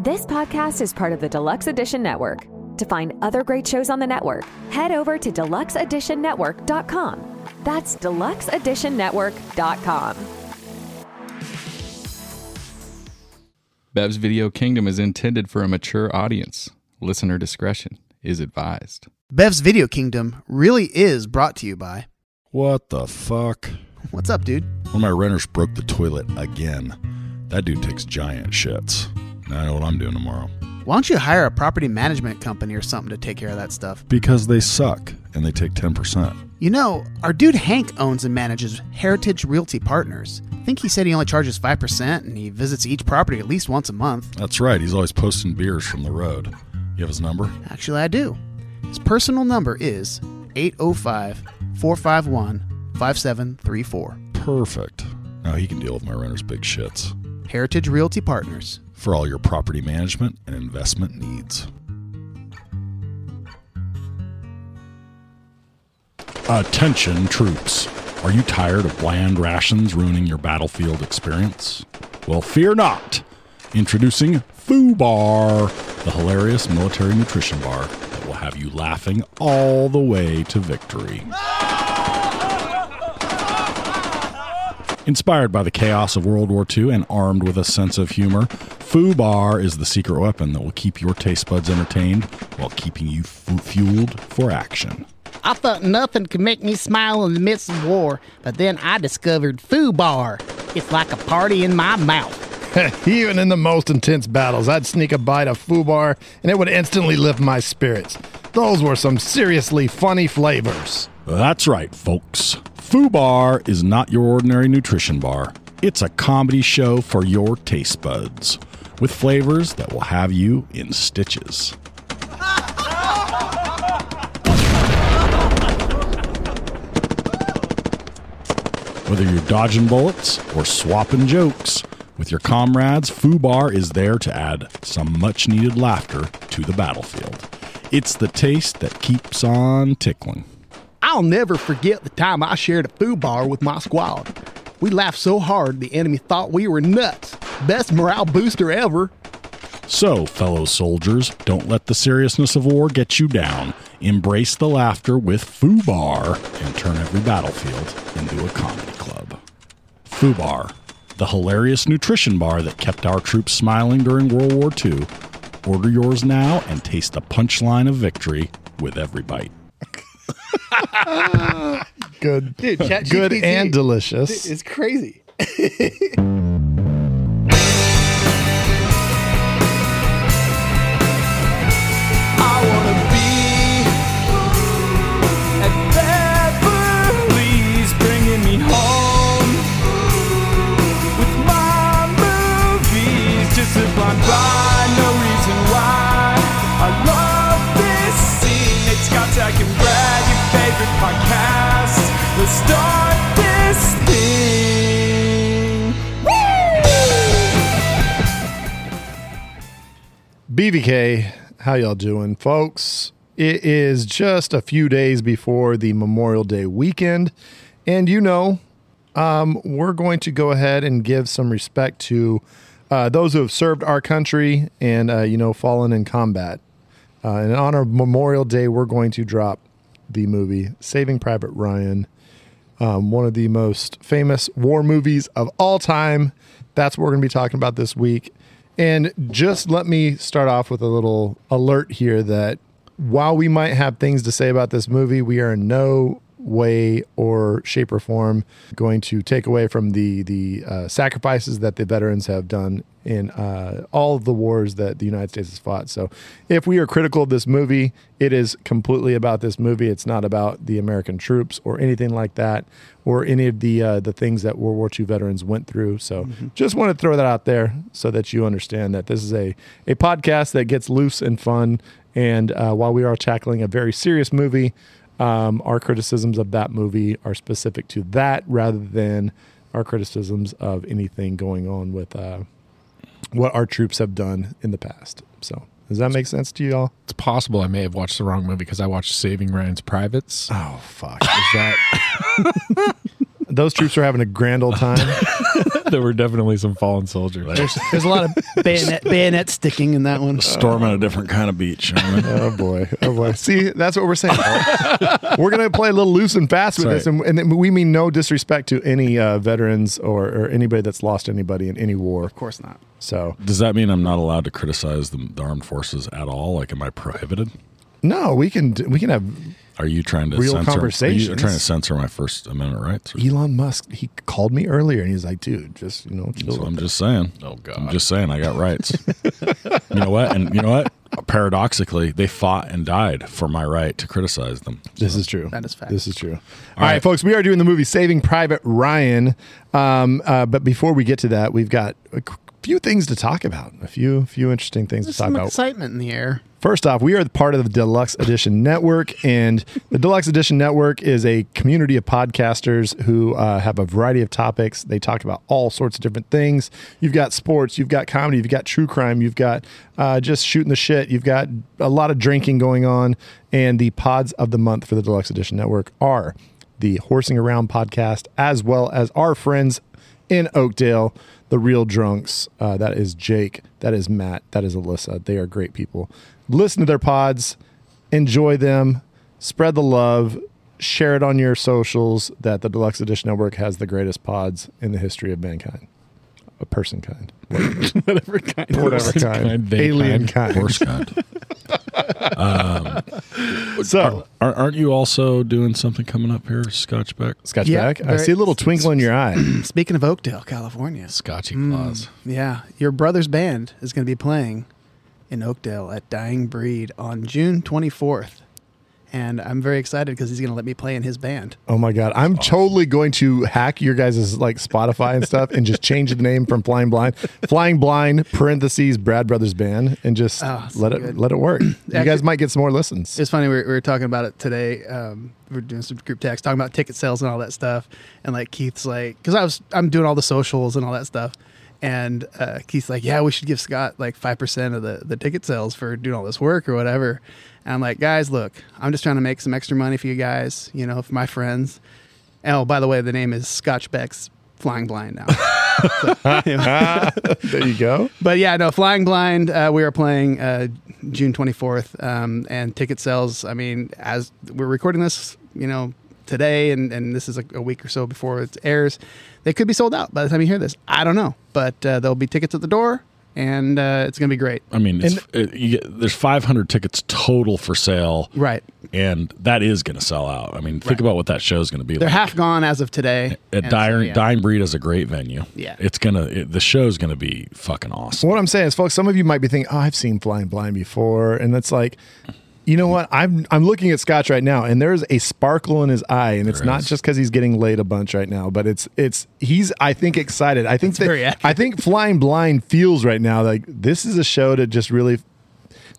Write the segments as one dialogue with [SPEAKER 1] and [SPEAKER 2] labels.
[SPEAKER 1] This podcast is part of the Deluxe Edition Network. To find other great shows on the network, head over to deluxeeditionnetwork.com. That's deluxeeditionnetwork.com.
[SPEAKER 2] Bev's Video Kingdom is intended for a mature audience. Listener discretion is advised.
[SPEAKER 3] Bev's Video Kingdom really is brought to you by.
[SPEAKER 4] What the fuck?
[SPEAKER 3] What's up, dude?
[SPEAKER 4] One of my renters broke the toilet again. That dude takes giant shits. I know what I'm doing tomorrow.
[SPEAKER 3] Why don't you hire a property management company or something to take care of that stuff?
[SPEAKER 4] Because they suck and they take 10%.
[SPEAKER 3] You know, our dude Hank owns and manages Heritage Realty Partners. I think he said he only charges 5% and he visits each property at least once a month.
[SPEAKER 4] That's right. He's always posting beers from the road. You have his number?
[SPEAKER 3] Actually, I do. His personal number is 805 451 5734.
[SPEAKER 4] Perfect. Now he can deal with my renter's big shits
[SPEAKER 3] Heritage Realty Partners.
[SPEAKER 4] For all your property management and investment needs. Attention, troops. Are you tired of bland rations ruining your battlefield experience? Well, fear not. Introducing Foo Bar, the hilarious military nutrition bar that will have you laughing all the way to victory. Inspired by the chaos of World War II and armed with a sense of humor, Foo Bar is the secret weapon that will keep your taste buds entertained while keeping you fu- fueled for action.
[SPEAKER 5] I thought nothing could make me smile in the midst of war, but then I discovered Foo Bar. It's like a party in my mouth.
[SPEAKER 6] Even in the most intense battles, I'd sneak a bite of Foo Bar and it would instantly lift my spirits. Those were some seriously funny flavors.
[SPEAKER 4] That's right, folks. Foo Bar is not your ordinary nutrition bar. It's a comedy show for your taste buds with flavors that will have you in stitches. Whether you're dodging bullets or swapping jokes with your comrades, Foo Bar is there to add some much needed laughter to the battlefield. It's the taste that keeps on tickling.
[SPEAKER 5] I'll never forget the time I shared a Foo Bar with my squad. We laughed so hard the enemy thought we were nuts. Best morale booster ever.
[SPEAKER 4] So, fellow soldiers, don't let the seriousness of war get you down. Embrace the laughter with Foo Bar and turn every battlefield into a comedy club. Foo Bar, the hilarious nutrition bar that kept our troops smiling during World War II. Order yours now and taste the punchline of victory with every bite.
[SPEAKER 6] Good,
[SPEAKER 3] Dude,
[SPEAKER 6] good and delicious.
[SPEAKER 3] It's crazy.
[SPEAKER 7] Why.
[SPEAKER 6] BVK, how y'all doing, folks? It is just a few days before the Memorial Day weekend, and you know, um, we're going to go ahead and give some respect to uh, those who have served our country and uh, you know fallen in combat. Uh, in honor of Memorial Day, we're going to drop the movie Saving Private Ryan, um, one of the most famous war movies of all time. That's what we're going to be talking about this week. And just let me start off with a little alert here that while we might have things to say about this movie, we are in no way or shape or form going to take away from the the uh, sacrifices that the veterans have done in uh, all of the wars that the United States has fought. So, if we are critical of this movie, it is completely about this movie. It's not about the American troops or anything like that, or any of the uh, the things that World War II veterans went through. So, just want to throw that out there so that you understand that this is a a podcast that gets loose and fun. And uh, while we are tackling a very serious movie, um, our criticisms of that movie are specific to that rather than our criticisms of anything going on with uh, what our troops have done in the past. So, does that make sense to you all?
[SPEAKER 8] It's possible I may have watched the wrong movie because I watched Saving Ryan's Privates.
[SPEAKER 6] Oh, fuck. Is that. Those troops are having a grand old time.
[SPEAKER 8] there were definitely some fallen soldiers.
[SPEAKER 3] There's, there's a lot of bayonet, bayonet sticking in that one.
[SPEAKER 4] Storming a different kind of beach.
[SPEAKER 6] Oh boy! Oh boy! See, that's what we're saying. we're gonna play a little loose and fast with
[SPEAKER 8] That's
[SPEAKER 6] this, and, and we mean no disrespect to any uh, veterans or, or anybody that's lost anybody in any war.
[SPEAKER 3] Of course not.
[SPEAKER 6] So
[SPEAKER 4] Does that mean I'm not allowed to criticize the, the armed forces at all? Like, am I prohibited?
[SPEAKER 6] no, we can we can have
[SPEAKER 4] Are you trying to
[SPEAKER 6] Real
[SPEAKER 4] censor? Are you trying to censor my First Amendment rights?
[SPEAKER 6] Elon Musk. He called me earlier, and he's like, "Dude, just you know, chill."
[SPEAKER 4] So I'm
[SPEAKER 6] it."
[SPEAKER 4] just saying.
[SPEAKER 8] Oh, God.
[SPEAKER 4] I'm just saying. I got rights. you know what? And you know what? Paradoxically, they fought and died for my right to criticize them.
[SPEAKER 6] This is true.
[SPEAKER 3] That is fact.
[SPEAKER 6] This is true. All right.
[SPEAKER 4] right.
[SPEAKER 6] folks, we are doing the movie Saving Private Ryan. Um, uh, but before we get to that, we've got a c- few things to talk about. A few few interesting things
[SPEAKER 3] There's
[SPEAKER 6] to talk
[SPEAKER 3] some
[SPEAKER 6] about.
[SPEAKER 3] excitement in the air.
[SPEAKER 6] First off, we are part of the Deluxe Edition Network, and the Deluxe Edition Network is a community of podcasters who uh, have a variety of topics. They talk about all sorts of different things. You've got sports, you've got comedy, you've got true crime, you've got uh, just shooting the shit, you've got a lot of drinking going on. And the pods of the month for the Deluxe Edition Network are the Horsing Around podcast, as well as our friends in Oakdale, the Real Drunks. Uh, that is Jake. That is Matt. That is Alyssa. They are great people. Listen to their pods, enjoy them, spread the love, share it on your socials. That the Deluxe Edition Network has the greatest pods in the history of mankind, a person kind,
[SPEAKER 3] Whatever kind.
[SPEAKER 6] whatever kind,
[SPEAKER 8] kind, they
[SPEAKER 6] alien
[SPEAKER 8] kind.
[SPEAKER 6] kind.
[SPEAKER 4] Horse kind.
[SPEAKER 6] Um, so,
[SPEAKER 4] Aren't aren't you also doing something coming up here, Scotchback?
[SPEAKER 6] Scotchback,
[SPEAKER 3] Yeah,
[SPEAKER 6] I see a little twinkle in your eye.
[SPEAKER 3] Speaking of Oakdale, California.
[SPEAKER 8] Scotchy mm, claws.
[SPEAKER 3] Yeah, your brother's band is going to be playing in Oakdale at Dying Breed on June 24th. And I'm very excited because he's going to let me play in his band.
[SPEAKER 6] Oh my god, I'm totally going to hack your guys' like Spotify and stuff and just change the name from Flying Blind, Flying Blind parentheses Brad Brothers Band, and just
[SPEAKER 3] Oh, so
[SPEAKER 6] let it
[SPEAKER 3] good.
[SPEAKER 6] let it work. you guys might get some more listens.
[SPEAKER 3] It's funny, we were, we were talking about it today. Um, We're doing some group text, talking about ticket sales and all that stuff. And like Keith's like, because I was, I'm doing all the socials and all that stuff. And uh, Keith's like, yeah, we should give Scott like 5% of the, the ticket sales for doing all this work or whatever. And I'm like, guys, look, I'm just trying to make some extra money for you guys, you know, for my friends. And, oh, by the way, the name is Scotch Beck's Flying Blind now.
[SPEAKER 6] there you go.
[SPEAKER 3] But yeah, no, Flying Blind, uh, we are playing uh, June 24th. Um, and ticket sales, I mean, as we're recording this, you know, today, and, and this is a, a week or so before it airs, they could be sold out by the time you hear this. I don't know. But uh, there'll be tickets at the door, and uh, it's going to be great.
[SPEAKER 4] I mean, it's, it, you get, there's 500 tickets total for sale,
[SPEAKER 3] Right.
[SPEAKER 4] and that is going to sell out. I mean, think
[SPEAKER 3] Right.
[SPEAKER 4] about what that show is going to be
[SPEAKER 3] They're
[SPEAKER 4] like.
[SPEAKER 3] half gone as of today.
[SPEAKER 4] At
[SPEAKER 3] and so, yeah.
[SPEAKER 4] Dying Breed is a great venue.
[SPEAKER 3] Yeah.
[SPEAKER 4] it's gonna it, the show's gonna be fucking awesome.
[SPEAKER 6] What I'm saying is, folks, some of you might be thinking, "Oh, I've seen Flying Blind before," and it's like, you know what? I'm I'm looking at Scotch right now, and there's a sparkle in his eye, and it's
[SPEAKER 4] There
[SPEAKER 6] not
[SPEAKER 4] is.
[SPEAKER 6] just because he's getting laid a bunch right now, but it's it's he's I think excited. I think that,
[SPEAKER 3] very.
[SPEAKER 6] I think Flying Blind feels right now like this is a show to just really.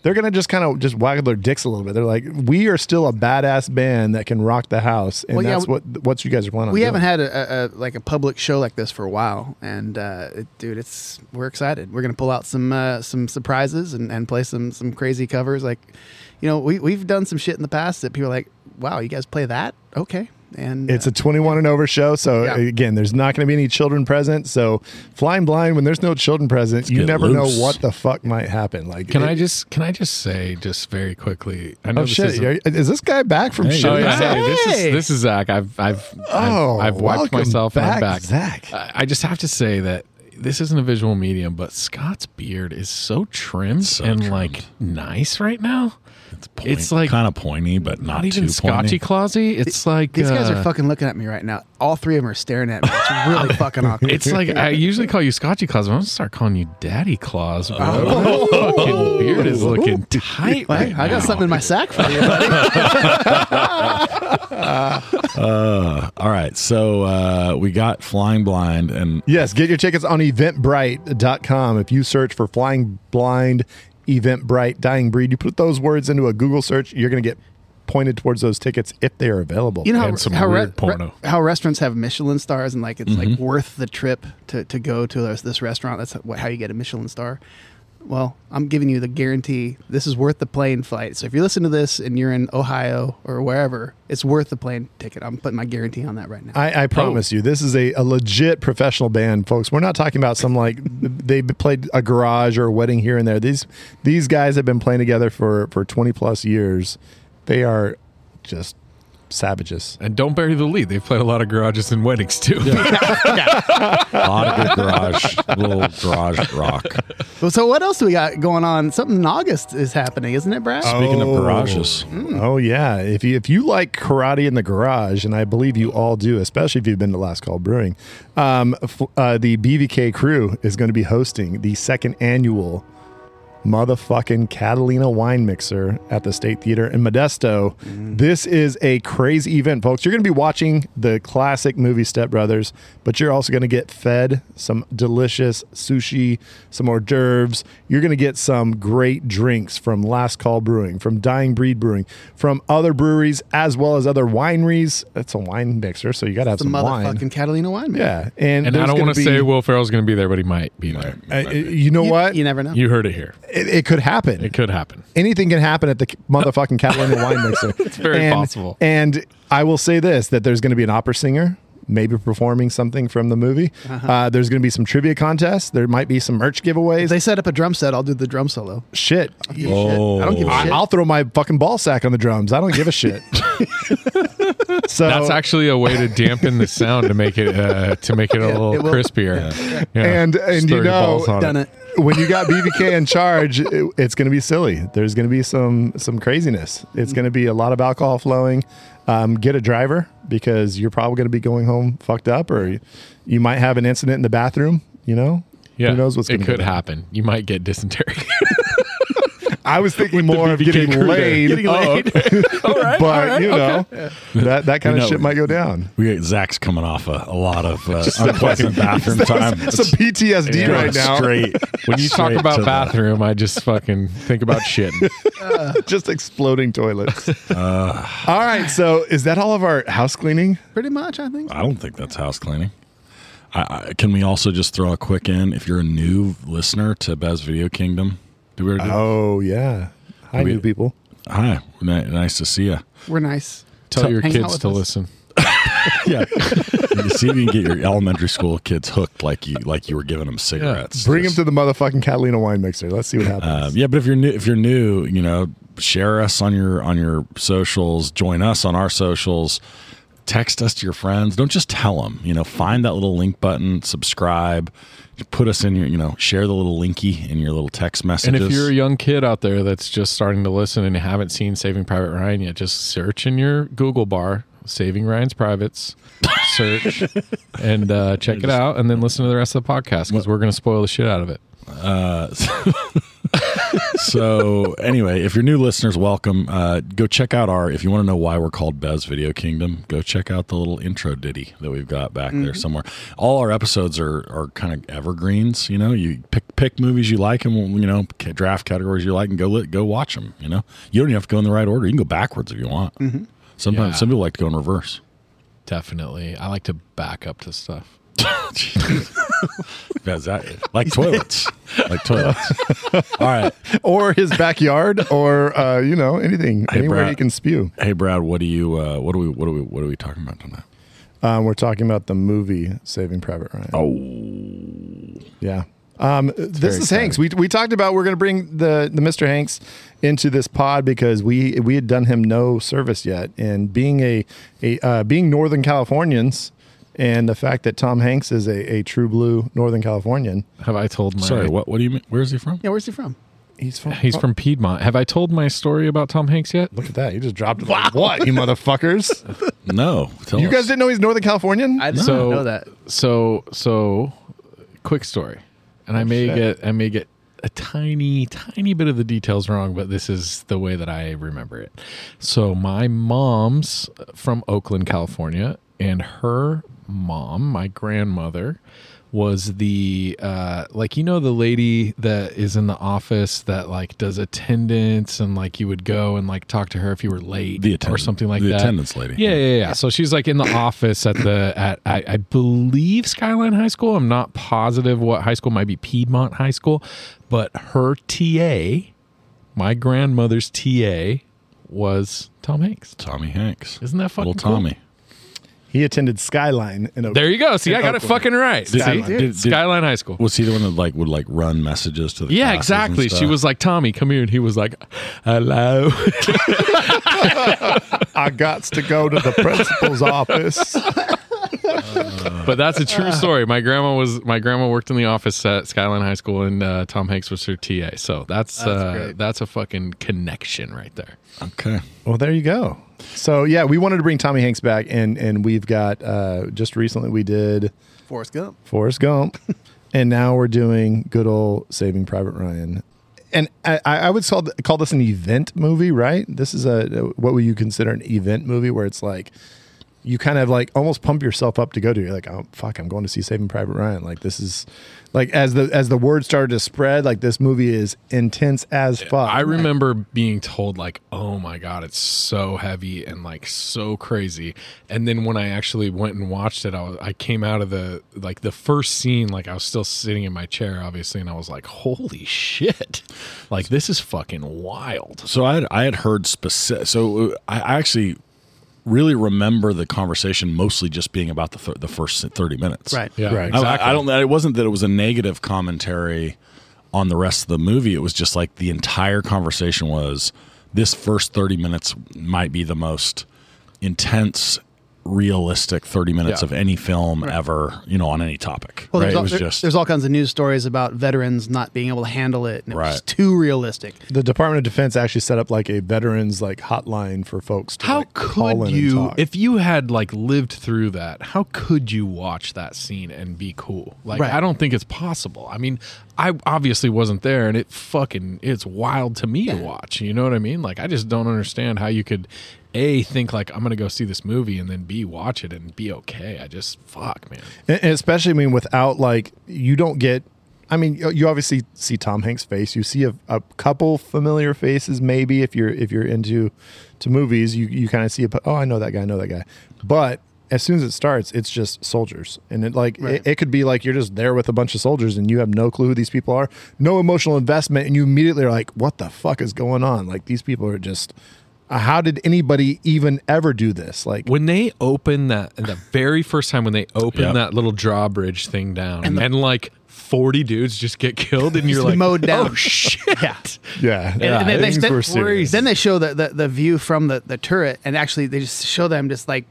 [SPEAKER 6] They're gonna just kind of just waggle their dicks a little bit. They're like, we are still a badass band that can rock the house, and
[SPEAKER 3] Well, yeah,
[SPEAKER 6] that's what what you guys are planning on.
[SPEAKER 3] we
[SPEAKER 6] doing.
[SPEAKER 3] haven't had a, a, a like a public show like this for a while, and uh, it, dude, it's we're excited. We're gonna pull out some uh, some surprises and, and play some some crazy covers. Like, you know, we we've done some shit in the past that people are like, "Wow, you guys play that? Okay." And
[SPEAKER 6] It's
[SPEAKER 3] uh,
[SPEAKER 6] a 21 and over show, so
[SPEAKER 3] Yeah.
[SPEAKER 6] again, there's not going to be any children present. So, flying blind when there's no children present, you never
[SPEAKER 4] loose.
[SPEAKER 6] know what the fuck might happen. Like,
[SPEAKER 8] Can
[SPEAKER 6] it-
[SPEAKER 8] I just can I just say just very quickly? I know
[SPEAKER 6] Oh
[SPEAKER 8] this
[SPEAKER 6] shit!
[SPEAKER 8] isn't-
[SPEAKER 6] Are- Is this guy back from
[SPEAKER 4] Hey,
[SPEAKER 6] shit?
[SPEAKER 8] Oh yeah,
[SPEAKER 6] himself?
[SPEAKER 8] hey, this is this is Zach. I've I've
[SPEAKER 6] Oh,
[SPEAKER 8] I've, I've wiped
[SPEAKER 6] welcome
[SPEAKER 8] myself and I'm
[SPEAKER 6] back,
[SPEAKER 8] back.
[SPEAKER 6] Zach.
[SPEAKER 8] I I just have to say that this isn't a visual medium, but Scott's beard is so trimmed
[SPEAKER 4] So
[SPEAKER 8] and
[SPEAKER 4] trimmed.
[SPEAKER 8] like nice right now.
[SPEAKER 4] It's,
[SPEAKER 8] It's like-
[SPEAKER 4] kind of pointy, but not,
[SPEAKER 8] Not, even
[SPEAKER 4] too
[SPEAKER 8] Scotchy
[SPEAKER 4] pointy.
[SPEAKER 8] clausy. It's like
[SPEAKER 3] these guys
[SPEAKER 8] uh,
[SPEAKER 3] are fucking looking at me right now. All three of them are staring at me. It's really fucking awkward.
[SPEAKER 8] It's like I usually call you Scotchy claws, but I'm gonna start calling you Daddy claws. Bro.
[SPEAKER 3] Oh.
[SPEAKER 8] That fucking beard is looking tight.
[SPEAKER 3] Hey,
[SPEAKER 8] right
[SPEAKER 3] I got
[SPEAKER 8] now.
[SPEAKER 3] something in my sack for you, buddy.
[SPEAKER 4] Uh, all right, so uh, we got Flying Blind, and
[SPEAKER 6] Yes, get your tickets on eventbrite.com. If you search for Flying Blind, Eventbrite, Dying Breed, you put those words into a Google search, you're going to get pointed towards those tickets if they are available.
[SPEAKER 3] You know how,
[SPEAKER 8] some
[SPEAKER 3] how,
[SPEAKER 8] weird porno.
[SPEAKER 3] how restaurants have Michelin stars and like it's like
[SPEAKER 6] Mm-hmm.
[SPEAKER 3] worth the trip to, to go to this, this restaurant. That's how, how you get a Michelin star. Well, I'm giving you the guarantee. This is worth the plane flight. So if you listen to this and you're in Ohio or wherever, it's worth the plane ticket. I'm putting my guarantee on that right now.
[SPEAKER 6] I, I oh. promise you, this is a, a legit professional band, folks. We're not talking about some like they played a garage or a wedding here and there. These these guys have been playing together for for twenty plus years. They are just savages.
[SPEAKER 8] And don't bury the lead. They've played a lot of garages and weddings too.
[SPEAKER 4] A lot of good garage, little garage rock.
[SPEAKER 3] Well, so what else do we got going on? Something in August is happening, isn't it, Brad?
[SPEAKER 4] Speaking of garages,
[SPEAKER 6] Oh yeah, if you if you like karate in the garage, and I believe you all do, especially if you've been to Last Call Brewing, um, f- uh, the BVK crew is going to be hosting the second annual motherfucking Catalina wine mixer at the State Theater in Modesto. This is a crazy event, folks. You're going to be watching the classic movie Step Brothers, but you're also going to get fed some delicious sushi, some hors d'oeuvres. You're going to get some great drinks from Last Call Brewing, from Dying Breed Brewing, from other breweries, as well as other wineries. It's a wine mixer, so you got to have
[SPEAKER 3] the
[SPEAKER 6] some
[SPEAKER 3] motherfucking
[SPEAKER 6] wine.
[SPEAKER 3] Catalina wine. mixer.
[SPEAKER 6] Yeah, and,
[SPEAKER 8] And I don't want to say Will Ferrell's going to be there, but he might be there.
[SPEAKER 6] Uh, you know
[SPEAKER 3] You,
[SPEAKER 6] what?
[SPEAKER 3] You never know.
[SPEAKER 8] You heard it here.
[SPEAKER 6] It, it could happen.
[SPEAKER 8] It could happen.
[SPEAKER 6] anything can happen at the motherfucking Catalina wine mixer. it's
[SPEAKER 8] very
[SPEAKER 6] and,
[SPEAKER 8] possible.
[SPEAKER 6] And I will say this: that there's going to be an opera singer, maybe performing something from the movie. uh there's going to be some trivia contests. There might be some merch giveaways.
[SPEAKER 3] if they set up a drum set, I'll do the drum solo.
[SPEAKER 6] shit.
[SPEAKER 4] oh,
[SPEAKER 3] I don't give a
[SPEAKER 6] I,
[SPEAKER 3] shit.
[SPEAKER 6] I'll throw my fucking ball sack on the drums. I don't give a shit. so
[SPEAKER 8] That's actually a way to dampen the sound to make it uh, to make it a little
[SPEAKER 3] it
[SPEAKER 8] crispier. Yeah.
[SPEAKER 6] And- and
[SPEAKER 8] throw
[SPEAKER 6] you know-
[SPEAKER 8] balls on
[SPEAKER 3] Done it.
[SPEAKER 6] When you got BVK in charge, it- it's going to be silly. There's going to be some some craziness. It's going to be a lot of alcohol flowing. Um, get a driver because you're probably going to be going home fucked up, or you, you might have an incident in the bathroom. You know,
[SPEAKER 8] Yeah,
[SPEAKER 6] who knows what's going to
[SPEAKER 8] could happen. You might get dysentery.
[SPEAKER 6] I was thinking more of getting
[SPEAKER 8] crew
[SPEAKER 6] laid,
[SPEAKER 8] Getting laid. all right,
[SPEAKER 6] but you know that that kind
[SPEAKER 4] You
[SPEAKER 6] of
[SPEAKER 4] know,
[SPEAKER 6] shit might go down.
[SPEAKER 4] we got Zach's coming off a, a lot of uh, unpleasant bathroom time.
[SPEAKER 6] Some PTSD
[SPEAKER 8] Yeah.
[SPEAKER 6] right now.
[SPEAKER 4] Straight.
[SPEAKER 8] When you talk about
[SPEAKER 4] to the-
[SPEAKER 8] bathroom, I just fucking think about shit.
[SPEAKER 6] just exploding toilets. all right, so is that all of our house cleaning?
[SPEAKER 3] Pretty much, I think.
[SPEAKER 4] I don't think that's house cleaning. I, I, can we also just throw a quick in? If you're a new listener to Bev's Video Kingdom, do we already do?
[SPEAKER 6] Oh yeah, hi
[SPEAKER 4] We-
[SPEAKER 6] new people.
[SPEAKER 4] Hi, ni- nice to see you.
[SPEAKER 3] We're nice.
[SPEAKER 8] Tell your
[SPEAKER 3] hang out
[SPEAKER 8] kids
[SPEAKER 3] with
[SPEAKER 8] to
[SPEAKER 3] us.
[SPEAKER 8] listen.
[SPEAKER 4] Yeah, see if you can get your elementary school kids hooked like you like you were giving them cigarettes.
[SPEAKER 6] Bring him
[SPEAKER 4] Just-
[SPEAKER 6] to the motherfucking Catalina wine mixer. Let's see what happens.
[SPEAKER 4] Um, yeah, but if you're new, if you're new, you know, share us on your on your socials. Join us on our socials. Text us to your friends. Don't just tell them. You know, find that little link button, subscribe, put us in your. You know, share the little linky in your little text
[SPEAKER 8] message.
[SPEAKER 4] And
[SPEAKER 8] if you're a young kid out there that's just starting to listen and you haven't seen Saving Private Ryan yet, just search in your Google bar Saving Ryan's Privates, search, and uh, check it out, and then listen to the rest of the podcast because we're going to spoil the shit out of it.
[SPEAKER 4] so anyway, if you're new listeners, welcome. Uh, go check out our. If you want to know why we're called Bev's Video Kingdom, go check out the little intro ditty that we've got back there somewhere. All our episodes are are kind of evergreens. You know, you pick pick movies you like and you know draft categories you like and go li- go watch them. You know, you don't even have to go in the right order. You can go backwards if you want. Sometimes
[SPEAKER 8] Yeah.
[SPEAKER 4] some people like to go in reverse.
[SPEAKER 8] Definitely. I like to back up to stuff.
[SPEAKER 4] Like toilets, like toilets. All right.
[SPEAKER 6] or his backyard, or uh, you know anything,
[SPEAKER 4] Hey,
[SPEAKER 6] anywhere
[SPEAKER 4] Brad.
[SPEAKER 6] he can spew.
[SPEAKER 4] Hey Brad, what do you uh, what do we what do we what are we talking about tonight?
[SPEAKER 6] Um, we're talking about the movie Saving Private Ryan.
[SPEAKER 4] Oh,
[SPEAKER 6] Yeah. Um, this is Hanks. We, we talked about we're going to bring the, the Mr. Hanks into this pod because we we had done him no service yet, and being a a uh, being Northern Californians, and the fact that Tom Hanks is a, a true blue Northern Californian.
[SPEAKER 8] Have I told my
[SPEAKER 4] sorry. What what do you mean? Where is he from?
[SPEAKER 3] Yeah, where's he from?
[SPEAKER 6] He's from.
[SPEAKER 8] He's from Piedmont. Have I told my story about Tom Hanks yet?
[SPEAKER 6] Look at that! You just dropped it. Like, what you motherfuckers?
[SPEAKER 4] No, tell
[SPEAKER 6] you
[SPEAKER 4] us.
[SPEAKER 6] guys didn't know he's Northern Californian?
[SPEAKER 3] I didn't
[SPEAKER 8] So-
[SPEAKER 3] know that.
[SPEAKER 8] So so quick story. And I oh, may
[SPEAKER 6] shit.
[SPEAKER 8] get I may get a tiny tiny bit of the details wrong, but this is the way that I remember it. So my mom's from Oakland, California, and her mom, my grandmother, was the uh like you know the lady that is in the office that like does attendance and like you would go and like talk to her if you were late
[SPEAKER 4] The
[SPEAKER 8] or something like
[SPEAKER 4] the
[SPEAKER 8] that.
[SPEAKER 4] attendance lady.
[SPEAKER 8] Yeah, yeah, yeah. So she's like in the office at the at I, I believe Skyline High School. I'm not positive what high school might be Piedmont High School, but her TA, my grandmother's TA, was Tom Hanks.
[SPEAKER 4] Tommy Hanks.
[SPEAKER 8] Isn't that fucking
[SPEAKER 4] Little
[SPEAKER 8] cool?
[SPEAKER 4] Tommy.
[SPEAKER 6] He attended Skyline in Oak-
[SPEAKER 8] There you go. See,
[SPEAKER 6] In
[SPEAKER 8] I got it
[SPEAKER 6] Oakland.
[SPEAKER 8] fucking right.
[SPEAKER 4] Did-
[SPEAKER 8] See?
[SPEAKER 4] did- did-
[SPEAKER 8] Skyline High School.
[SPEAKER 4] Was he the one that like would like run messages to the
[SPEAKER 8] Yeah,
[SPEAKER 4] classes and
[SPEAKER 8] exactly. She
[SPEAKER 4] stuff?
[SPEAKER 8] was like, Tommy, come here. And he was like, hello.
[SPEAKER 6] I got to go to the principal's office.
[SPEAKER 8] but that's a true story. My grandma was my grandma worked in the office at Skyline High School, and uh, Tom Hanks was her TA. So that's uh,
[SPEAKER 3] great.
[SPEAKER 8] that's a fucking connection right there.
[SPEAKER 4] okay.
[SPEAKER 6] Well, there you go. So yeah, we wanted to bring Tommy Hanks back, and and we've got uh, just recently we did
[SPEAKER 3] Forrest Gump.
[SPEAKER 6] Forrest Gump, and now we're doing good old Saving Private Ryan. And I, I would call call this an event movie, right? This is a what would you consider an event movie where it's like you kind of like almost pump yourself up to go to. You're like, oh fuck, I'm going to see Saving Private Ryan. Like this is like as the as the word started to spread, like this movie is intense as fuck.
[SPEAKER 8] I remember being told like, "Oh my god, it's so heavy and like so crazy." And then when I actually went and watched it, I, was, I came out of the like the first scene, like I was still sitting in my chair, obviously, and I was like, "Holy shit! Like this is fucking wild."
[SPEAKER 4] So I had, I had heard specific. So uh, I I actually really remember the conversation mostly just being about the th- the first thirty minutes.
[SPEAKER 3] Right.
[SPEAKER 8] Yeah,
[SPEAKER 6] Right.
[SPEAKER 4] I-
[SPEAKER 8] exactly.
[SPEAKER 4] I, I don't. It wasn't that it was a negative commentary on the rest of the movie. It was just like the entire conversation was this first thirty minutes might be the most intense, realistic thirty minutes
[SPEAKER 8] Yeah.
[SPEAKER 4] of any film ever. You know, on any topic.
[SPEAKER 3] Well,
[SPEAKER 4] right?
[SPEAKER 3] there's,
[SPEAKER 4] It
[SPEAKER 3] all,
[SPEAKER 4] was
[SPEAKER 3] there-
[SPEAKER 4] just
[SPEAKER 3] there's all kinds of news stories about veterans not being able to handle it, and it was
[SPEAKER 4] Right.
[SPEAKER 3] too realistic.
[SPEAKER 6] the Department of Defense actually set up like a veterans like hotline for folks to
[SPEAKER 8] How
[SPEAKER 6] like, call
[SPEAKER 8] could
[SPEAKER 6] in
[SPEAKER 8] you,
[SPEAKER 6] and talk.
[SPEAKER 8] if you had like lived through that, how could you watch that scene and be cool? Like,
[SPEAKER 3] Right.
[SPEAKER 8] I don't think it's possible. I mean, I obviously wasn't there, and it fucking it's wild to me to watch. You know what I mean? Like, I just don't understand how you could a think like I'm gonna go see this movie and then b watch it and be okay. I just fuck man.
[SPEAKER 6] And and especially, I mean, without like, you don't get. I mean, you you obviously see Tom Hanks' face. You see a, a couple familiar faces, maybe if you're if you're into to movies. You you kind of see a oh, I know that guy, I know that guy. But as soon as it starts, it's just soldiers, and it like
[SPEAKER 3] Right.
[SPEAKER 6] it, it could be like you're just there with a bunch of soldiers, and you have no clue who these people are, no emotional investment, and you immediately are like, what the fuck is going on? Like these people are just. Uh, How did anybody even ever do this? Like,
[SPEAKER 8] When they open that the very first time when they open
[SPEAKER 4] Yep.
[SPEAKER 8] that little drawbridge thing down and, like 40 dudes just get killed and you're like
[SPEAKER 3] mowed down.
[SPEAKER 8] oh shit
[SPEAKER 3] Yeah.
[SPEAKER 6] yeah,
[SPEAKER 3] And, and then, they
[SPEAKER 6] things
[SPEAKER 3] spent-
[SPEAKER 6] were serious.
[SPEAKER 3] then they show the, the, the view from the, the turret, and actually they just show them just like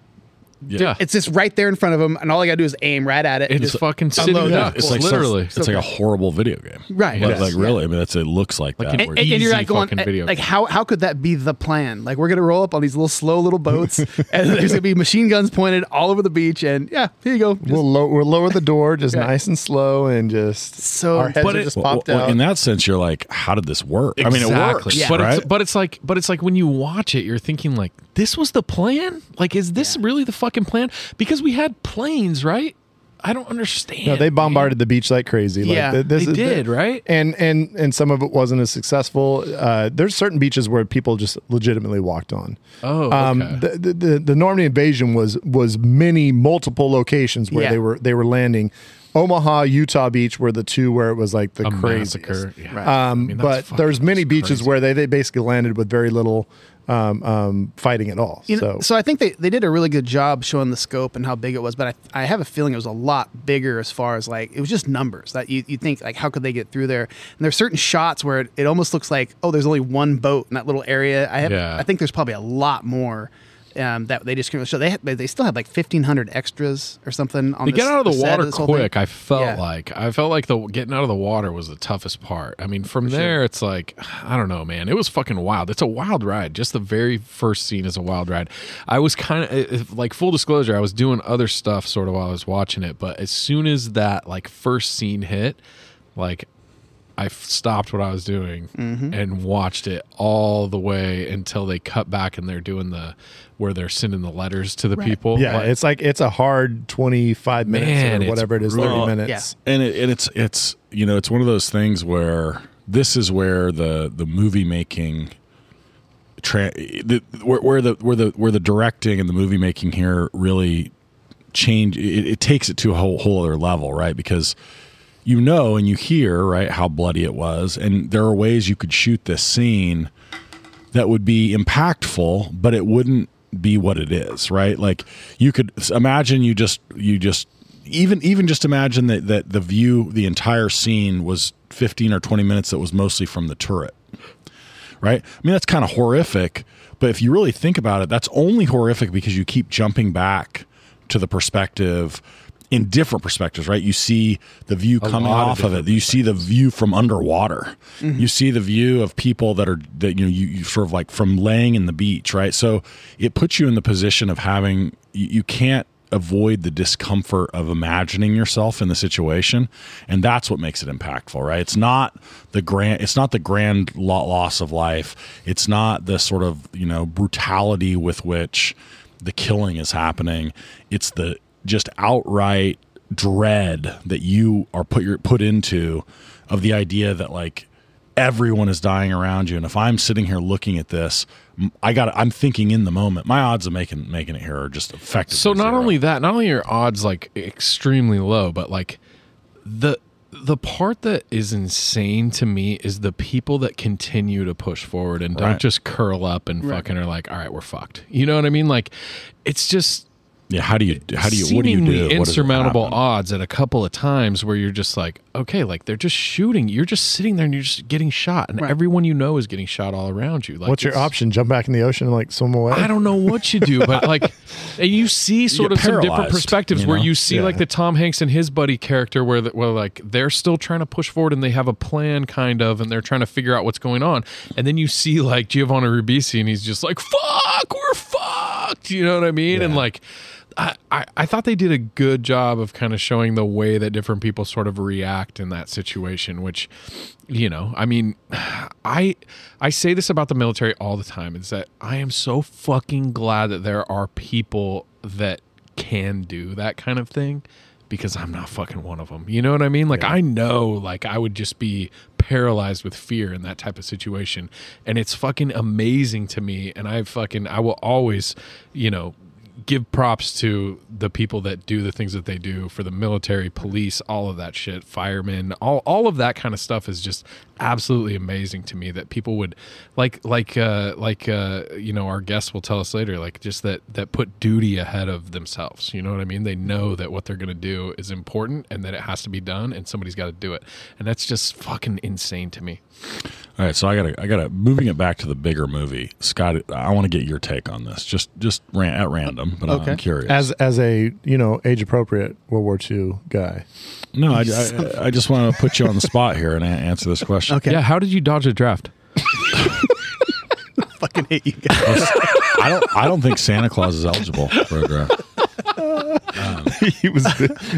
[SPEAKER 8] yeah
[SPEAKER 3] it's just right there in front of them, and all I got to do is aim right at it. and
[SPEAKER 8] it's
[SPEAKER 3] just
[SPEAKER 8] fucking sitting
[SPEAKER 3] unload
[SPEAKER 8] yeah,
[SPEAKER 3] it.
[SPEAKER 4] it's like
[SPEAKER 8] literally
[SPEAKER 4] it's like a horrible video game.
[SPEAKER 3] Right,
[SPEAKER 4] Like,
[SPEAKER 3] yes,
[SPEAKER 4] like
[SPEAKER 3] yeah.
[SPEAKER 4] really. I mean, that's it. Looks like,
[SPEAKER 8] Like
[SPEAKER 4] that.
[SPEAKER 8] an
[SPEAKER 3] and,
[SPEAKER 4] you-
[SPEAKER 3] and you're like going
[SPEAKER 8] video
[SPEAKER 3] like
[SPEAKER 8] game.
[SPEAKER 3] how how could that be the plan? Like we're gonna roll up on these little slow little boats, and there's gonna be machine guns pointed all over the beach, and yeah, here you go. Just-
[SPEAKER 6] We'll, lo- we'll lower the door just
[SPEAKER 3] Yeah.
[SPEAKER 6] nice and slow and just
[SPEAKER 3] So-
[SPEAKER 6] our heads
[SPEAKER 8] But it-
[SPEAKER 6] just
[SPEAKER 4] Well,
[SPEAKER 6] popped
[SPEAKER 4] well,
[SPEAKER 6] out.
[SPEAKER 4] in that sense, you're like, how did this work? I mean, it works,
[SPEAKER 3] Yeah.
[SPEAKER 8] But
[SPEAKER 4] right?
[SPEAKER 8] it's but it's like but it's like when you watch it, you're thinking like, this was the plan? Like, is this really the fucking plan? Because we had planes, right? I don't understand.
[SPEAKER 6] no, they bombarded the beach like crazy. Like,
[SPEAKER 3] Yeah,
[SPEAKER 6] th- this
[SPEAKER 8] they
[SPEAKER 6] is-
[SPEAKER 8] did, right?
[SPEAKER 6] And and and some of it wasn't as successful. Uh, there's certain beaches where people just legitimately walked on.
[SPEAKER 8] Oh,
[SPEAKER 6] Um,
[SPEAKER 8] okay.
[SPEAKER 6] the, the, the the Normandy invasion was was many multiple locations where
[SPEAKER 3] Yeah.
[SPEAKER 6] they were they were landing. Omaha, Utah Beach were the two where it was like the
[SPEAKER 8] a
[SPEAKER 6] craziest.
[SPEAKER 8] Yeah.
[SPEAKER 3] Right.
[SPEAKER 8] I
[SPEAKER 6] Um,
[SPEAKER 8] mean,
[SPEAKER 6] but there's many beaches
[SPEAKER 8] crazy.
[SPEAKER 6] where they, they basically landed with very little um, um, fighting at all.
[SPEAKER 3] You know,
[SPEAKER 6] so
[SPEAKER 3] so I think they, they did a really good job showing the scope and how big it was, but I, I have a feeling it was a lot bigger as far as like it was just numbers that you, you think like how could they get through there? And there's certain shots where it, it almost looks like oh there's only one boat in that little area. I have
[SPEAKER 8] Yeah.
[SPEAKER 3] I think there's probably a lot more um, that they just couldn't show. They had, they still had like 1500 extras or something on this,
[SPEAKER 8] get out of the water
[SPEAKER 3] thing.
[SPEAKER 8] quick i felt
[SPEAKER 3] Yeah.
[SPEAKER 8] like i felt like the getting out of the water was the toughest part i mean from there it's like i don't know man it was fucking wild it's a wild ride just the very first scene is a wild ride i was kind of like full disclosure i was doing other stuff sort of while i was watching it but as soon as that like first scene hit like I stopped what I was doing
[SPEAKER 3] Mm-hmm.
[SPEAKER 8] and watched it all the way until they cut back and they're doing the where they're sending the letters to the people.
[SPEAKER 6] Yeah,
[SPEAKER 8] Like,
[SPEAKER 6] it's like it's a hard twenty five minutes
[SPEAKER 8] Man,
[SPEAKER 6] or whatever it is, thirty
[SPEAKER 8] brutal.
[SPEAKER 6] minutes.
[SPEAKER 4] and it, and it's it's you know it's one of those things where this is where the the movie making tra- the, where, where the where the where the directing and the movie making here really change it, it takes it to a whole whole other level right because you know and you hear right how bloody it was and there are ways you could shoot this scene that would be impactful but it wouldn't be what it is right? Like you could imagine you just you just even even just imagine that that the view the entire scene was 15 or 20 minutes that was mostly from the turret right? I mean that's kind of horrific but if you really think about it that's only horrific because you keep jumping back to the perspective in different perspectives, right? You see the view coming
[SPEAKER 8] lot of
[SPEAKER 4] off of, it. You see the view from underwater. Mm-hmm. You see the view of people that are that you know you, you sort of like from laying in the beach, right? So it puts you in the position of having you, you can't avoid the discomfort of imagining yourself in the situation and that's what makes it impactful right it's not the grand it's not the grand loss of life it's not the sort of you know brutality with which the killing is happening it's the just outright dread that you are put your put into of the idea that like everyone is dying around you. And if i'm sitting here looking at this i got i'm thinking in the moment. My odds of making making it here are just effective
[SPEAKER 8] So not only that, not only are odds like extremely low, but like the the part that is insane to me is the people that continue to push forward and don't just curl up and fucking are like, all right, we're fucked. You know what I mean? Like, it's just
[SPEAKER 4] yeah how do you how do you what do you do What does
[SPEAKER 8] insurmountable
[SPEAKER 4] happen?
[SPEAKER 8] odds at a couple of times where you're just like, okay, like they're just shooting. You're just sitting there and you're just getting shot, and
[SPEAKER 3] Right.
[SPEAKER 8] everyone you know is getting shot all around you. Like,
[SPEAKER 6] What's your option? Jump back in the ocean and like swim away?
[SPEAKER 8] I don't know what you do, but like, and you see sort
[SPEAKER 4] get
[SPEAKER 8] of some different perspectives
[SPEAKER 4] you
[SPEAKER 8] where you see
[SPEAKER 6] Yeah.
[SPEAKER 8] like the Tom Hanks and his buddy character, where the, where like they're still trying to push forward and they have a plan, kind of, and they're trying to figure out what's going on, and then you see like Giovanni Ribisi and he's just like, "Fuck, we're fucked," you know what I mean? And like. I, I, I thought they did a good job of kind of showing the way that different people sort of react in that situation, which, you know, I mean, I I say this about the military all the time is that I am so fucking glad that there are people that can do that kind of thing because I'm not fucking one of them. You know what I mean? Like I know like I would just be paralyzed with fear in that type of situation and it's fucking amazing to me and I fucking I will always, you know, give props to the people that do the things that they do for the military, police, all of that shit, firemen, all all of that kind of stuff is just absolutely amazing to me that people would like like uh like uh you know our guests will tell us later like just that that put duty ahead of themselves. You know what i mean? They know that what they're going to do is important and that it has to be done and somebody's got to do it. And that's just fucking insane to me
[SPEAKER 4] All right, so I gotta, I gotta, moving it back to the bigger movie, Scott. I want to get your take on this, just, just ran, at random, but
[SPEAKER 3] Okay.
[SPEAKER 4] I'm curious.
[SPEAKER 6] As as a you know age appropriate World War II guy.
[SPEAKER 4] no, I, I, I just want to put you on the spot here and answer this question.
[SPEAKER 3] Okay.
[SPEAKER 8] yeah how did you dodge a draft
[SPEAKER 3] Fucking hate you guys.
[SPEAKER 4] I don't, I don't think Santa Claus is eligible for a draft.
[SPEAKER 6] he was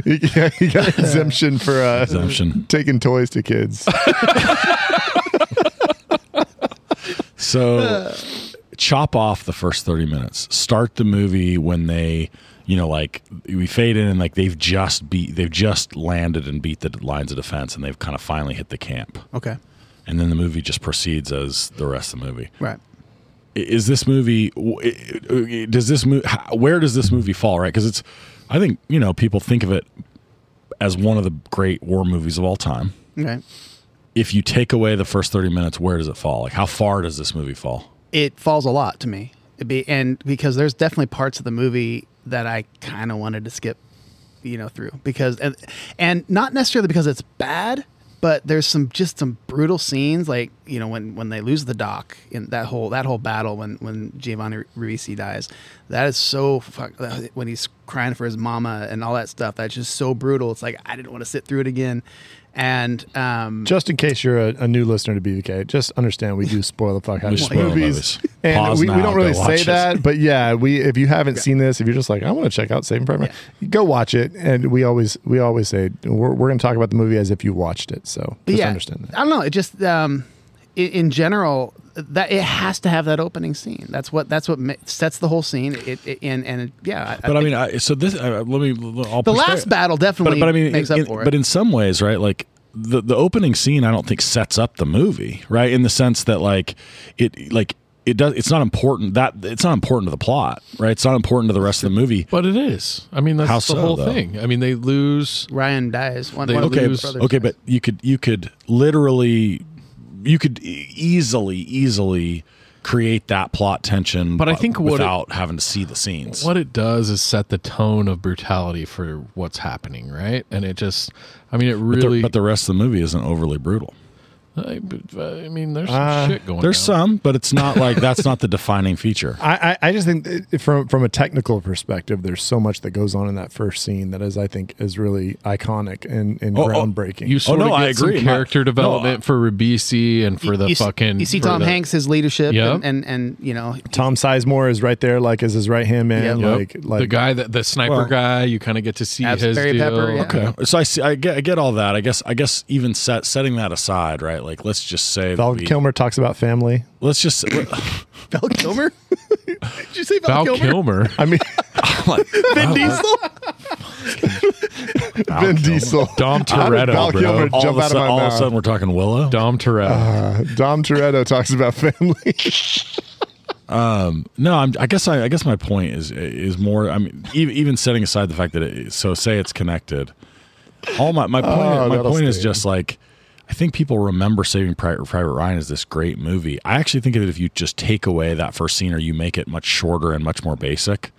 [SPEAKER 6] he, got- he got exemption for uh,
[SPEAKER 4] Exemption.
[SPEAKER 6] taking toys to kids.
[SPEAKER 4] So, chop off the first thirty minutes. Start the movie when they, you know, like we fade in and like they've just beat, they've just landed and beat the lines of defense, and they've kind of finally hit the camp.
[SPEAKER 3] Okay.
[SPEAKER 4] and then the movie just proceeds as the rest of the movie.
[SPEAKER 3] Right.
[SPEAKER 4] Is this movie? Does this movie? Where does this movie fall? Right? Because it's, I think you know people think of it as one of the great war movies of all time.
[SPEAKER 3] Okay.
[SPEAKER 4] If you take away the first thirty minutes, where does it fall? Like how far does this movie fall?
[SPEAKER 3] It falls a lot to me. Be and because there's definitely parts of the movie that I kind of wanted to skip, you know, through because and and not necessarily because it's bad, but there's some just some brutal scenes like you know when when they lose the doc in that whole that whole battle when when Giovanni Ribisi dies, that is so fuck when he's crying for his mama and all that stuff. That's just so brutal. It's like I didn't want to sit through it again. And um,
[SPEAKER 6] Just in case you're a, a new listener to BVK, just understand we do spoil the fuck out of movies.
[SPEAKER 4] movies.
[SPEAKER 6] And
[SPEAKER 4] Pause
[SPEAKER 6] we, we don't really say
[SPEAKER 4] it.
[SPEAKER 6] that, but yeah, we if you haven't seen this, if you're just like I want to check out Saving Private, Ryan," go watch it. And we always we always say we're, we're going to talk about the movie as if you watched it. So just
[SPEAKER 3] yeah,
[SPEAKER 6] understand that.
[SPEAKER 3] I don't know. It just um, in, in general that it has to have that opening scene. That's what that's what sets the whole scene. It, it and and yeah.
[SPEAKER 4] But I,
[SPEAKER 3] think
[SPEAKER 4] mean, I, so this. Uh, let me. I'll
[SPEAKER 3] the
[SPEAKER 4] push
[SPEAKER 3] last battle definitely
[SPEAKER 4] But, but I mean,
[SPEAKER 3] makes
[SPEAKER 4] in,
[SPEAKER 3] up for it.
[SPEAKER 4] but in some ways, right? Like the the opening scene, I don't think sets up the movie, right? In the sense that like it like it does. It's not important that it's not important to the plot, right? It's not important to the rest of the movie.
[SPEAKER 8] But it is. I mean, that's
[SPEAKER 4] How
[SPEAKER 8] the
[SPEAKER 4] so,
[SPEAKER 8] whole
[SPEAKER 4] though?
[SPEAKER 8] thing. I mean, they lose.
[SPEAKER 3] Ryan dies. One,
[SPEAKER 8] They
[SPEAKER 3] one of
[SPEAKER 4] okay,
[SPEAKER 8] lose-
[SPEAKER 4] okay,
[SPEAKER 3] dies.
[SPEAKER 4] but you could you could literally you could easily easily create that plot tension
[SPEAKER 8] But I think what it-
[SPEAKER 4] without having to see the scenes.
[SPEAKER 8] What it does is set the tone of brutality for what's happening, right? And it just, I mean, it
[SPEAKER 4] But the-
[SPEAKER 8] really.
[SPEAKER 4] but the rest of the movie isn't overly brutal.
[SPEAKER 8] I, I mean, there's some
[SPEAKER 6] Uh,
[SPEAKER 8] shit going.
[SPEAKER 4] There's
[SPEAKER 8] down.
[SPEAKER 4] some, but it's not like that's not the defining feature.
[SPEAKER 6] I, I I just think from from a technical perspective, there's so much that goes on in that first scene that is I think is really iconic and, and
[SPEAKER 4] Oh, oh,
[SPEAKER 6] groundbreaking.
[SPEAKER 8] You sort
[SPEAKER 4] no,
[SPEAKER 8] of
[SPEAKER 4] I
[SPEAKER 8] get some
[SPEAKER 4] agree. My-
[SPEAKER 8] character
[SPEAKER 4] no,
[SPEAKER 8] development for Ribisi and for
[SPEAKER 3] You-
[SPEAKER 8] the
[SPEAKER 3] you,
[SPEAKER 8] fucking.
[SPEAKER 3] You see Tom
[SPEAKER 8] the-
[SPEAKER 3] Hanks, his leadership,
[SPEAKER 8] Yep.
[SPEAKER 3] and, and and you know
[SPEAKER 6] Tom Sizemore is right there, like as his right hand man.
[SPEAKER 3] Yep.
[SPEAKER 6] Like like
[SPEAKER 8] the guy that the sniper
[SPEAKER 4] Well-
[SPEAKER 8] guy, you kind of get to see his
[SPEAKER 3] Barry
[SPEAKER 8] deal.
[SPEAKER 3] Pepper, yeah.
[SPEAKER 4] Okay, so I see. I get. I get all that. I guess. I guess even set setting that aside, right? Like, let's just say
[SPEAKER 6] Val
[SPEAKER 4] we-
[SPEAKER 6] Kilmer talks about family.
[SPEAKER 4] Let's just.
[SPEAKER 3] Val Kilmer. Did you say
[SPEAKER 8] Val Kilmer.
[SPEAKER 6] I mean,
[SPEAKER 3] Vin Diesel.
[SPEAKER 6] Vin Diesel.
[SPEAKER 8] Dom
[SPEAKER 6] How
[SPEAKER 8] Toretto,
[SPEAKER 6] Val
[SPEAKER 8] bro.
[SPEAKER 6] Kilmer
[SPEAKER 4] all
[SPEAKER 6] jump
[SPEAKER 4] of a
[SPEAKER 6] out of
[SPEAKER 4] sudden,
[SPEAKER 6] my
[SPEAKER 4] all of a sudden, we're talking Willow.
[SPEAKER 8] Dom Toretto.
[SPEAKER 6] Uh, Dom Toretto talks about family.
[SPEAKER 4] Um, No, I'm, I guess. I, I guess my point is is more. I mean, even, even setting aside the fact that it, so say it's connected. All my my point.
[SPEAKER 6] Oh,
[SPEAKER 4] my
[SPEAKER 6] that'll
[SPEAKER 4] point is just like. I think people remember Saving Private, Ryan as this great movie. I actually think that if you just take away that first scene or you make it much shorter and much more basic,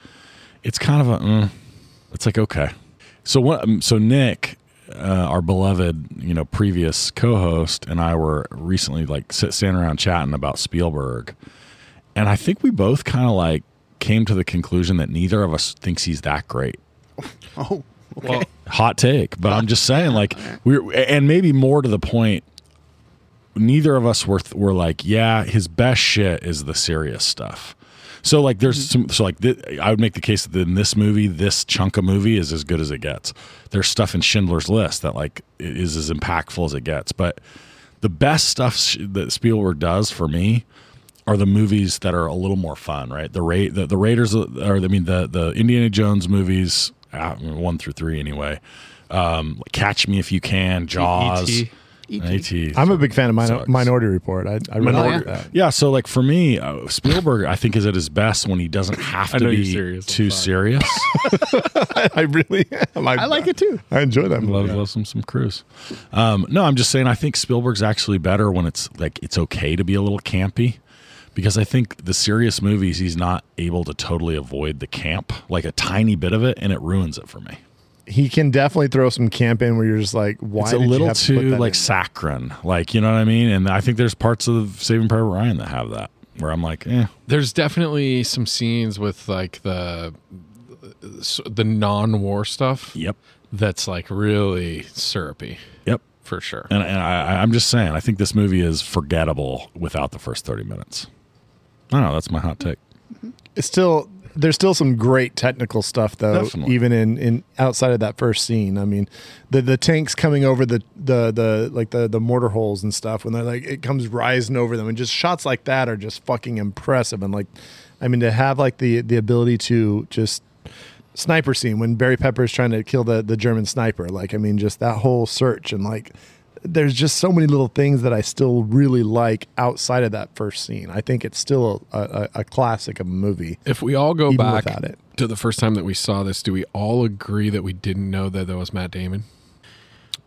[SPEAKER 4] it's kind of a. mm, it's like okay. So what? um, So Nick, uh, our beloved, you know, previous co-host, and I were recently like sit, standing around chatting about Spielberg, and I think we both kind of like came to the conclusion that neither of us thinks he's that great.
[SPEAKER 3] Oh,
[SPEAKER 8] Well,
[SPEAKER 4] Hot take, but I'm just saying, like we're, and maybe more to the point, neither of us were were like, yeah, his best shit is the serious stuff. So like, there's mm-hmm. some, so like, th- I would make the case that in this movie, this chunk of movie is as good as it gets. There's stuff in Schindler's List that like is as impactful as it gets, but the best stuff sh- that Spielberg does for me are the movies that are a little more fun, right? The Ra- the, the Raiders, uh, or I mean the the Indiana Jones movies, uh, one through three anyway. Um, Catch Me If You Can, Jaws,
[SPEAKER 8] E.T..
[SPEAKER 4] E.T.
[SPEAKER 6] I'm a big fan of Min- Minority Report. I, I really
[SPEAKER 4] Minority-
[SPEAKER 6] like that.
[SPEAKER 4] Yeah, so like for me, uh, Spielberg, I think is at his best when he doesn't have to be
[SPEAKER 8] serious.
[SPEAKER 4] Too serious.
[SPEAKER 6] I really am.
[SPEAKER 3] I like it too.
[SPEAKER 6] I enjoy that
[SPEAKER 4] love,
[SPEAKER 6] movie.
[SPEAKER 4] love some some Cruise. Um, no, I'm just saying. I think Spielberg's actually better when it's like it's okay to be a little campy, because I think the serious movies he's not able to totally avoid the camp, like a tiny bit of it, and it ruins it for me.
[SPEAKER 6] He can definitely throw some camp in where you're just like, why?
[SPEAKER 4] it's a
[SPEAKER 6] did you
[SPEAKER 4] little
[SPEAKER 6] have to put
[SPEAKER 4] too
[SPEAKER 6] that
[SPEAKER 4] like
[SPEAKER 6] in?
[SPEAKER 4] saccharine, like you know what I mean. And I think there's parts of Saving Private Ryan that have that, where I'm like, eh,
[SPEAKER 8] there's definitely some scenes with like the the non-war stuff
[SPEAKER 4] yep,
[SPEAKER 8] that's like really syrupy
[SPEAKER 4] yep.
[SPEAKER 8] for sure.
[SPEAKER 4] And, and I, I'm just saying, I think this movie is forgettable without the first 30 minutes. I don't know. That's my hot take. Mm-hmm.
[SPEAKER 6] It's still there's still some great technical stuff though
[SPEAKER 4] Definitely.
[SPEAKER 6] even in in outside of that first scene i mean the the tanks coming over the the the like the the mortar holes and stuff when they're like it comes rising over them and just shots like that are just fucking impressive and like i mean to have like the the ability to just sniper scene when barry pepper is trying to kill the the german sniper like i mean just that whole search and like there's just so many little things that I still really like outside of that first scene. I think it's still a, a, a classic of a movie.
[SPEAKER 8] If we all go back
[SPEAKER 6] it.
[SPEAKER 8] to the first time that we saw this, do we all agree that we didn't know that that was Matt Damon?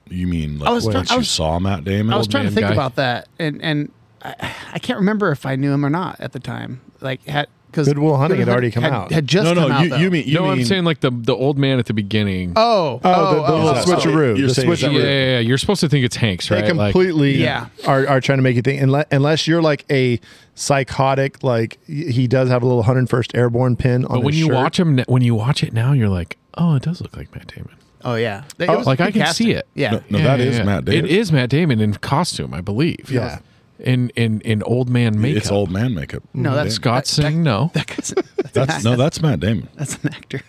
[SPEAKER 4] You mean like
[SPEAKER 3] I was
[SPEAKER 4] once
[SPEAKER 3] I
[SPEAKER 4] you
[SPEAKER 3] was-
[SPEAKER 4] saw Matt Damon?
[SPEAKER 3] I was trying to think
[SPEAKER 8] guy.
[SPEAKER 3] about that, and and I, I can't remember if I knew him or not at the time. Like, had because
[SPEAKER 6] Good Will Hunting had already come
[SPEAKER 3] had,
[SPEAKER 6] out.
[SPEAKER 3] Had just
[SPEAKER 4] no,
[SPEAKER 3] come
[SPEAKER 4] no,
[SPEAKER 3] out.
[SPEAKER 4] you,
[SPEAKER 3] though.
[SPEAKER 4] you mean you
[SPEAKER 8] no,
[SPEAKER 4] mean
[SPEAKER 8] I'm saying like the the old man at the beginning.
[SPEAKER 3] Oh,
[SPEAKER 6] Oh, the, the
[SPEAKER 3] oh,
[SPEAKER 6] little
[SPEAKER 3] oh,
[SPEAKER 6] switcheroo.
[SPEAKER 4] You're
[SPEAKER 6] the
[SPEAKER 4] saying-
[SPEAKER 6] switcheroo.
[SPEAKER 8] yeah, yeah, yeah. You're supposed to think it's Hanks,
[SPEAKER 6] They
[SPEAKER 8] right? Like-
[SPEAKER 6] completely
[SPEAKER 3] Yeah.
[SPEAKER 6] are, are trying to make you think unless, unless you're like a psychotic like he does have a little 101st airborne pin on
[SPEAKER 8] but when
[SPEAKER 6] his
[SPEAKER 8] you
[SPEAKER 6] shirt.
[SPEAKER 8] watch him, when you watch it now, you're like, oh, it does look like Matt Damon.
[SPEAKER 3] Oh yeah, oh. It
[SPEAKER 6] Oh,
[SPEAKER 3] was
[SPEAKER 8] like I
[SPEAKER 3] good
[SPEAKER 8] can
[SPEAKER 3] casting.
[SPEAKER 8] see it.
[SPEAKER 3] Yeah,
[SPEAKER 4] No, no,
[SPEAKER 8] Yeah,
[SPEAKER 4] that
[SPEAKER 8] yeah,
[SPEAKER 4] is
[SPEAKER 8] yeah.
[SPEAKER 4] Matt Damon.
[SPEAKER 8] It is Matt Damon in costume, I believe.
[SPEAKER 6] Yeah.
[SPEAKER 8] In in in old man makeup.
[SPEAKER 4] it's old man makeup.
[SPEAKER 3] No, that's
[SPEAKER 8] Scott
[SPEAKER 3] that-
[SPEAKER 8] Singh. No,
[SPEAKER 3] that- that's, that's,
[SPEAKER 4] That's no, that's Matt Damon.
[SPEAKER 3] that's an actor.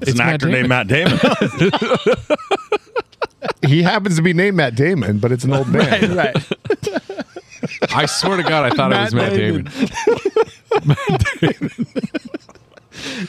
[SPEAKER 4] It's, an
[SPEAKER 8] Matt
[SPEAKER 4] actor
[SPEAKER 8] Damon.
[SPEAKER 4] named Matt Damon.
[SPEAKER 6] he happens to be named Matt Damon, but it's an old man.
[SPEAKER 3] right.
[SPEAKER 8] I swear to God, I thought it was Matt Damon.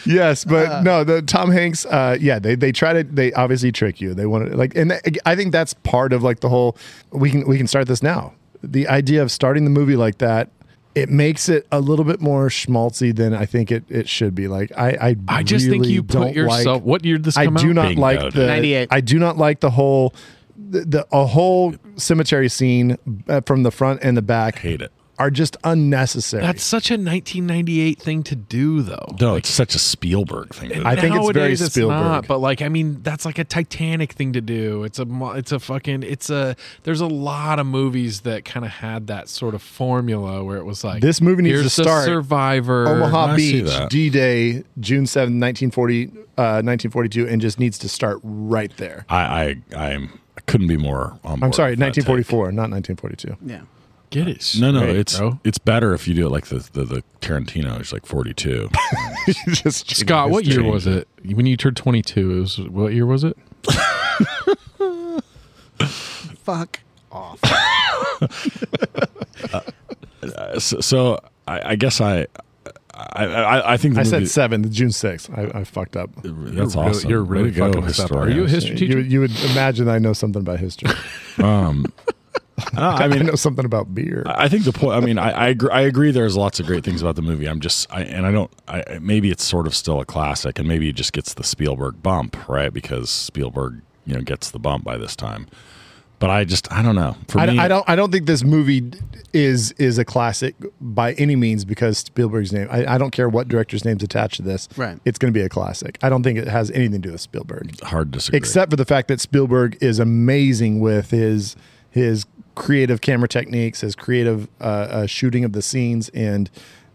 [SPEAKER 6] Yes, but
[SPEAKER 3] Uh.
[SPEAKER 6] no, the Tom Hanks. Uh, yeah, they they try to they obviously trick you. They want to like, and I think that's part of like the whole. We can we can start this now. The idea of starting the movie like that. It makes it a little bit more schmaltzy than I think it, it should be. Like I I,
[SPEAKER 8] I just think you put
[SPEAKER 6] don't
[SPEAKER 8] yourself.
[SPEAKER 6] Like,
[SPEAKER 8] what year did this
[SPEAKER 6] I
[SPEAKER 8] come
[SPEAKER 6] do
[SPEAKER 8] out?
[SPEAKER 6] not
[SPEAKER 4] Bingo,
[SPEAKER 6] like the
[SPEAKER 3] 98.
[SPEAKER 6] I do not like the whole the, the a whole cemetery scene uh, from the front and the back
[SPEAKER 4] Hate it.
[SPEAKER 6] Are just unnecessary.
[SPEAKER 8] That's such a 1998 thing to do, though.
[SPEAKER 4] No, it's such a Spielberg thing.
[SPEAKER 6] I think it's very
[SPEAKER 8] Nowadays,
[SPEAKER 6] Spielberg.
[SPEAKER 8] not, but like, I mean, that's like a Titanic thing to do. It's a, it's a fucking, it's a. There's a lot of movies that kind of had that sort of formula where it was like
[SPEAKER 6] This movie needs
[SPEAKER 8] here's
[SPEAKER 6] to
[SPEAKER 8] the
[SPEAKER 6] start
[SPEAKER 8] Survivor,
[SPEAKER 6] Omaha
[SPEAKER 4] I
[SPEAKER 6] Beach. D Day, June 7, 1940, uh, 1942, and just needs to start right there.
[SPEAKER 4] I I I'm I couldn't be more on board.
[SPEAKER 6] I'm sorry,
[SPEAKER 4] with that take.
[SPEAKER 6] 1944, not 1942.
[SPEAKER 3] Yeah.
[SPEAKER 8] Get it?
[SPEAKER 4] No, no,
[SPEAKER 8] straight,
[SPEAKER 4] it's
[SPEAKER 8] bro.
[SPEAKER 4] it's better if you do it like the the, the Tarantino. It's like 42.
[SPEAKER 6] just
[SPEAKER 8] Scott. What year
[SPEAKER 4] change
[SPEAKER 8] was it when you turned 22? It was what year was it?
[SPEAKER 3] Fuck off.
[SPEAKER 4] Uh, so, so I, I guess I I I, I think the
[SPEAKER 6] I
[SPEAKER 4] movie,
[SPEAKER 6] said 7, June 6th. I, I fucked up.
[SPEAKER 4] That's
[SPEAKER 8] You're really-
[SPEAKER 4] awesome.
[SPEAKER 8] you're really
[SPEAKER 4] to go,
[SPEAKER 8] fucking up. Are you a history teacher?
[SPEAKER 6] You, you would imagine I know something about history.
[SPEAKER 4] Um, I
[SPEAKER 6] I
[SPEAKER 4] mean,
[SPEAKER 6] know something about beer.
[SPEAKER 4] I think the point. I mean, I I agree, I agree. There's lots of great things about the movie. I'm just, I, and I don't. I maybe it's sort of still a classic, and maybe it just gets the Spielberg bump, right? Because Spielberg, you know, gets the bump by this time. But I just, I don't know. For
[SPEAKER 6] I,
[SPEAKER 4] me,
[SPEAKER 6] I don't. I don't think this movie is is a classic by any means because Spielberg's name. I, I don't care what director's name's attached to this.
[SPEAKER 3] Right.
[SPEAKER 6] It's going to be a classic. I don't think it has anything to do with Spielberg.
[SPEAKER 4] hard to disagree.
[SPEAKER 6] except for the fact that Spielberg is amazing with his his creative camera techniques, his creative uh, uh, shooting of the scenes, and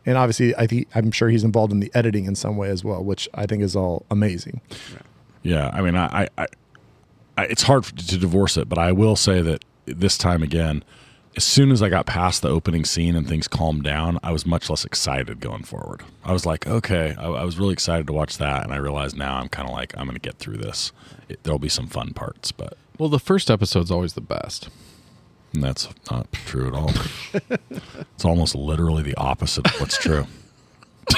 [SPEAKER 6] and obviously I think I'm sure he's involved in the editing in some way as well, which I think is all amazing.
[SPEAKER 4] Yeah, I mean, I, I, I, I it's hard to divorce it, but I will say that this time again, as soon as I got past the opening scene and things calmed down, I was much less excited going forward. I was like, okay, I, I was really excited to watch that, and I realized now I'm kind of like, I'm going to get through this. It, there'll be some fun parts, but
[SPEAKER 8] Well, the first episode's always the best.
[SPEAKER 4] That's not true at all. it's almost literally the opposite of what's true.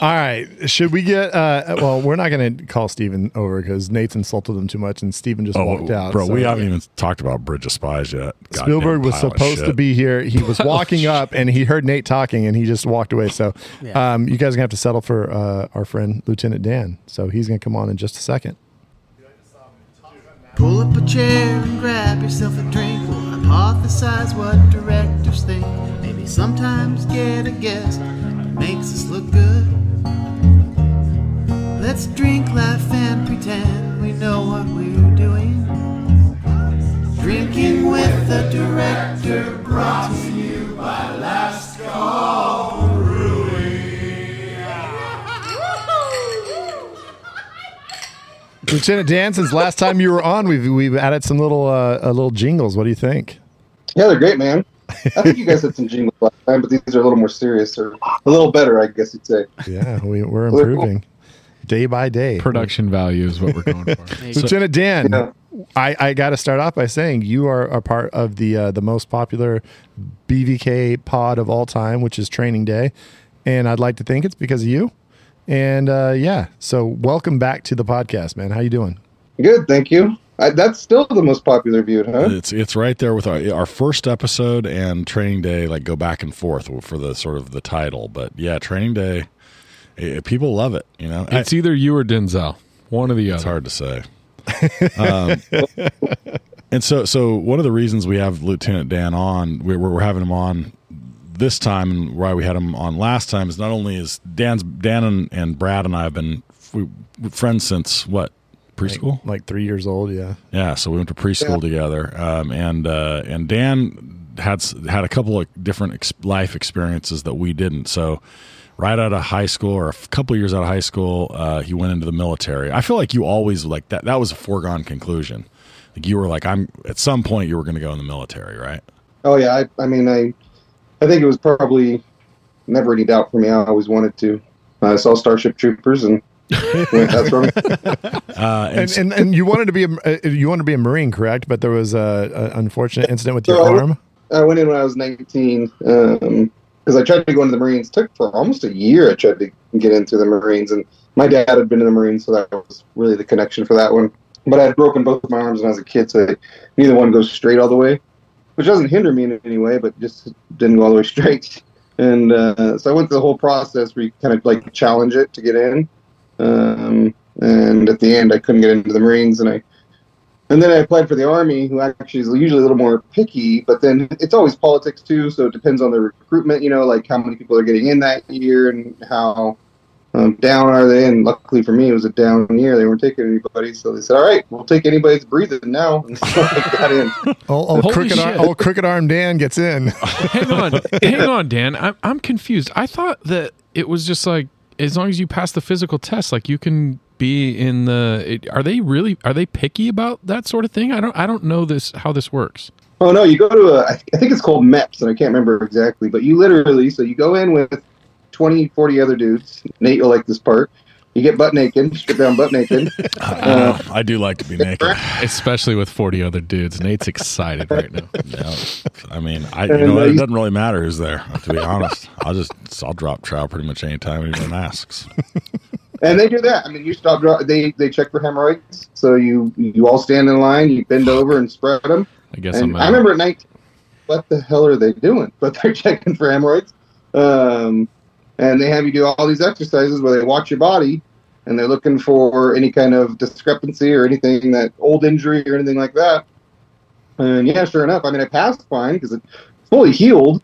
[SPEAKER 6] All right, should we get? Uh, well, we're not going to call Steven over because Nate's insulted him too much, and Steven just walked out.
[SPEAKER 4] Oh, bro,
[SPEAKER 6] so-
[SPEAKER 4] we haven't even talked about Bridge of Spies yet. Goddamn
[SPEAKER 6] Spielberg was supposed to be here. He was walking up and he heard Nate talking and he just walked away. So
[SPEAKER 3] Yeah.
[SPEAKER 6] um, you guys are going to have to settle for uh, our friend Lieutenant Dan. So he's going to come on in just a second.
[SPEAKER 9] Pull up a chair and grab yourself a drink. Hypothesize what directors think. Maybe sometimes get a guess that makes us look good. Let's drink, laugh, and pretend we know what we're doing. Drinking with the director brought to you by Last Call
[SPEAKER 6] Lieutenant Dan, since last time you were on, we've we've added some little uh, little jingles. What do you think?
[SPEAKER 10] Yeah, they're great, man. I think you guys had some jingles last time, but these are a little more serious or a little better, I guess you'd say.
[SPEAKER 6] Yeah, we, we're improving day by day.
[SPEAKER 8] Production value is what we're going for.
[SPEAKER 6] Lieutenant Dan,
[SPEAKER 10] Yeah.
[SPEAKER 6] I, I got to start off by saying you are a part of the uh, the most popular BVK pod of all time, which is Training Day, and I'd like to think it's because of you. And uh, yeah, so welcome back to the podcast, man. How you doing?
[SPEAKER 10] Good, thank you. I, that's still the most popular viewed, huh?
[SPEAKER 4] It's it's right there with our our first episode and Training Day. Like go back and forth for the sort of the title, but yeah, Training Day. eh, people love it. You know,
[SPEAKER 8] It's either you or Denzel, one or the
[SPEAKER 4] it's
[SPEAKER 8] other.
[SPEAKER 4] It's hard to say. um, and so, so one of the reasons we have Lieutenant Dan on, we're, we're having him on this time and why we had him on last time is not only is Dan's Dan and, and Brad and I have been we, friends since what preschool
[SPEAKER 6] Like, like three years old. Yeah.
[SPEAKER 4] yeah, so we went to preschool together, um, and uh, and Dan had had a couple of different ex- life experiences that we didn't. So, right out of high school, or a f- couple years out of high school, uh, he went into the military. I feel like you always like that. That was a foregone conclusion. Like you were like, I'm at some point you were going to go in the military, right?
[SPEAKER 10] Oh yeah, I, I mean, I, I think it was probably never any doubt for me. I always wanted to. I saw Starship Troopers and went, that's where I'm-
[SPEAKER 4] Uh, and,
[SPEAKER 6] And, and and you wanted to be a uh, you wanted to be a marine, correct? But there was a, a unfortunate incident with your
[SPEAKER 10] I-
[SPEAKER 6] arm.
[SPEAKER 10] I went in when I was 19 because I tried to go into the Marines. Took for almost a year. I tried to get into the Marines, and my dad had been in the Marines, so that was really the connection for that one. But I had broken both of my arms when I was a kid, so neither one goes straight all the way, which doesn't hinder me in any way, but just didn't go all the way straight. And uh, so I went through the whole process where you kind of like challenge it to get in. Um, and at the end, I couldn't get into the Marines, and I and then I applied for the Army, who actually is usually a little more picky, but then it's always politics too, so it depends on the recruitment, you know, like how many people are getting in that year and how um, down are they. And luckily for me, it was a down year. They weren't taking anybody, so they said, all right, we'll take anybody that's breathing now. And so I got in.
[SPEAKER 6] Oh, oh
[SPEAKER 8] Holy
[SPEAKER 6] crooked, arm,
[SPEAKER 8] shit.
[SPEAKER 6] oh, crooked arm Dan gets in.
[SPEAKER 8] hang on, hang on, Dan. I'm I'm confused. I thought that it was just like as long as you pass the physical test, like you can be in the. It, are they really? Are they picky about that sort of thing? I don't. I don't know this how this works.
[SPEAKER 10] Oh no, you go to a, I think it's called MEPS, and I can't remember exactly, but you literally, so you go in with 20, 40 other dudes. Nate, you'll like this part. You get butt naked, strip down butt naked.
[SPEAKER 4] uh, I do like to be naked.
[SPEAKER 8] Especially with forty other dudes. Nate's excited right now.
[SPEAKER 4] Yeah, I mean, I you know it doesn't really matter who's there. To be honest, I'll just I'll drop trout pretty much anytime anyone asks.
[SPEAKER 10] And they do that. I mean, you stop. They they check for hemorrhoids. So you you all stand in line. You bend over and spread them.
[SPEAKER 8] I guess
[SPEAKER 10] And
[SPEAKER 8] I'm.
[SPEAKER 10] I remember at night, what the hell are they doing? But they're checking for hemorrhoids. Um, and they have you do all these exercises where they watch your body, and they're looking for any kind of discrepancy or anything that old injury or anything like that. And yeah, sure enough, I mean, I passed fine because it's fully healed.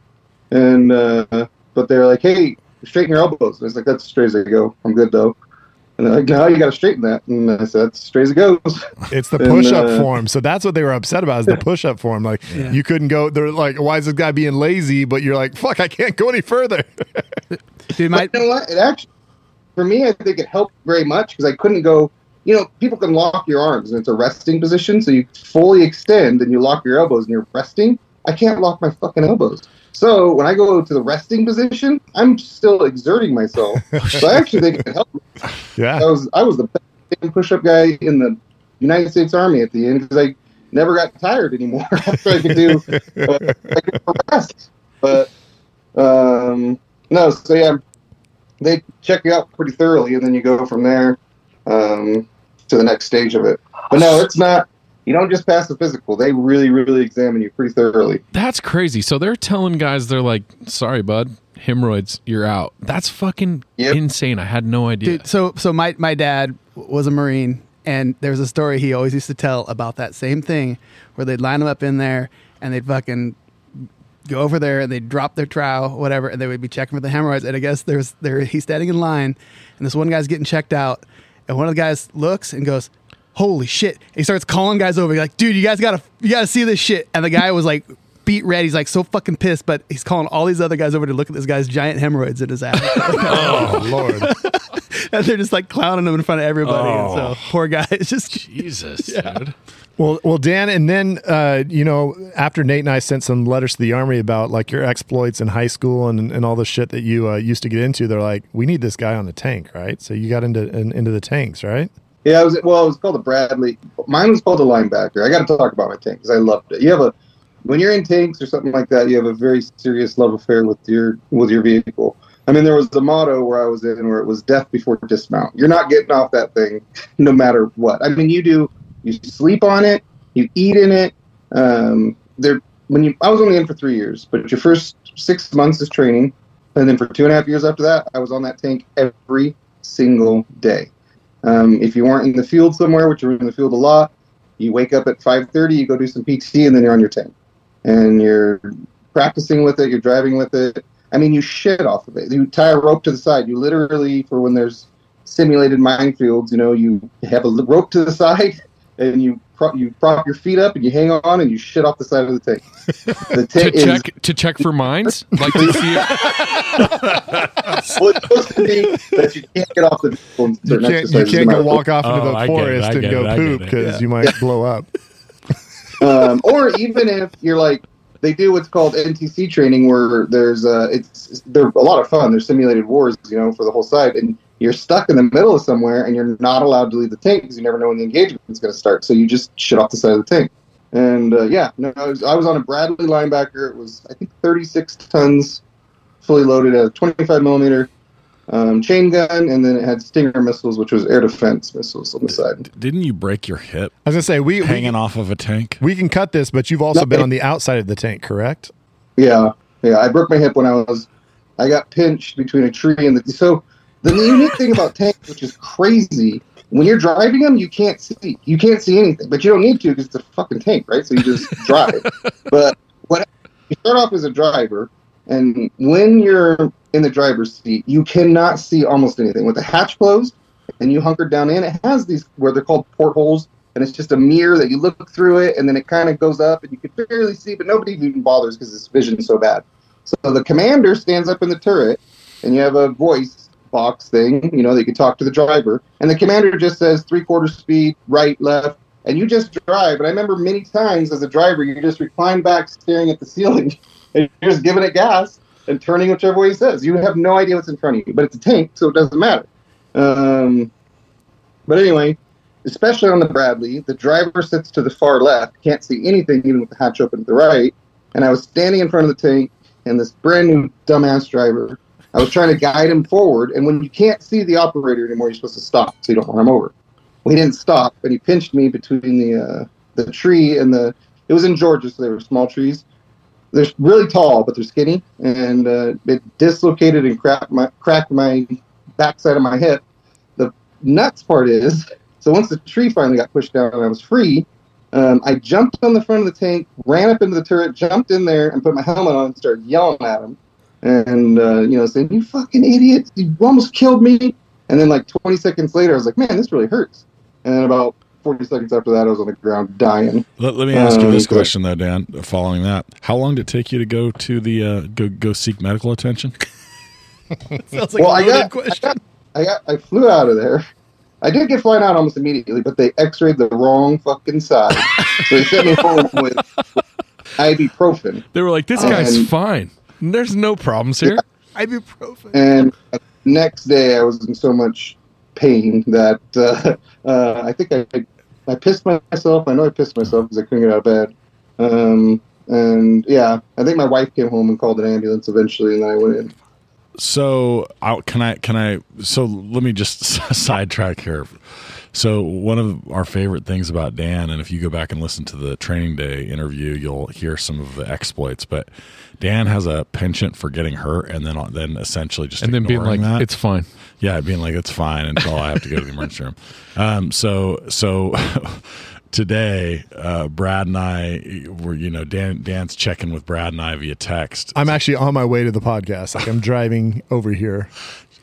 [SPEAKER 10] And uh, but they're like, hey, straighten your elbows. And I was like, that's straight as they go. I'm good though. And they're like, no, you got to straighten that. And I said, that's straight as it goes.
[SPEAKER 6] It's the push up
[SPEAKER 10] uh,
[SPEAKER 6] form. So that's what they were upset about is the push up form. Like you couldn't go. They're like, why is this guy being lazy? But you're like, fuck, I can't go any further.
[SPEAKER 3] Dude, my
[SPEAKER 10] you know what? It actually, for me, I think it helped very much because I couldn't go. You know, people can lock your arms and it's a resting position, so you fully extend and you lock your elbows and you're resting. I can't lock my fucking elbows. So when I go to the resting position, I'm still exerting myself. so I actually think it helped. me. I was I was the best push-up guy in the United States Army at the end because I never got tired anymore after I could do uh, I could rest. But um, no, so yeah, they check you out pretty thoroughly, and then you go from there um, to the next stage of it. But no, it's not. You don't just pass the physical; they really, really examine you pretty thoroughly.
[SPEAKER 8] That's crazy. So they're telling guys, they're like, "Sorry, bud, hemorrhoids, you're out." That's fucking
[SPEAKER 10] Yep.
[SPEAKER 8] insane. I had no idea.
[SPEAKER 3] Dude, so so my my dad was a marine, and there's a story he always used to tell about that same thing, where they'd line them up in there and they'd fucking go over there and they'd drop their trowel, whatever, and they would be checking for the hemorrhoids. And I guess there's there he's standing in line, and this one guy's getting checked out, and one of the guys looks and goes. Holy shit! He starts calling guys over. He's like, "Dude, you guys gotta, you gotta see this shit." And the guy was like, beat red. He's like so fucking pissed, but he's calling all these other guys over to look at this guy's giant hemorrhoids in his ass.
[SPEAKER 6] Oh Lord.
[SPEAKER 3] and they're just like clowning him in front of everybody. And so poor guy is just
[SPEAKER 8] Jesus, dude.
[SPEAKER 6] Well, well, Dan, and then uh, you know, after Nate and I sent some letters to the army about like your exploits in high school and, and all the shit that you uh, used to get into, they're like, we need this guy on the tank, right? So you got into in, into the tanks, right?
[SPEAKER 10] Yeah, it was well. It was called a Bradley. Mine was called a linebacker. I got to talk about my tank because I loved it. You have a when you're in tanks or something like that, you have a very serious love affair with your with your vehicle. I mean, there was a motto where I was in where it was death before dismount. You're not getting off that thing, no matter what. I mean, you do. You sleep on it. You eat in it. Um, there. When you, I was only in for three years, but your first six months is training, and then for two and a half years after that, I was on that tank every single day. Um, if you weren't in the field somewhere, which you're in the field a lot, you wake up at 5:30, you go do some PT, and then you're on your tank, and you're practicing with it, you're driving with it. I mean, you shit off of it. You tie a rope to the side. You literally, for when there's simulated minefields, you know, you have a rope to the side and you prop, you prop your feet up and you hang on and you shit off the side of the tank. The
[SPEAKER 8] to
[SPEAKER 10] tank is
[SPEAKER 8] check to check for mines, like to see if,
[SPEAKER 10] well, it's supposed to be that you can't get off the vehicle
[SPEAKER 6] You can't, you can't go walk off into
[SPEAKER 8] Oh,
[SPEAKER 6] the
[SPEAKER 8] I get it,
[SPEAKER 6] forest and go
[SPEAKER 8] it,
[SPEAKER 6] poop because
[SPEAKER 10] yeah.
[SPEAKER 6] you might blow up.
[SPEAKER 10] um, or even if you're like they do what's called NTC training, where there's uh, it's they're a lot of fun. They're simulated wars, you know, for the whole side, and you're stuck in the middle of somewhere, and you're not allowed to leave the tank because you never know when the engagement is going to start. So you just shit off the side of the tank. And uh, yeah, no, I was, I was on a Bradley linebacker. It was I think 36 tons, fully loaded at a 25 millimeter um, chain gun, and then it had Stinger missiles, which was air defense missiles on the side.
[SPEAKER 4] Didn't you break your hip
[SPEAKER 6] I was gonna say we we,
[SPEAKER 4] hanging off of a tank?
[SPEAKER 6] we can cut this, but you've also
[SPEAKER 10] No,
[SPEAKER 6] been on the outside of the tank, correct?
[SPEAKER 10] Yeah, yeah. I broke my hip when I was. I got pinched between a tree and the. So the unique thing about tanks, which is crazy, when you're driving them, you can't see. You can't see anything, but you don't need to because it's a fucking tank, right? So you just drive. but what you start off as a driver, and when you're in the driver's seat, you cannot see almost anything. With the hatch closed and you hunkered down in, it has these where they're called portholes, and it's just a mirror that you look through it, and then it kind of goes up, and you can barely see, but nobody even bothers because this vision is so bad. So the commander stands up in the turret, and you have a voice box thing, you know, you can talk to the driver, and the commander just says three quarter speed, right, left, and you just drive. And I remember many times as a driver, you just recline back, staring at the ceiling, and you're just giving it gas and turning whichever way he says. You have no idea what's in front of you, but it's a tank, so it doesn't matter. Um, but anyway, especially on the Bradley, the driver sits to the far left, can't see anything even with the hatch open to the right. And I was standing in front of the tank, and this brand new dumbass driver, I was trying to guide him forward. And when you can't see the operator anymore, you're supposed to stop so you don't run him over. Well, he didn't stop, and he pinched me between the uh, the tree and the. It was in Georgia, so they were small trees. They're really tall, but they're skinny, and uh, it dislocated and cracked my cracked my backside of my hip. The nuts part is, so once the tree finally got pushed down and I was free, um, I jumped on the front of the tank, ran up into the turret, jumped in there, and put my helmet on and started yelling at him, and uh, you know, saying, "You fucking idiot! You almost killed me!" And then, like 20 seconds later, I was like, "Man, this really hurts." And then about 40 seconds after that, I was on the ground dying.
[SPEAKER 4] Let, let me ask you
[SPEAKER 10] Um,
[SPEAKER 4] this question though, Dan. Following that, how long did it take you to go to the uh, go go seek medical attention?
[SPEAKER 3] Sounds like
[SPEAKER 10] well,
[SPEAKER 3] a
[SPEAKER 10] I
[SPEAKER 3] loaded
[SPEAKER 10] got, I got, I got, I flew out of there. I did get flown out almost immediately, but they X-rayed the wrong fucking side, so they sent me home with ibuprofen.
[SPEAKER 8] they were like, "This guy's
[SPEAKER 10] And-
[SPEAKER 8] fine. There's no problems here."
[SPEAKER 3] Ibuprofen.
[SPEAKER 10] And the next day, I was in so much pain that uh, uh, I think I I pissed myself. I know I pissed myself because I couldn't get out of bed. Um, and yeah, I think my wife came home and called an ambulance eventually, and then I went in.
[SPEAKER 4] So, I, can I can I? So let me just sidetrack here. So one of our favorite things about Dan, and if you go back and listen to the training day interview, you'll hear some of the exploits. But Dan has a penchant for getting hurt, and then then essentially just
[SPEAKER 8] and then being like,
[SPEAKER 4] that.
[SPEAKER 8] "It's fine."
[SPEAKER 4] Yeah, being like it's fine until I have to go to the emergency room. Um, so so today, uh, Brad and I were you know Dan Dan's checking with Brad and I via text.
[SPEAKER 6] I'm actually on my way to the podcast. Like I'm driving over here.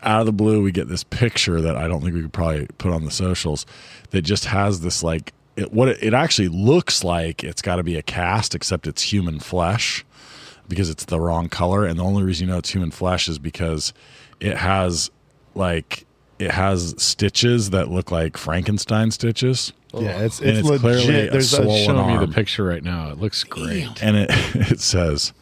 [SPEAKER 4] Out of the blue, we get this picture that I don't think we could probably put on the socials that just has this like it, what it, it actually looks like. It's got to be a cast, except it's human flesh because it's the wrong color. And the only reason you know it's human flesh is because it has like it has stitches that look like Frankenstein stitches.
[SPEAKER 6] Yeah, it's
[SPEAKER 4] And
[SPEAKER 6] it's,
[SPEAKER 4] it's clearly
[SPEAKER 6] legit.
[SPEAKER 4] a
[SPEAKER 6] There's a,
[SPEAKER 4] swollen
[SPEAKER 8] Showing me the picture right now. It looks great.
[SPEAKER 4] and it it says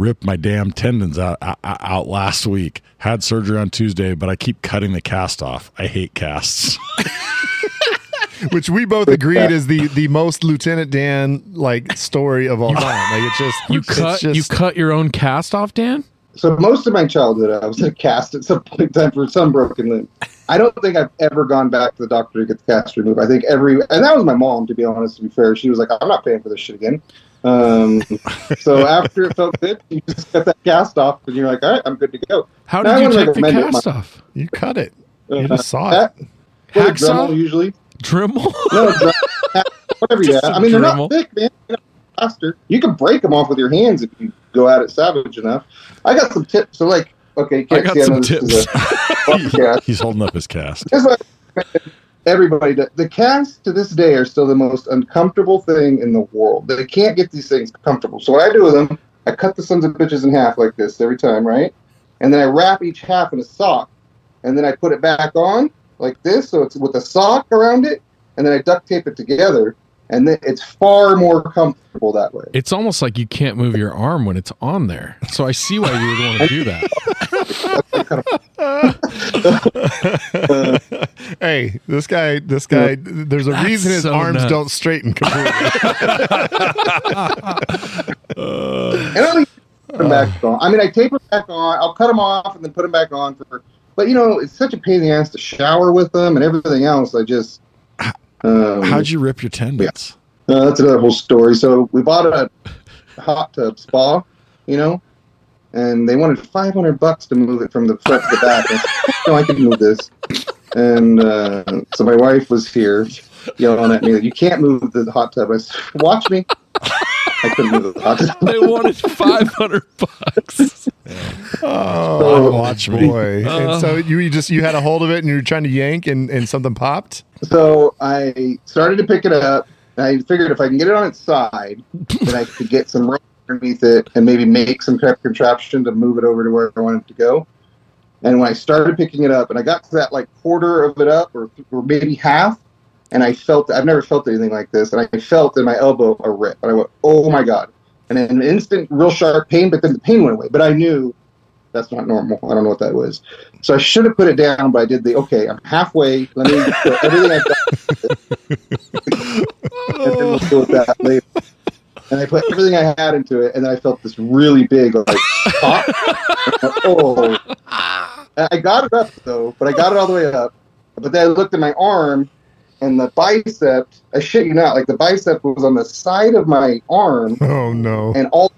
[SPEAKER 4] ripped my damn tendons out, out out last week had surgery on tuesday but i keep cutting the cast off i hate casts
[SPEAKER 6] which we both agreed is the the most Lieutenant Dan like story of all time. Like it's just
[SPEAKER 8] You
[SPEAKER 6] it's
[SPEAKER 8] cut
[SPEAKER 6] just-
[SPEAKER 8] you cut your own cast off, Dan?
[SPEAKER 10] So most of my childhood, I was a cast at some point in time for some broken limb. I don't think I've ever gone back to the doctor to get the cast removed. I think every, and that was my mom, to be honest. To be fair, she was like, "I'm not paying for this shit again." Um, so after it felt good, you just got that cast off, and you're like, "All right, I'm good to go."
[SPEAKER 8] How
[SPEAKER 10] Now, I
[SPEAKER 8] did you take the cast off?
[SPEAKER 6] you cut it. You
[SPEAKER 10] Uh,
[SPEAKER 6] just saw
[SPEAKER 10] that-
[SPEAKER 6] it.
[SPEAKER 8] Hacksaw?
[SPEAKER 10] Dremel usually.
[SPEAKER 8] Dremel?
[SPEAKER 10] No, drum- whatever. Yeah, I mean they're not thick, man. They're Faster. You can break them off with your hands if you go at it savage enough. I got some tips. So like, okay, you
[SPEAKER 8] I
[SPEAKER 10] can't
[SPEAKER 8] got
[SPEAKER 10] see,
[SPEAKER 8] some tips.
[SPEAKER 10] a.
[SPEAKER 6] He's holding up his cast.
[SPEAKER 10] Here's what I recommend everybody. The casts to this day are still the most uncomfortable thing in the world. They can't get these things comfortable. So what I do with them, I cut the sons of bitches in half like this every time, right? And then I wrap each half in a sock, and then I put it back on like this, so it's with a sock around it, and then I duct tape it together, and then it's far more comfortable that way.
[SPEAKER 8] It's almost like you can't move your arm when it's on there. So I see why you would want to do that.
[SPEAKER 6] hey, this guy, this guy. There's a
[SPEAKER 8] That's
[SPEAKER 6] reason his
[SPEAKER 8] so
[SPEAKER 6] arms
[SPEAKER 8] nuts.
[SPEAKER 6] don't straighten completely.
[SPEAKER 10] And I don't put them back on. I mean, I tape them back on. I'll cut them off and then put them back on for. But you know, it's such a pain in the ass to shower with them and everything else. I just. Um,
[SPEAKER 6] How'd you rip your tendons?
[SPEAKER 10] Uh, that's another whole story. So we bought a hot tub spa, you know, and they wanted 500 bucks to move it from the front to the back. I said, no, I can move this. And uh, so my wife was here yelling at me that you can't move the hot tub. I said, watch me. I couldn't move the hot tub.
[SPEAKER 8] They wanted 500 bucks.
[SPEAKER 6] Oh, watch. Boy.
[SPEAKER 8] Uh.
[SPEAKER 6] and so you, you just you had a hold of it and you were trying to yank and, and something popped.
[SPEAKER 10] So I started to pick it up, and I figured if I can get it on its side, then I could get some rope underneath it and maybe make some kind of contraption to move it over to where I wanted it to go. And when I started picking it up, and I got to that like quarter of it up, or, or maybe half, and I felt I've never felt anything like this, and I felt in my elbow a rip, and I went, "Oh my god!" And an instant, real sharp pain, but then the pain went away. But I knew that's not normal. I don't know what that was. So I should have put it down, but I did the okay. I'm halfway. Let me put everything I've got, and then we'll deal with that later. And I put everything I had into it, and then I felt this really big like pop. oh, I got it up though, but I got it all the way up. But then I looked at my arm, and the bicep. I shit you not, like the bicep was on the side of my arm,
[SPEAKER 6] Oh no.
[SPEAKER 10] and all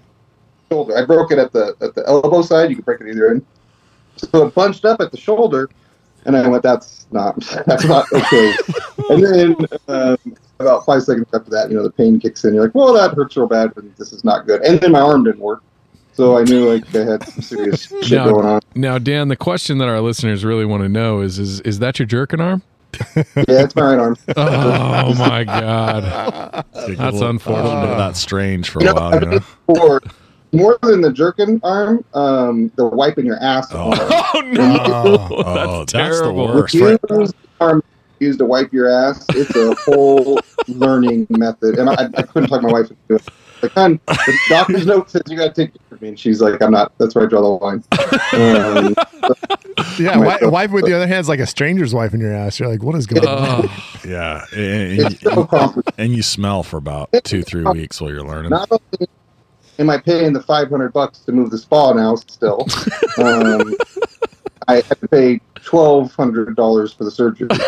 [SPEAKER 10] shoulder. I broke it at the at the elbow side. You can break it either end. So it bunched up at the shoulder, and I went, "That's not that's not okay." and then um, about five seconds after that, you know, the pain kicks in. You're like, "Well, that hurts real bad, and this is not good." And then my arm didn't work, so I knew like I had some serious shit
[SPEAKER 8] Now-
[SPEAKER 10] going on.
[SPEAKER 8] Now, Dan, the question that our listeners really want to know is is, is that your jerking arm?
[SPEAKER 10] Yeah, it's my right arm.
[SPEAKER 8] Oh, my God. That's
[SPEAKER 6] A little bit of
[SPEAKER 8] unfortunate.
[SPEAKER 6] that strange for
[SPEAKER 10] You
[SPEAKER 6] a
[SPEAKER 10] know,
[SPEAKER 6] while. You know?
[SPEAKER 10] been for more than the jerking arm, um, the wiping your ass. arm.
[SPEAKER 8] Oh, no.
[SPEAKER 6] Oh,
[SPEAKER 8] that's,
[SPEAKER 6] that's the
[SPEAKER 8] terrible.
[SPEAKER 6] worst.
[SPEAKER 10] If you use the arm used to wipe your ass, it's a whole learning method. And I, I couldn't talk my wife into it. Like, hon, the doctor's note says you got to take care of me. And she's like, I'm not. That's where I draw the line. Um,
[SPEAKER 6] Yeah, wi- wife with the other hand is like a stranger's wife in your ass. You're like, what is going on? Yeah, and,
[SPEAKER 10] it's so
[SPEAKER 6] and you smell for about two, three weeks while you're learning.
[SPEAKER 10] Not only am I paying the 500 bucks to move the spa now, still, um, I have to pay $1,200 for the surgery.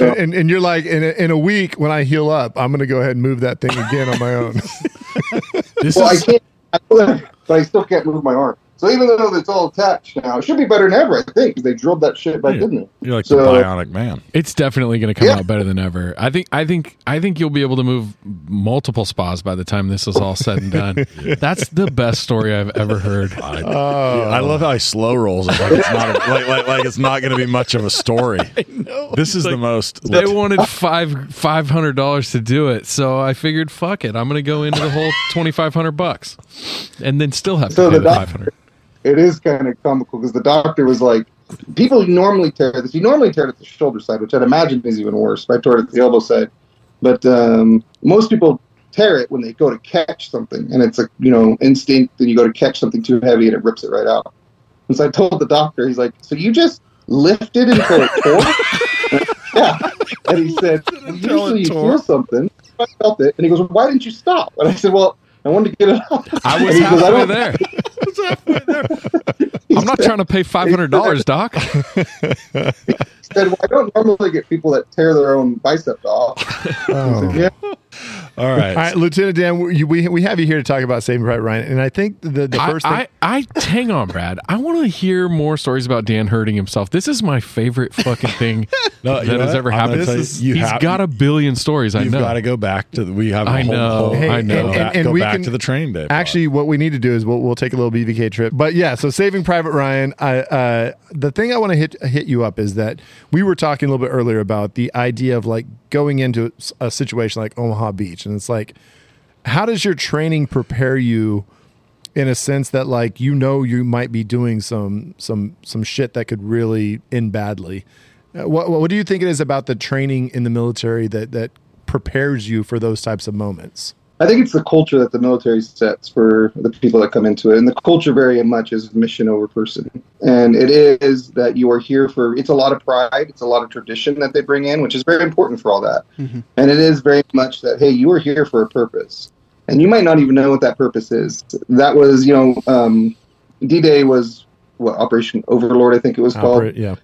[SPEAKER 6] And, and you're like, in a, in a week when I heal up, I'm going to go ahead and move that thing again on my own.
[SPEAKER 8] this
[SPEAKER 10] Well, I can't, I, but I still can't move my arm. So even though it's all attached now, it should be better than ever, I think, because they drilled that shit back
[SPEAKER 6] Yeah.
[SPEAKER 10] in there.
[SPEAKER 6] You're like
[SPEAKER 10] So-
[SPEAKER 6] the bionic man.
[SPEAKER 8] it's definitely going to come
[SPEAKER 10] Yeah.
[SPEAKER 8] out better than ever. I think I think I think you'll be able to move multiple spas by the time this is all said and done. That's the best story I've ever heard.
[SPEAKER 6] I, oh. I love how he slow rolls it like it's not a, like, like, like it's not going to be much of a story. This is the most.
[SPEAKER 8] They wanted five five hundred dollars to do it, so I figured, fuck it, I'm going to go into the whole twenty five hundred bucks, and then still have to
[SPEAKER 10] So
[SPEAKER 8] pay
[SPEAKER 10] the
[SPEAKER 8] the five hundred.
[SPEAKER 10] It is kind of comical because the doctor was like, people normally tear this. You normally tear it at the shoulder side, which I'd imagine is even worse. I tore it at the elbow side. But um, most people tear it when they go to catch something, and it's a you know instinct, and you go to catch something too heavy, and it rips it right out. And so I told the doctor, he's like, "So you just lifted until it tore?" yeah. And he said, well, "Usually you feel something." I felt it, and he goes, well, "Why didn't you stop?" And I said, "Well, I wanted to get it out."
[SPEAKER 8] I was
[SPEAKER 10] And he goes,
[SPEAKER 8] halfway
[SPEAKER 10] don't-
[SPEAKER 8] there. I'm not trying to pay five hundred dollars, doc.
[SPEAKER 10] said, well, I don't normally get people that tear their own bicep off. I said, yeah.
[SPEAKER 6] All right. All right, Lieutenant Dan, we, we, we have you here to talk about Saving Private Ryan. And I think the, the
[SPEAKER 8] I,
[SPEAKER 6] first thing.
[SPEAKER 8] I, I hang on, Brad. I want to hear more stories about Dan hurting himself. This is my favorite fucking thing
[SPEAKER 6] No, you
[SPEAKER 8] that
[SPEAKER 6] know
[SPEAKER 8] has
[SPEAKER 6] what?
[SPEAKER 8] ever
[SPEAKER 6] I'm gonna
[SPEAKER 8] happened.
[SPEAKER 6] tell you, you
[SPEAKER 8] He's
[SPEAKER 6] have-
[SPEAKER 8] got a billion stories. I
[SPEAKER 6] You've
[SPEAKER 8] know.
[SPEAKER 6] got to go back to the, we have. a
[SPEAKER 8] I
[SPEAKER 6] whole-
[SPEAKER 8] know,
[SPEAKER 6] whole-
[SPEAKER 8] I know.
[SPEAKER 6] Go
[SPEAKER 8] And-
[SPEAKER 6] back,
[SPEAKER 3] and
[SPEAKER 6] go
[SPEAKER 3] we
[SPEAKER 6] back
[SPEAKER 3] can-
[SPEAKER 6] to the training day. part.
[SPEAKER 3] Actually, what we need to do is we'll, we'll take a little BVK trip. But yeah, so Saving Private Ryan. I, uh, the thing I want to hit hit you up is that we were talking a little bit earlier about the idea of like going into a situation like Omaha Beach, and it's like, how does your training prepare you? in a sense that like you know you might be doing some some some shit that could really end badly. Uh, What what do you think it is about the training in the military that that prepares you for those types of moments?
[SPEAKER 10] I think it's the culture that the military sets for the people that come into it. And the culture very much is mission over person. And it is that you are here for, it's a lot of pride, it's a lot of tradition that they bring in, which is very important for all that.
[SPEAKER 3] Mhm.
[SPEAKER 10] And it is very much that, hey, you are here for a purpose. And you might not even know what that purpose is. That was, you know, um, D Day was what, Operation Overlord, I think it was called
[SPEAKER 6] Operate- yeah.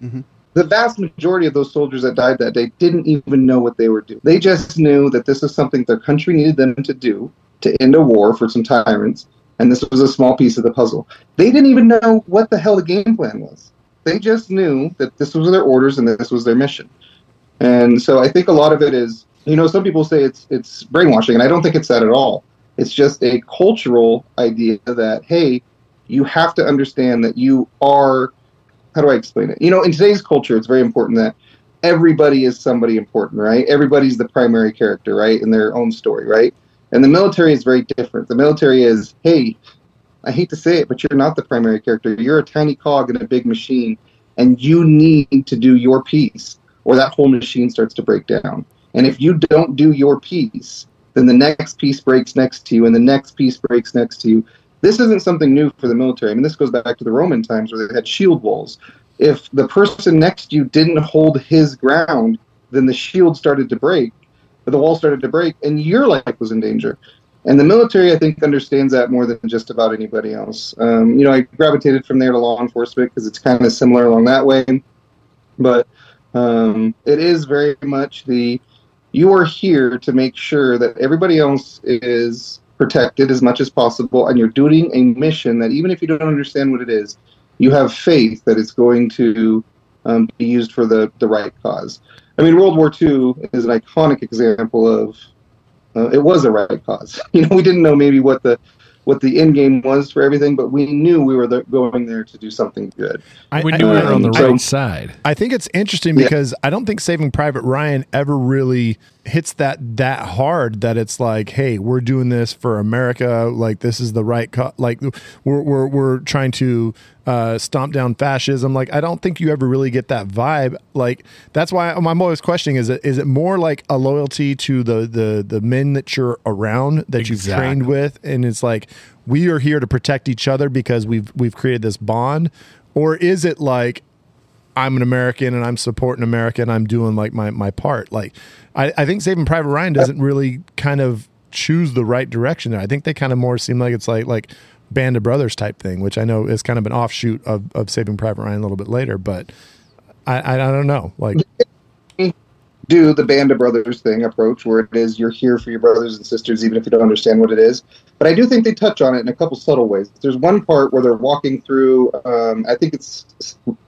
[SPEAKER 10] The vast majority of those soldiers that died that day didn't even know what they were doing. They just knew that this is something their country needed them to do to end a war for some tyrants, and this was a small piece of the puzzle. They didn't even know what the hell the game plan was. They just knew that this was their orders and this was their mission. And so I think a lot of it is, you know, some people say it's it's brainwashing, and I don't think it's that at all. It's just a cultural idea that hey, you have to understand that you are how do I explain it? You know, in today's culture, it's very important that everybody is somebody important, right? Everybody's the primary character, right, in their own story, right? And the military is very different. The military is, hey, I hate to say it, but you're not the primary character. You're a tiny cog in a big machine, and you need to do your piece, or that whole machine starts to break down. And if you don't do your piece, then the next piece breaks next to you, and the next piece breaks next to you. This isn't something new for the military. I mean, this goes back to the Roman times where they had shield walls. If the person next to you didn't hold his ground, then the shield started to break, or the wall started to break, and your life was in danger. And the military, I think, understands that more than just about anybody else. Um, you know, I gravitated from there to law enforcement because it's kind of similar along that way. But um, it is very much the you are here to make sure that everybody else is protected as much as possible, and you're doing a mission that even if you don't understand what it is, you have faith that it's going to um, be used for the, the right cause. I mean, World War II is an iconic example of uh, it was a right cause. You know, we didn't know maybe what the what the end game was for everything, but we knew we were there, going there to do something good.
[SPEAKER 6] I,
[SPEAKER 8] we
[SPEAKER 6] I-
[SPEAKER 8] knew we were on the
[SPEAKER 10] so-
[SPEAKER 8] right side.
[SPEAKER 6] I think it's interesting
[SPEAKER 10] Yeah.
[SPEAKER 6] because I don't think Saving Private Ryan ever really hits that that hard that it's like, hey, we're doing this for America. Like this is the right, co- like we're we're we're trying to uh, stomp down fascism. Like I don't think you ever really get that vibe. Like that's why I'm I'm always questioning: is it is it more like a loyalty to the the the men that you're around that you've trained with, and it's like we are here to protect each other because we've we've created this bond, or is it like I'm an American and I'm supporting America and I'm doing like my, my part. Like I, I think Saving Private Ryan doesn't really kind of choose the right direction there. I think they kind of more seem like it's like like Band of Brothers type thing, which I know is kind of an offshoot of, of Saving Private Ryan a little bit later, but I, I, I don't know. Like
[SPEAKER 10] do the band of brothers thing approach where it is you're here for your brothers and sisters even if you don't understand what it is. But i do think they touch on it in a couple subtle ways. There's one part where they're walking through um, i think it's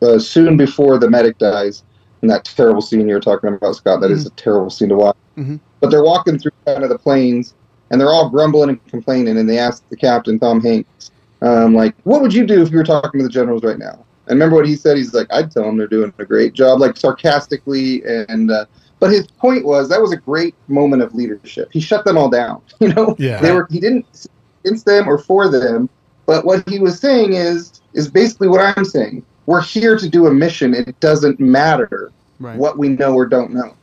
[SPEAKER 10] uh, soon before the medic dies in that terrible scene you were talking about scott That is a terrible scene to watch.
[SPEAKER 3] Mhm.
[SPEAKER 10] but they're walking through kind of the plains and they're all grumbling and complaining and they ask the captain tom hanks um, like what would you do if you were talking to the generals right now? And remember what he said? He's like i'd tell them they're doing a great job like sarcastically and uh, but his point was that was a great moment of leadership. He shut them all down. You know,
[SPEAKER 6] Yeah.
[SPEAKER 10] they were he didn't against them or for them, but what he was saying is is basically what I'm saying. We're here to do a mission. It doesn't matter
[SPEAKER 3] Right.
[SPEAKER 10] what we know or don't know.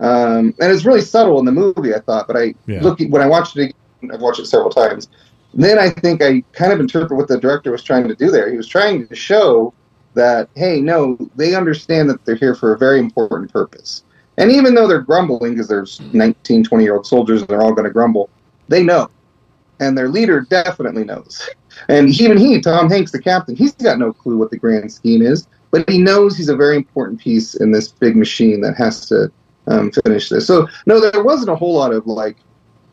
[SPEAKER 10] Um, and it's really subtle in the movie, I thought. But I
[SPEAKER 6] Yeah.
[SPEAKER 10] look when I watched it again, I've watched it several times. Then I think I kind of interpret what the director was trying to do there. He was trying to show that hey, no, they understand that they're here for a very important purpose. And even though they're grumbling, because there's 19, 20 year old soldiers and they're all going to grumble, they know. And their leader definitely knows. And even he, Tom Hanks, the captain, he's got no clue what the grand scheme is, but he knows he's a very important piece in this big machine that has to um, finish this. So, no, there wasn't a whole lot of like,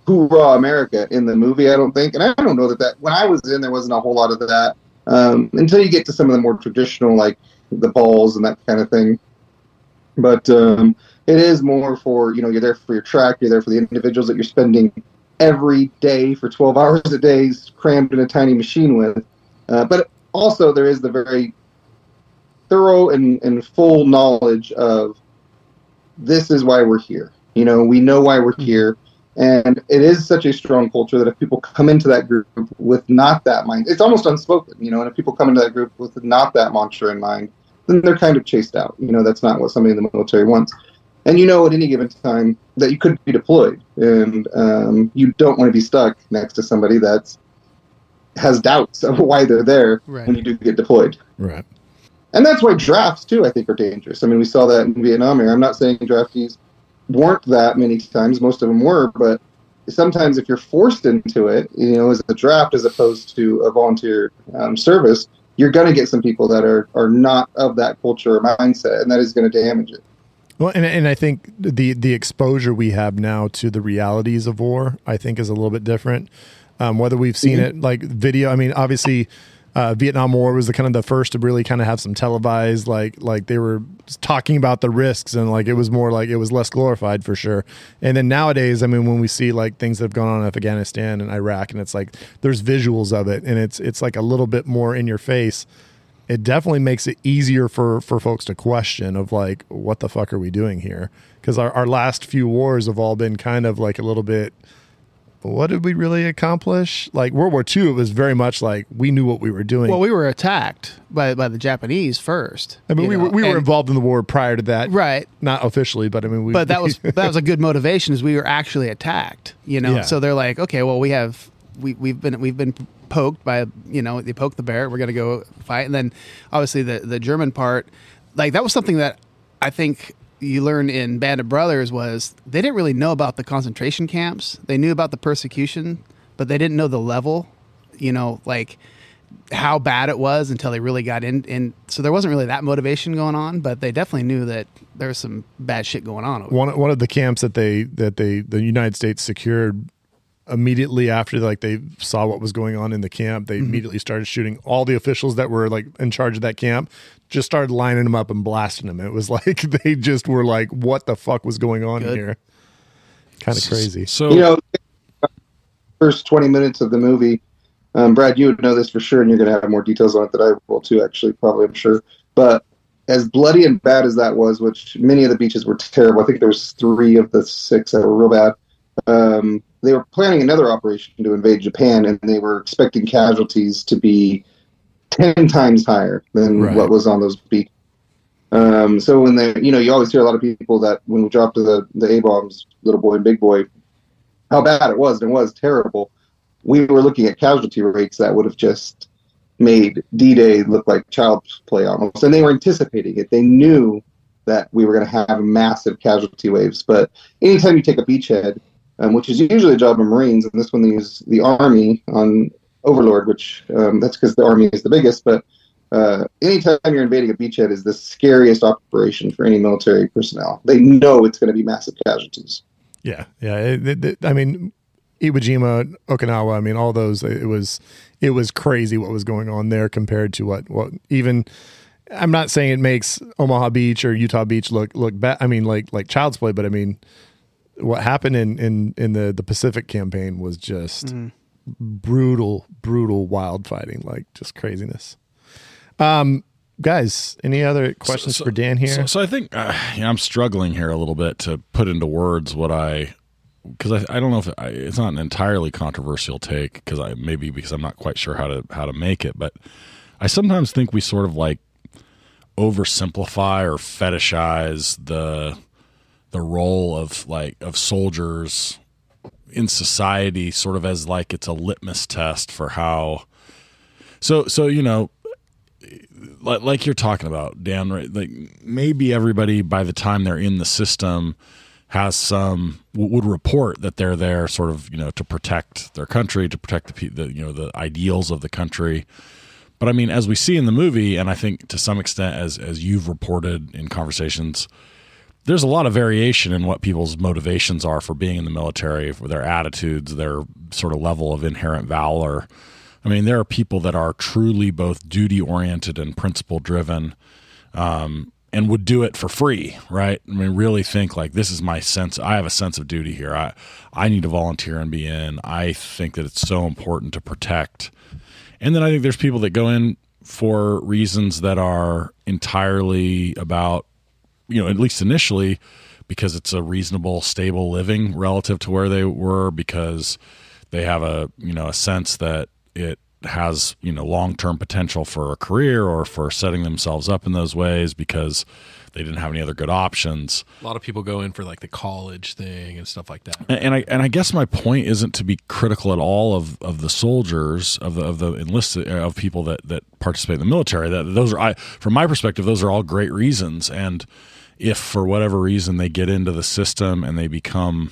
[SPEAKER 10] hoorah America in the movie. I don't think, and I don't know that that when I was in, there wasn't a whole lot of that um, until you get to some of the more traditional, like the balls and that kind of thing. But um, it is more for you know you're there for your track, you're there for the individuals that you're spending every day for 12 hours a day crammed in a tiny machine with. Uh, but also there is the very thorough and, and full knowledge of this is why we're here. You know, we know why we're here. And it is such a strong culture that if people come into that group with not that mind, it's almost unspoken, you know, and if people come into that group with not that mantra in mind, then they're kind of chased out. You know, that's not what somebody in the military wants. And you know at any given time that you could be deployed, and um, you don't want to be stuck next to somebody that's has doubts of why they're there
[SPEAKER 3] Right.
[SPEAKER 10] when you do get deployed.
[SPEAKER 6] Right.
[SPEAKER 10] And that's why drafts too, I think, are dangerous. I mean, we saw that in Vietnam Here, I'm not saying draftees weren't that many times; most of them were, but sometimes if you're forced into it, you know, as a draft as opposed to a volunteer um, service, you're going to get some people that are are not of that culture or mindset, and that is going to damage it.
[SPEAKER 6] Well, and, and I think the the exposure we have now to the realities of war, I think, is a little bit different. Um, whether we've seen
[SPEAKER 10] Mhm.
[SPEAKER 6] it like video, I mean, obviously, uh, Vietnam War was the kind of the first to really kind of have some televised, like like they were talking about the risks and like it was more like it was less glorified for sure. And then nowadays, I mean, when we see like things that have gone on in Afghanistan and Iraq, and it's like there's visuals of it, and it's it's like a little bit more in your face it definitely makes it easier for for folks to question of like what the fuck are we doing here because our, our last few wars have all been kind of like a little bit what did we really accomplish like world war ii it was very much like we knew what we were doing
[SPEAKER 3] Well, we were attacked by by the Japanese first.
[SPEAKER 6] i mean we,
[SPEAKER 3] know,
[SPEAKER 6] we were
[SPEAKER 3] and-
[SPEAKER 6] involved in the war prior to that
[SPEAKER 3] right.
[SPEAKER 6] not officially but i mean we
[SPEAKER 3] but that was that was a good motivation is we were actually attacked you know
[SPEAKER 6] Yeah.
[SPEAKER 3] so they're like okay well we have we, we've been we've been poked by you know they poked the bear we're gonna go fight. And then obviously the the german part like that was something that i think you learned in band of brothers was they didn't really know about the concentration camps. They knew about the persecution but they didn't know the level you know like how bad it was until they really got in and so there wasn't really that motivation going on but they definitely knew that there was some bad shit going on over
[SPEAKER 6] one one of the camps that they that they the United States secured immediately after like they saw what was going on in the camp they
[SPEAKER 3] Mm-hmm.
[SPEAKER 6] immediately started shooting all the officials that were like in charge of that camp just started lining them up and blasting them it was like they just were like what the fuck was going on
[SPEAKER 3] Good.
[SPEAKER 6] here kind of crazy
[SPEAKER 8] So
[SPEAKER 10] You know, first 20 minutes of the movie, um, Brad, you would know this for sure, and you're going to have more details on it that I will too, actually, probably, I'm sure. But as bloody and bad as that was, which many of the beaches were terrible, I think there was three of the six that were real bad. Um, they were planning another operation to invade Japan, and they were expecting casualties to be 10 times higher than
[SPEAKER 6] Right.
[SPEAKER 10] what was on those beaches. Um, so when they, you know, you always hear a lot of people that when we dropped the the A bombs, little boy and big boy, how bad it was, and it was terrible. We were looking at casualty rates that would have just made D-Day look like child's play almost, and they were anticipating it. They knew that we were going to have massive casualty waves. But anytime you take a beachhead, um, which is usually a job of Marines, and this one use the Army on Overlord, which um, that's because the Army is the biggest, but uh, anytime you're invading a beachhead is the scariest operation for any military personnel. They know it's going to be massive casualties.
[SPEAKER 6] yeah yeah it, it- it- i mean iwo jima okinawa i mean all those it was it was crazy what was going on there compared to what what even i'm not saying it makes omaha beach or utah beach look look bad i mean like like child's play but i mean what happened in in in the the pacific campaign was just brutal brutal wild fighting like just craziness. Um guys any other questions
[SPEAKER 4] So-
[SPEAKER 6] for dan here?
[SPEAKER 4] So, so I think uh, yeah, I'm struggling here a little bit to put into words what I because I, I don't know if I, it's not an entirely controversial take because I maybe because I'm not quite sure how to how to make it, but I sometimes think we sort of like oversimplify or fetishize the the role of like of soldiers in society sort of as like it's a litmus test for how so so you know like, like you're talking about Dan right like maybe everybody by the time they're in the system has some would report that they're there sort of you know to protect their country to protect the, the you know the ideals of the country. But I mean as we see in the movie and I think to some extent as as you've reported in conversations there's a lot of variation in what people's motivations are for being in the military, for their attitudes, their sort of level of inherent valor. I mean, there are people that are truly both duty oriented and principle driven, um, and would do it for free, right? I mean, really think like this is my sense. I have a sense of duty here. I I need to volunteer and be in. I think that it's so important to protect. And then I think there's people that go in for reasons that are entirely about, you know, at least initially, because it's a reasonable, stable living relative to where they were, because they have a you know a sense that it has you know long term potential for a career or for setting themselves up in those ways because they didn't have any other good options.
[SPEAKER 8] A lot of people go in for like the college thing and stuff like that.
[SPEAKER 4] And, and I and I guess my point isn't to be critical at all of, of the soldiers of the of the enlisted uh, of people that that participate in the military. That those are I from my perspective those are all great reasons. And if for whatever reason they get into the system and they become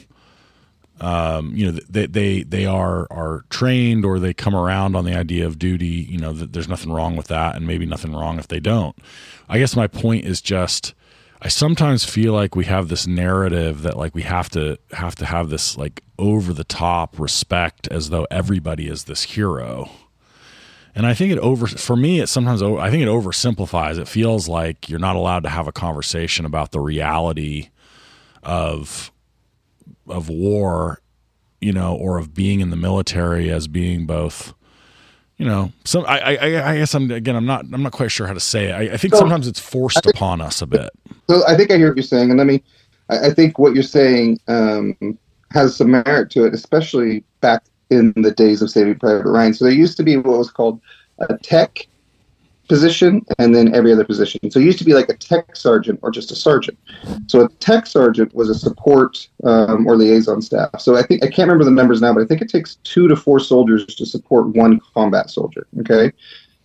[SPEAKER 4] um, you know they, they they are are trained or they come around on the idea of duty you know that there's nothing wrong with that and maybe nothing wrong if they don't. I guess my point is just i sometimes feel like we have this narrative that like we have to have to have this like over the top respect as though everybody is this hero and i think it over for me it sometimes i think it oversimplifies it feels like you're not allowed to have a conversation about the reality of of war, you know, or of being in the military as being both, you know, some. I, I, I guess I'm again. I'm not. I'm not quite sure how to say it. I, I think
[SPEAKER 10] So,
[SPEAKER 4] sometimes it's forced
[SPEAKER 10] think-
[SPEAKER 4] upon us a bit.
[SPEAKER 10] So I think I hear what you're saying, and let me. I, I think what you're saying um, has some merit to it, especially back in the days of Saving Private Ryan. So there used to be what was called a tech position, and then every other position. So it used to be like a tech sergeant or just a sergeant. So a tech sergeant was a support um, or liaison staff. So I think I can't remember the numbers now, but I think it takes two to four soldiers to support one combat soldier. Okay.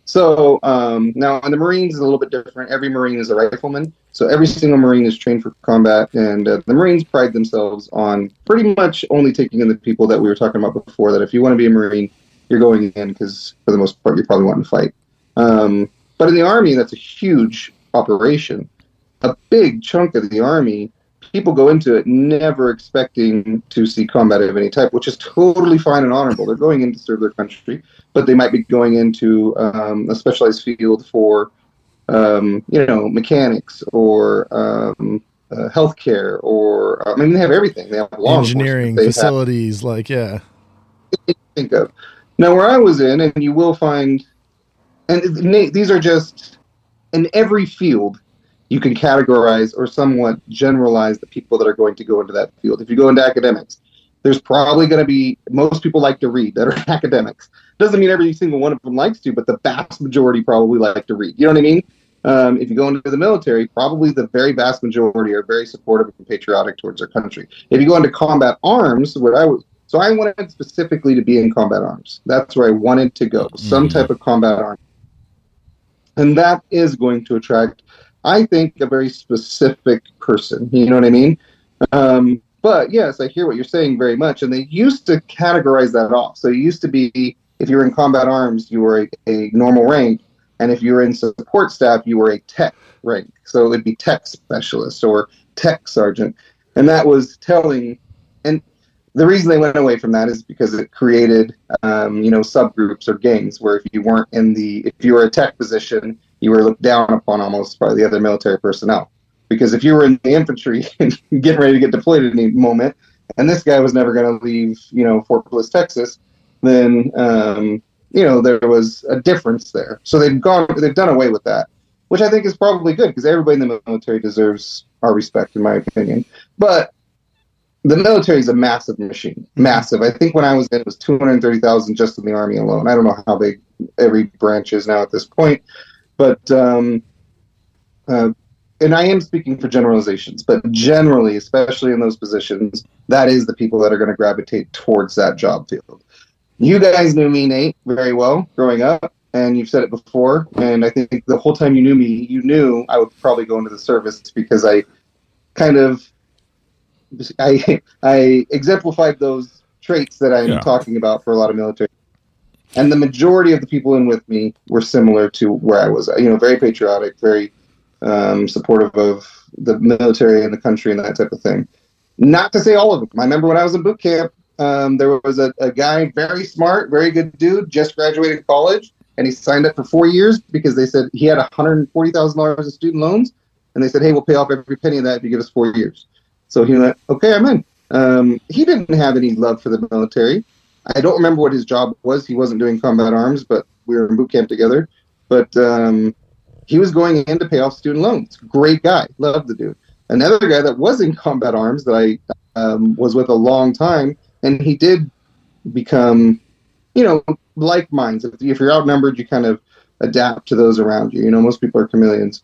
[SPEAKER 10] So um, now in the Marines is a little bit different. Every Marine is a rifleman, so every single Marine is trained for combat, and uh, the Marines pride themselves on pretty much only taking in the people that we were talking about before. That if you want to be a Marine, you're going in because for the most part you're probably wanting to fight. Um, but in the Army, that's a huge operation. A big chunk of the Army, people go into it never expecting to see combat of any type, which is totally fine and honorable. They're going in to serve their country, but they might be going into um, a specialized field for, um, you know, mechanics or um, uh, healthcare or I mean, they have everything. They have law
[SPEAKER 6] Engineering.
[SPEAKER 10] They have-
[SPEAKER 6] facilities, like yeah.
[SPEAKER 10] think of. Now, where I was in, and you will find, and these are just in every field. You can categorize or somewhat generalize the people that are going to go into that field. If you go into academics, there's probably going to be most people like to read that are academics. Doesn't mean every single one of them likes to, but the vast majority probably like to read. You know what I mean? Um, if you go into the military, probably the very vast majority are very supportive and patriotic towards their country. If you go into combat arms, where I was, so I wanted specifically to be in combat arms. That's where I wanted to go, some type of combat arms, and that is going to attract, I think, a very specific person. You know what I mean? Um, but yes, I hear what you're saying very much. And they used to categorize that off. So it used to be if you were in combat arms, you were a, a normal rank, and if you were in support staff, you were a tech rank. So it would be tech specialist or tech sergeant, and that was telling. And the reason they went away from that is because it created, um, you know, subgroups or gangs where if you weren't in the, if you were a tech position, you were looked down upon almost by the other military personnel. Because if you were in the infantry and getting ready to get deployed at any moment, and this guy was never going to leave, you know, Fort Bliss, Texas, then um, you know there was a difference there. So they've gone, they've done away with that, which I think is probably good because everybody in the military deserves our respect, in my opinion. But the military is a massive machine, massive. I think when I was in, it was two hundred thirty thousand just in the army alone. I don't know how big every branch is now at this point, but um, uh, and I am speaking for generalizations, but generally, especially in those positions, that is the people that are going to gravitate towards that job field. You guys knew me, Nate, very well growing up, and you've said it before. And I think the whole time you knew me, you knew I would probably go into the service because I kind of I I exemplified those traits that I'm
[SPEAKER 4] Yeah.
[SPEAKER 10] talking about for a lot of military. And the majority of the people in with me were similar to where I was. You know, very patriotic, very um, supportive of the military and the country and that type of thing. Not to say all of them. I remember when I was in boot camp, um, there was a, a guy, very smart, very good dude, just graduated college, and he signed up for four years because they said he had $140,000 in student loans, and they said, hey, we'll pay off every penny of that if you give us four years. So he went, okay, I'm in. Um, he didn't have any love for the military. I don't remember what his job was. He wasn't doing combat arms, but we were in boot camp together. But um, he was going in to pay off student loans. Great guy, loved the dude. Another guy that was in combat arms that I um, was with a long time, and he did become, you know, like minds. If, you're outnumbered, you kind of adapt to those around you. You know, most people are chameleons.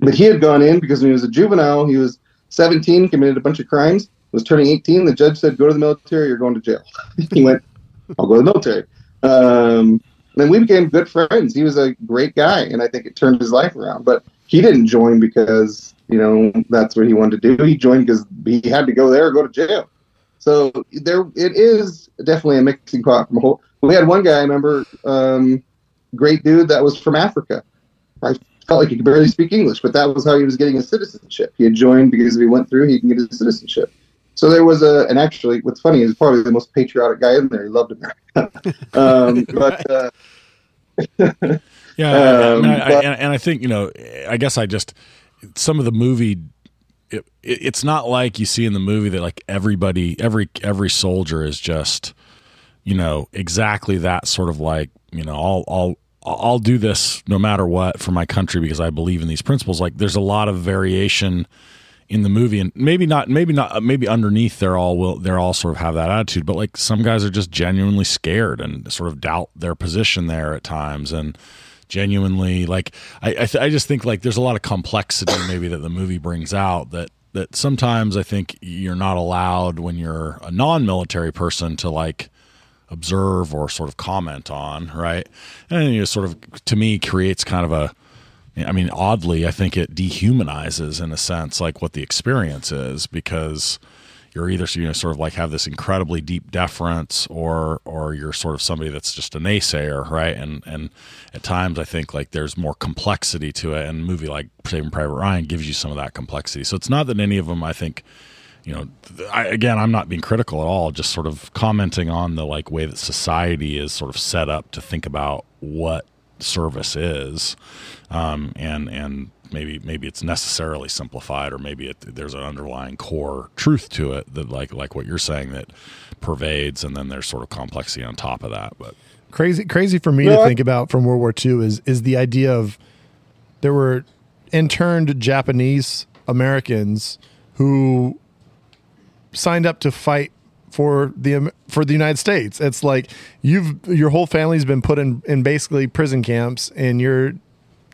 [SPEAKER 10] But he had gone in because when he was a juvenile, he was 17, committed a bunch of crimes, was turning 18. The judge said, "Go to the military. You're going to jail." he went, "I'll go to the military." Um, then we became good friends. He was a great guy, and I think it turned his life around. But he didn't join because you know that's what he wanted to do. He joined because he had to go there or go to jail. So there, it is definitely a mixing pot from a whole. We had one guy I remember, um, great dude that was from Africa. I felt like he could barely speak English, but that was how he was getting his citizenship. He had joined because if he went through, he can get his citizenship. So there was a, and actually, what's funny is probably the most patriotic guy in there. He loved America. um, but uh,
[SPEAKER 4] Yeah,
[SPEAKER 10] Um,
[SPEAKER 4] and, I,
[SPEAKER 10] but-
[SPEAKER 4] and, and I think you know, I guess I just some of the movie. It, it, it's not like you see in the movie that like everybody, every every soldier is just, you know, exactly that sort of like you know, I'll I'll I'll do this no matter what for my country because I believe in these principles. Like there's a lot of variation in the movie and maybe not maybe not uh, maybe underneath they're all will they're all sort of have that attitude but like some guys are just genuinely scared and sort of doubt their position there at times and genuinely like i I, th- I just think like there's a lot of complexity maybe that the movie brings out that that sometimes i think you're not allowed when you're a non-military person to like observe or sort of comment on right? And it sort of to me creates kind of a I mean, oddly, I think it dehumanizes in a sense like what the experience is because you're either you know sort of like have this incredibly deep deference or or you're sort of somebody that's just a naysayer, right? And and at times I think like there's more complexity to it, and a movie like Saving Private Ryan gives you some of that complexity. So it's not that any of them I think you know I, again i'm not being critical at all just sort of commenting on the like way that society is sort of set up to think about what service is um, and and maybe maybe it's necessarily simplified or maybe it, there's an underlying core truth to it that like like what you're saying that pervades and then there's sort of complexity on top of that but.
[SPEAKER 6] Crazy crazy for me
[SPEAKER 10] No,
[SPEAKER 6] to think about from World War II is is the idea of there were interned Japanese Americans who signed up to fight for the um, for the United States. It's like you've your whole family's been put in in basically prison camps, and you're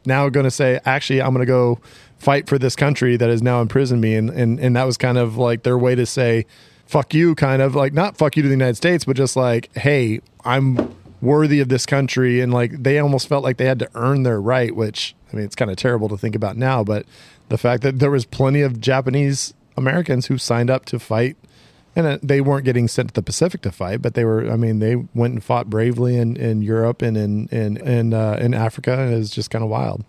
[SPEAKER 6] now going to say, actually, I'm going to go fight for this country that has now imprisoned me, and and and that was kind of like their way to say, fuck you, kind of like not fuck you to the United States, but just like, hey, I'm worthy of this country, and like they almost felt like they had to earn their right, which I mean, it's kind of terrible to think about now, but the fact that there was plenty of Japanese Americans who signed up to fight and uh, they weren't getting sent to the Pacific to fight, but they were. I mean, they went and fought bravely in, in Europe and in in in, uh, in Africa, and it was just kind of wild.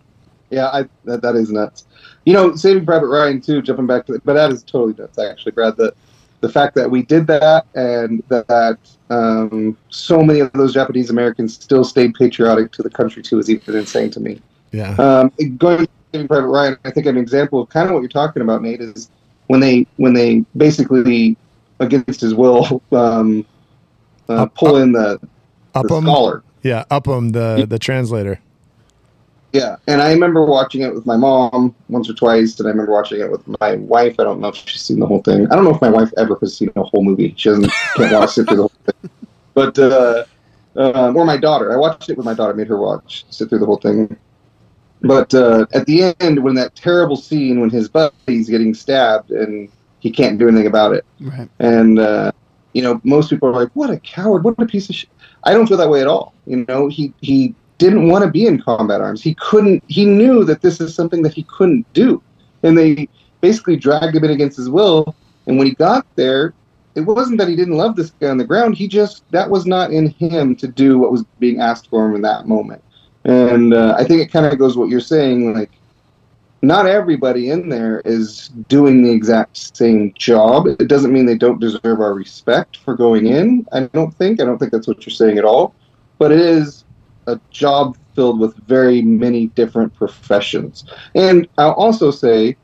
[SPEAKER 10] Yeah, I, that, that is nuts. You know, Saving Private Ryan too. Jumping back to, but that is totally nuts. Actually, Brad, the the fact that we did that and that um, so many of those Japanese Americans still stayed patriotic to the country too is even insane to me.
[SPEAKER 6] Yeah,
[SPEAKER 10] Um, going to Saving Private Ryan, I think an example of kind of what you're talking about, Nate, is when they when they basically against his will um, uh,
[SPEAKER 6] Up-
[SPEAKER 10] pull in the, the
[SPEAKER 6] Upham,
[SPEAKER 10] scholar.
[SPEAKER 6] yeah, Upham, the the translator.
[SPEAKER 10] Yeah, and I remember watching it with my mom once or twice, and I remember watching it with my wife. I don't know if she's seen the whole thing. I don't know if my wife ever has seen a whole movie. She doesn't can't watch sit through the whole thing. But uh, um, or my daughter. I watched it with my daughter. Made her watch sit through the whole thing. But uh, at the end, when that terrible scene when his buddy's getting stabbed and he can't do anything about it,
[SPEAKER 3] Right.
[SPEAKER 10] and uh, you know most people are like, "What a coward! What a piece of shit!" I don't feel that way at all. You know, he he didn't want to be in combat arms. He couldn't. He knew that this is something that he couldn't do, and they basically dragged him in against his will. And when he got there, it wasn't that he didn't love this guy on the ground. He just that was not in him to do what was being asked for him in that moment. And uh, I think it kind of goes what you're saying, like not everybody in there is doing the exact same job. It doesn't mean they don't deserve our respect for going in. I don't think. I don't think that's what you're saying at all. But it is a job filled with very many different professions. And I'll also say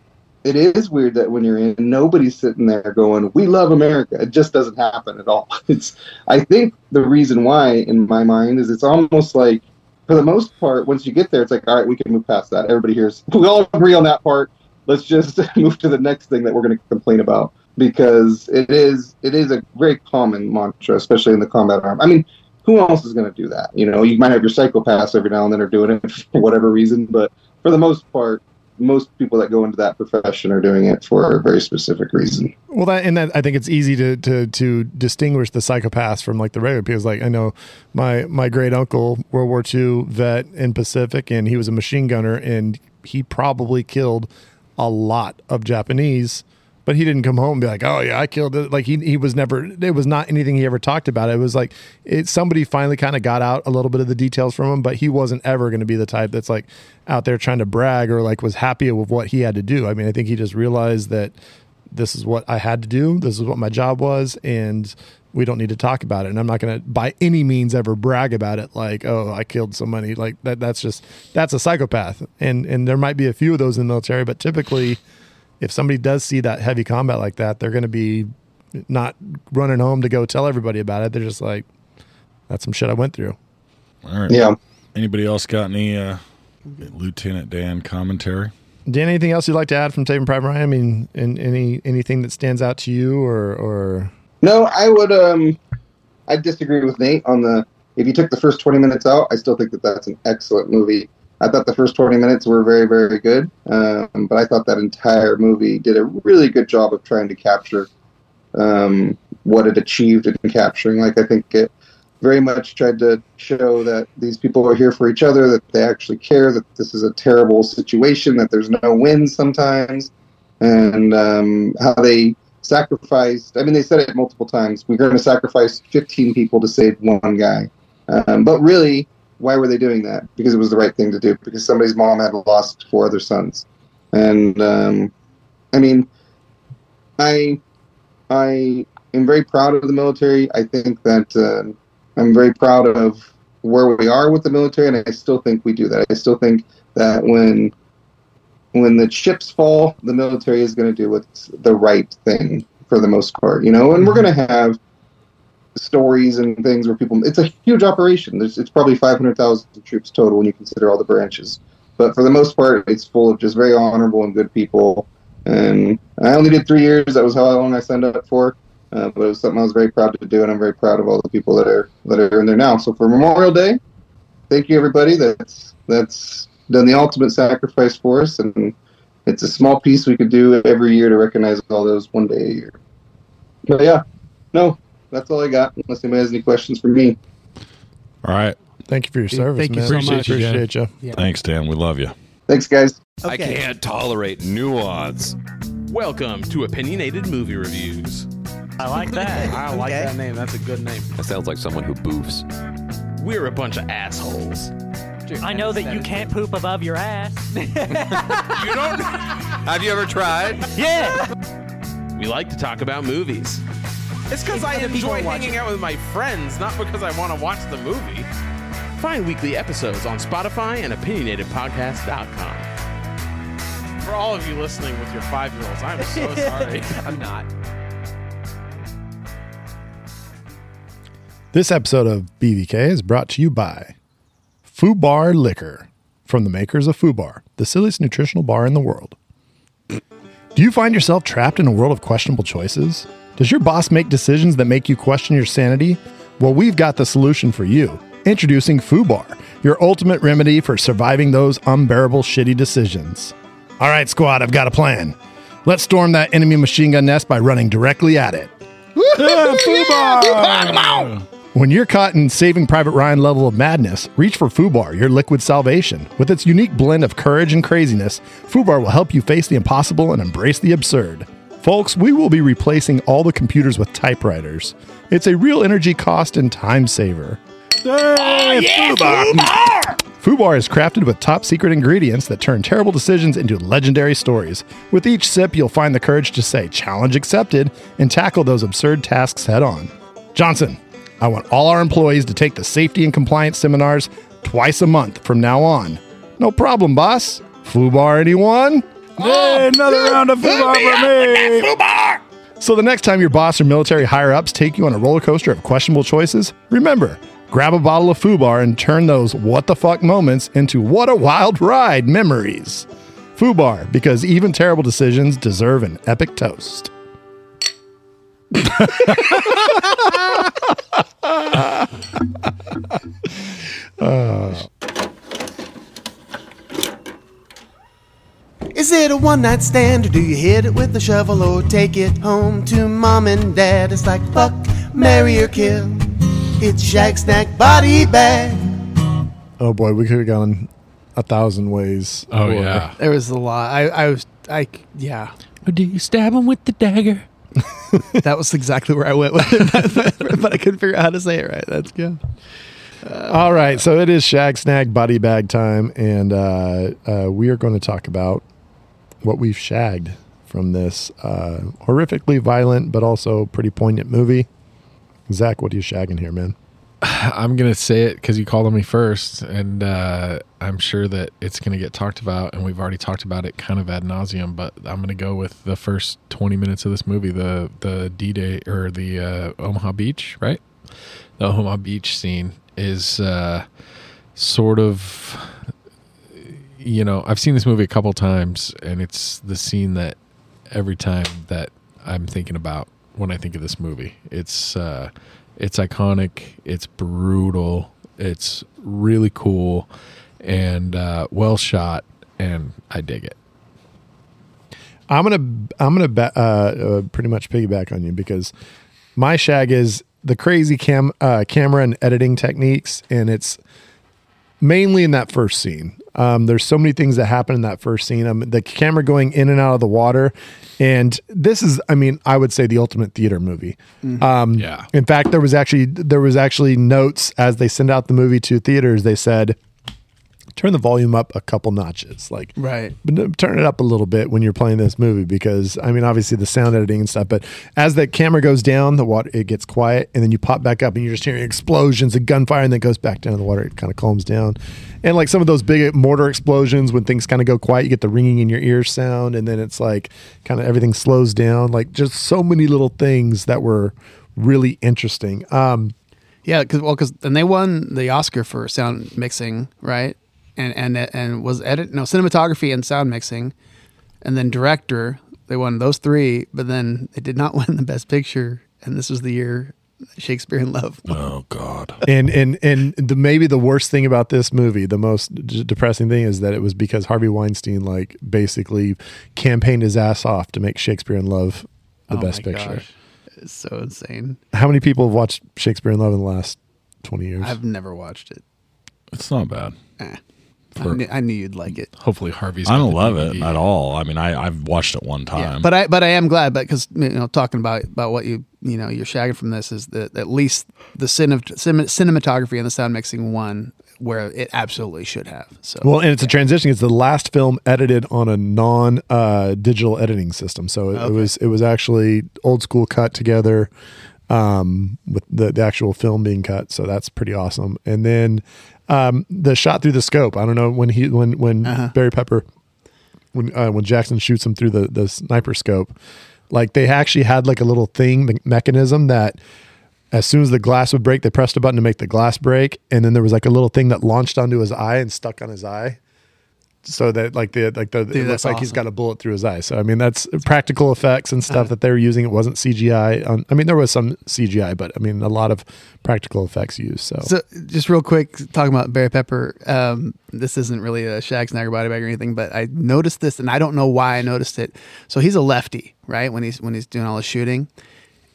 [SPEAKER 10] it is weird that when you're in, nobody's sitting there going, "We love America." It just doesn't happen at all. It's. I think the reason why, in my mind, is it's almost like, for the most part, once you get there, it's like, all right, we can move past that. Everybody hears, we all agree on that part. Let's just move to the next thing that we're going to complain about because it is it is a very common mantra, especially in the combat arm. I mean, who else is going to do that? You know, you might have your psychopaths every now and then are doing it for whatever reason, but for the most part, most people that go into that profession are doing it for a very specific reason.
[SPEAKER 6] Well, that and that I think it's easy to to to distinguish the psychopaths from like the regular people. Like I know my my great uncle, World War II vet in Pacific, and he was a machine gunner, and he probably killed a lot of Japanese. But he didn't come home and be like, "Oh yeah, I killed it." Like he he was never. It was not anything he ever talked about. It was like it. Somebody finally kind of got out a little bit of the details from him, but he wasn't ever going to be the type that's like out there trying to brag or like was happy with what he had to do. I mean, I think he just realized that this is what I had to do. This is what my job was, and we don't need to talk about it. And I'm not going to, by any means, ever brag about it. Like, oh, I killed so many. Like that. That's just that's a psychopath. And and there might be a few of those in the military, but typically, if somebody does see that heavy combat like that, they're going to be not running home to go tell everybody about it. They're just like, that's some shit I went through.
[SPEAKER 4] All right.
[SPEAKER 10] Yeah.
[SPEAKER 4] Anybody else got any uh, Lieutenant Dan commentary?
[SPEAKER 6] Dan, anything else you'd like to add from Saving Private Ryan? I mean, in, any anything that stands out to you, or or
[SPEAKER 10] No, I would. Um, I disagree with Nate on the. If you took the first twenty minutes out, I still think that that's an excellent movie. I thought the first twenty minutes were very, very good, um, but I thought that entire movie did a really good job of trying to capture um, what it achieved in capturing. Like I think it very much tried to show that these people are here for each other, that they actually care, that this is a terrible situation, that there's no win sometimes, and um, how they sacrificed. I mean, they said it multiple times. We're going to sacrifice 15 people to save one guy, um, but really, why were they doing that? Because it was the right thing to do. Because somebody's mom had lost four other sons, and um, I mean, I I am very proud of the military. I think that uh, I'm very proud of where we are with the military, and I still think we do that. I still think that when when the chips fall, the military is going to do what's the right thing for the most part, you know. And we're going to have stories and things where people. It's a huge operation. There's it's probably 500,000 troops total when you consider all the branches. But for the most part, it's full of just very honorable and good people. And I only did three years. That was how long I signed up for. Uh, but it was something I was very proud to do, and I'm very proud of all the people that are that are in there now. So for Memorial Day, thank you everybody that's that's done the ultimate sacrifice for us, and it's a small piece we could do every year to recognize all those one day a year. But yeah, no, that's all I got. Unless anybody has any questions for me.
[SPEAKER 4] All right.
[SPEAKER 6] thank you for your service.
[SPEAKER 3] thank you so
[SPEAKER 6] Appreciate
[SPEAKER 3] much.
[SPEAKER 6] you. Appreciate you.
[SPEAKER 3] Yeah.
[SPEAKER 4] Thanks, Dan. We love you.
[SPEAKER 10] Thanks, guys.
[SPEAKER 11] I can't tolerate nuance. Welcome to Opinionated Movie Reviews.
[SPEAKER 12] I like that. I like that name. That's a good name.
[SPEAKER 11] That sounds like someone who boofs. We're a bunch of assholes.
[SPEAKER 12] I know that you can't poop above your ass.
[SPEAKER 11] You don't. Have you ever tried?
[SPEAKER 12] yeah.
[SPEAKER 11] We like to talk about movies.
[SPEAKER 13] It's because I enjoy hanging out with my friends, not because I want to watch the movie.
[SPEAKER 11] Find weekly episodes on Spotify and opinionatedpodcast.com.
[SPEAKER 13] For all of you listening with your five year olds, I'm so sorry.
[SPEAKER 12] I'm not.
[SPEAKER 6] This episode of BVK is brought to you by Fubar Liquor from the makers of Fubar, the silliest nutritional bar in the world. Do you find yourself trapped in a world of questionable choices? Does your boss make decisions that make you question your sanity? Well, we've got the solution for you. Introducing Fubar, your ultimate remedy for surviving those unbearable shitty decisions. All right, squad, I've got a plan. Let's storm that enemy machine gun nest by running directly at it. When you're caught in Saving Private Ryan level of madness, reach for Fubar, your liquid salvation. With its unique blend of courage and craziness, Fubar will help you face the impossible and embrace the absurd. Folks, we will be replacing all the computers with typewriters. It's a real energy cost and time saver. Oh, Fubar! Fubar is crafted with top secret ingredients that turn terrible decisions into legendary stories. With each sip, you'll find the courage to say, challenge accepted, and tackle those absurd tasks head on. Johnson, I want all our employees to take the safety and compliance seminars twice a month from now on. No problem, boss. Fubar, anyone?
[SPEAKER 4] Hey, another round of Fubar for me.
[SPEAKER 6] So the next time your boss or military higher ups take you on a roller coaster of questionable choices, remember, grab a bottle of Fubar and turn those what the fuck moments into what a wild ride memories. Fubar, because even terrible decisions deserve an epic toast. Uh,
[SPEAKER 9] Is it a one night stand or do you hit it with a shovel or take it home to mom and dad? It's like fuck, marry or kill. It's Shag Snack Body Bag.
[SPEAKER 6] oh boy, we could have gone a thousand ways.
[SPEAKER 8] Oh,
[SPEAKER 6] Or-
[SPEAKER 8] yeah.
[SPEAKER 3] There was a lot. I, I was, I, yeah.
[SPEAKER 8] Or do you stab him with the dagger?
[SPEAKER 3] that was exactly where I went with it, but, but I couldn't figure out how to say it right. That's good.
[SPEAKER 6] All right, so it is Shag Snag Body Bag time, and uh, uh, we are going to talk about what we've shagged from this uh, horrifically violent but also pretty poignant movie. Zach, what are you shagging here, man?
[SPEAKER 8] I'm gonna say it because you called on me first, and uh, I'm sure that it's gonna get talked about, and we've already talked about it kind of ad nauseum. But I'm gonna go with the first 20 minutes of this movie, the the D-Day or the uh, Omaha Beach, right? The Omaha Beach scene is uh, sort of, you know, I've seen this movie a couple times, and it's the scene that every time that I'm thinking about when I think of this movie. It's uh, it's iconic. It's brutal. It's really cool and uh, well shot, and I dig it.
[SPEAKER 6] I'm gonna I'm gonna uh, uh, pretty much piggyback on you because my shag is the crazy cam uh, camera and editing techniques, and it's mainly in that first scene. Um, there's so many things that happen in that first scene. Um, the camera going in and out of the water, and this is, I mean, I would say the ultimate theater movie. Um,
[SPEAKER 8] Yeah.
[SPEAKER 6] In fact, there was actually there was actually notes as they send out the movie to theaters. They said, turn the volume up a couple notches, like
[SPEAKER 3] Right.
[SPEAKER 6] but turn it up a little bit when you're playing this movie because I mean obviously the sound editing and stuff but as the camera goes down the water it gets quiet and then you pop back up and you're just hearing explosions and gunfire and then it goes back down in the water it kind of calms down and like some of those big mortar explosions when things kind of go quiet you get the ringing in your ear sound and then it's like kind of everything slows down like just so many little things that were really interesting um
[SPEAKER 3] Yeah, because well, because and they won the Oscar for sound mixing, right? And and and was edit no cinematography and sound mixing, and then director. They won those three, but then they did not win the best picture. And this was the year Shakespeare in Love.
[SPEAKER 4] Oh God.
[SPEAKER 6] and and and the maybe the worst thing about this movie, the most d- depressing thing is that it was because Harvey Weinstein like basically campaigned his ass off to make Shakespeare in Love the
[SPEAKER 3] Oh
[SPEAKER 6] best
[SPEAKER 3] my
[SPEAKER 6] picture.
[SPEAKER 3] gosh. It's so insane.
[SPEAKER 6] How many people have watched Shakespeare in Love in the last twenty years?
[SPEAKER 3] I've never watched it.
[SPEAKER 4] It's not bad.
[SPEAKER 3] Eh. I, knew, I knew you'd like it.
[SPEAKER 8] Hopefully, Harvey's.
[SPEAKER 4] I don't
[SPEAKER 8] the
[SPEAKER 4] love it at all. I mean, I I've watched it one time.
[SPEAKER 3] Yeah, but I but I am glad, but because you know talking about about what you you know you're shagging from this is that at least the cine, cin, cinematography and the sound mixing won where it absolutely should have. So
[SPEAKER 6] well, and it's a transition. It's the last film edited on a non uh, digital editing system, so it, it was it was actually old school cut together um, with the, the actual film being cut. So that's pretty awesome. And then um, the shot through the scope. I don't know when he when when
[SPEAKER 3] Uh-huh.
[SPEAKER 6] Barry Pepper when uh, when Jackson shoots him through the the sniper scope, like they actually had like a little thing me- mechanism that as soon as the glass would break, they pressed a button to make the glass break, and then there was like a little thing that launched onto his eye and stuck on his eye, so that like the like the
[SPEAKER 3] Dude,
[SPEAKER 6] it looks like he's got a bullet through his eye. So I mean that's practical effects and stuff that they were using. It wasn't CGI. On, I mean there was some CGI, but I mean a lot of practical effects used. So,
[SPEAKER 3] So just real quick, talking about Barry Pepper. Um, this isn't really a shag snagger body bag or anything, but I noticed this, and I don't know why I noticed it. So he's a lefty, right? When he's when he's doing all his shooting,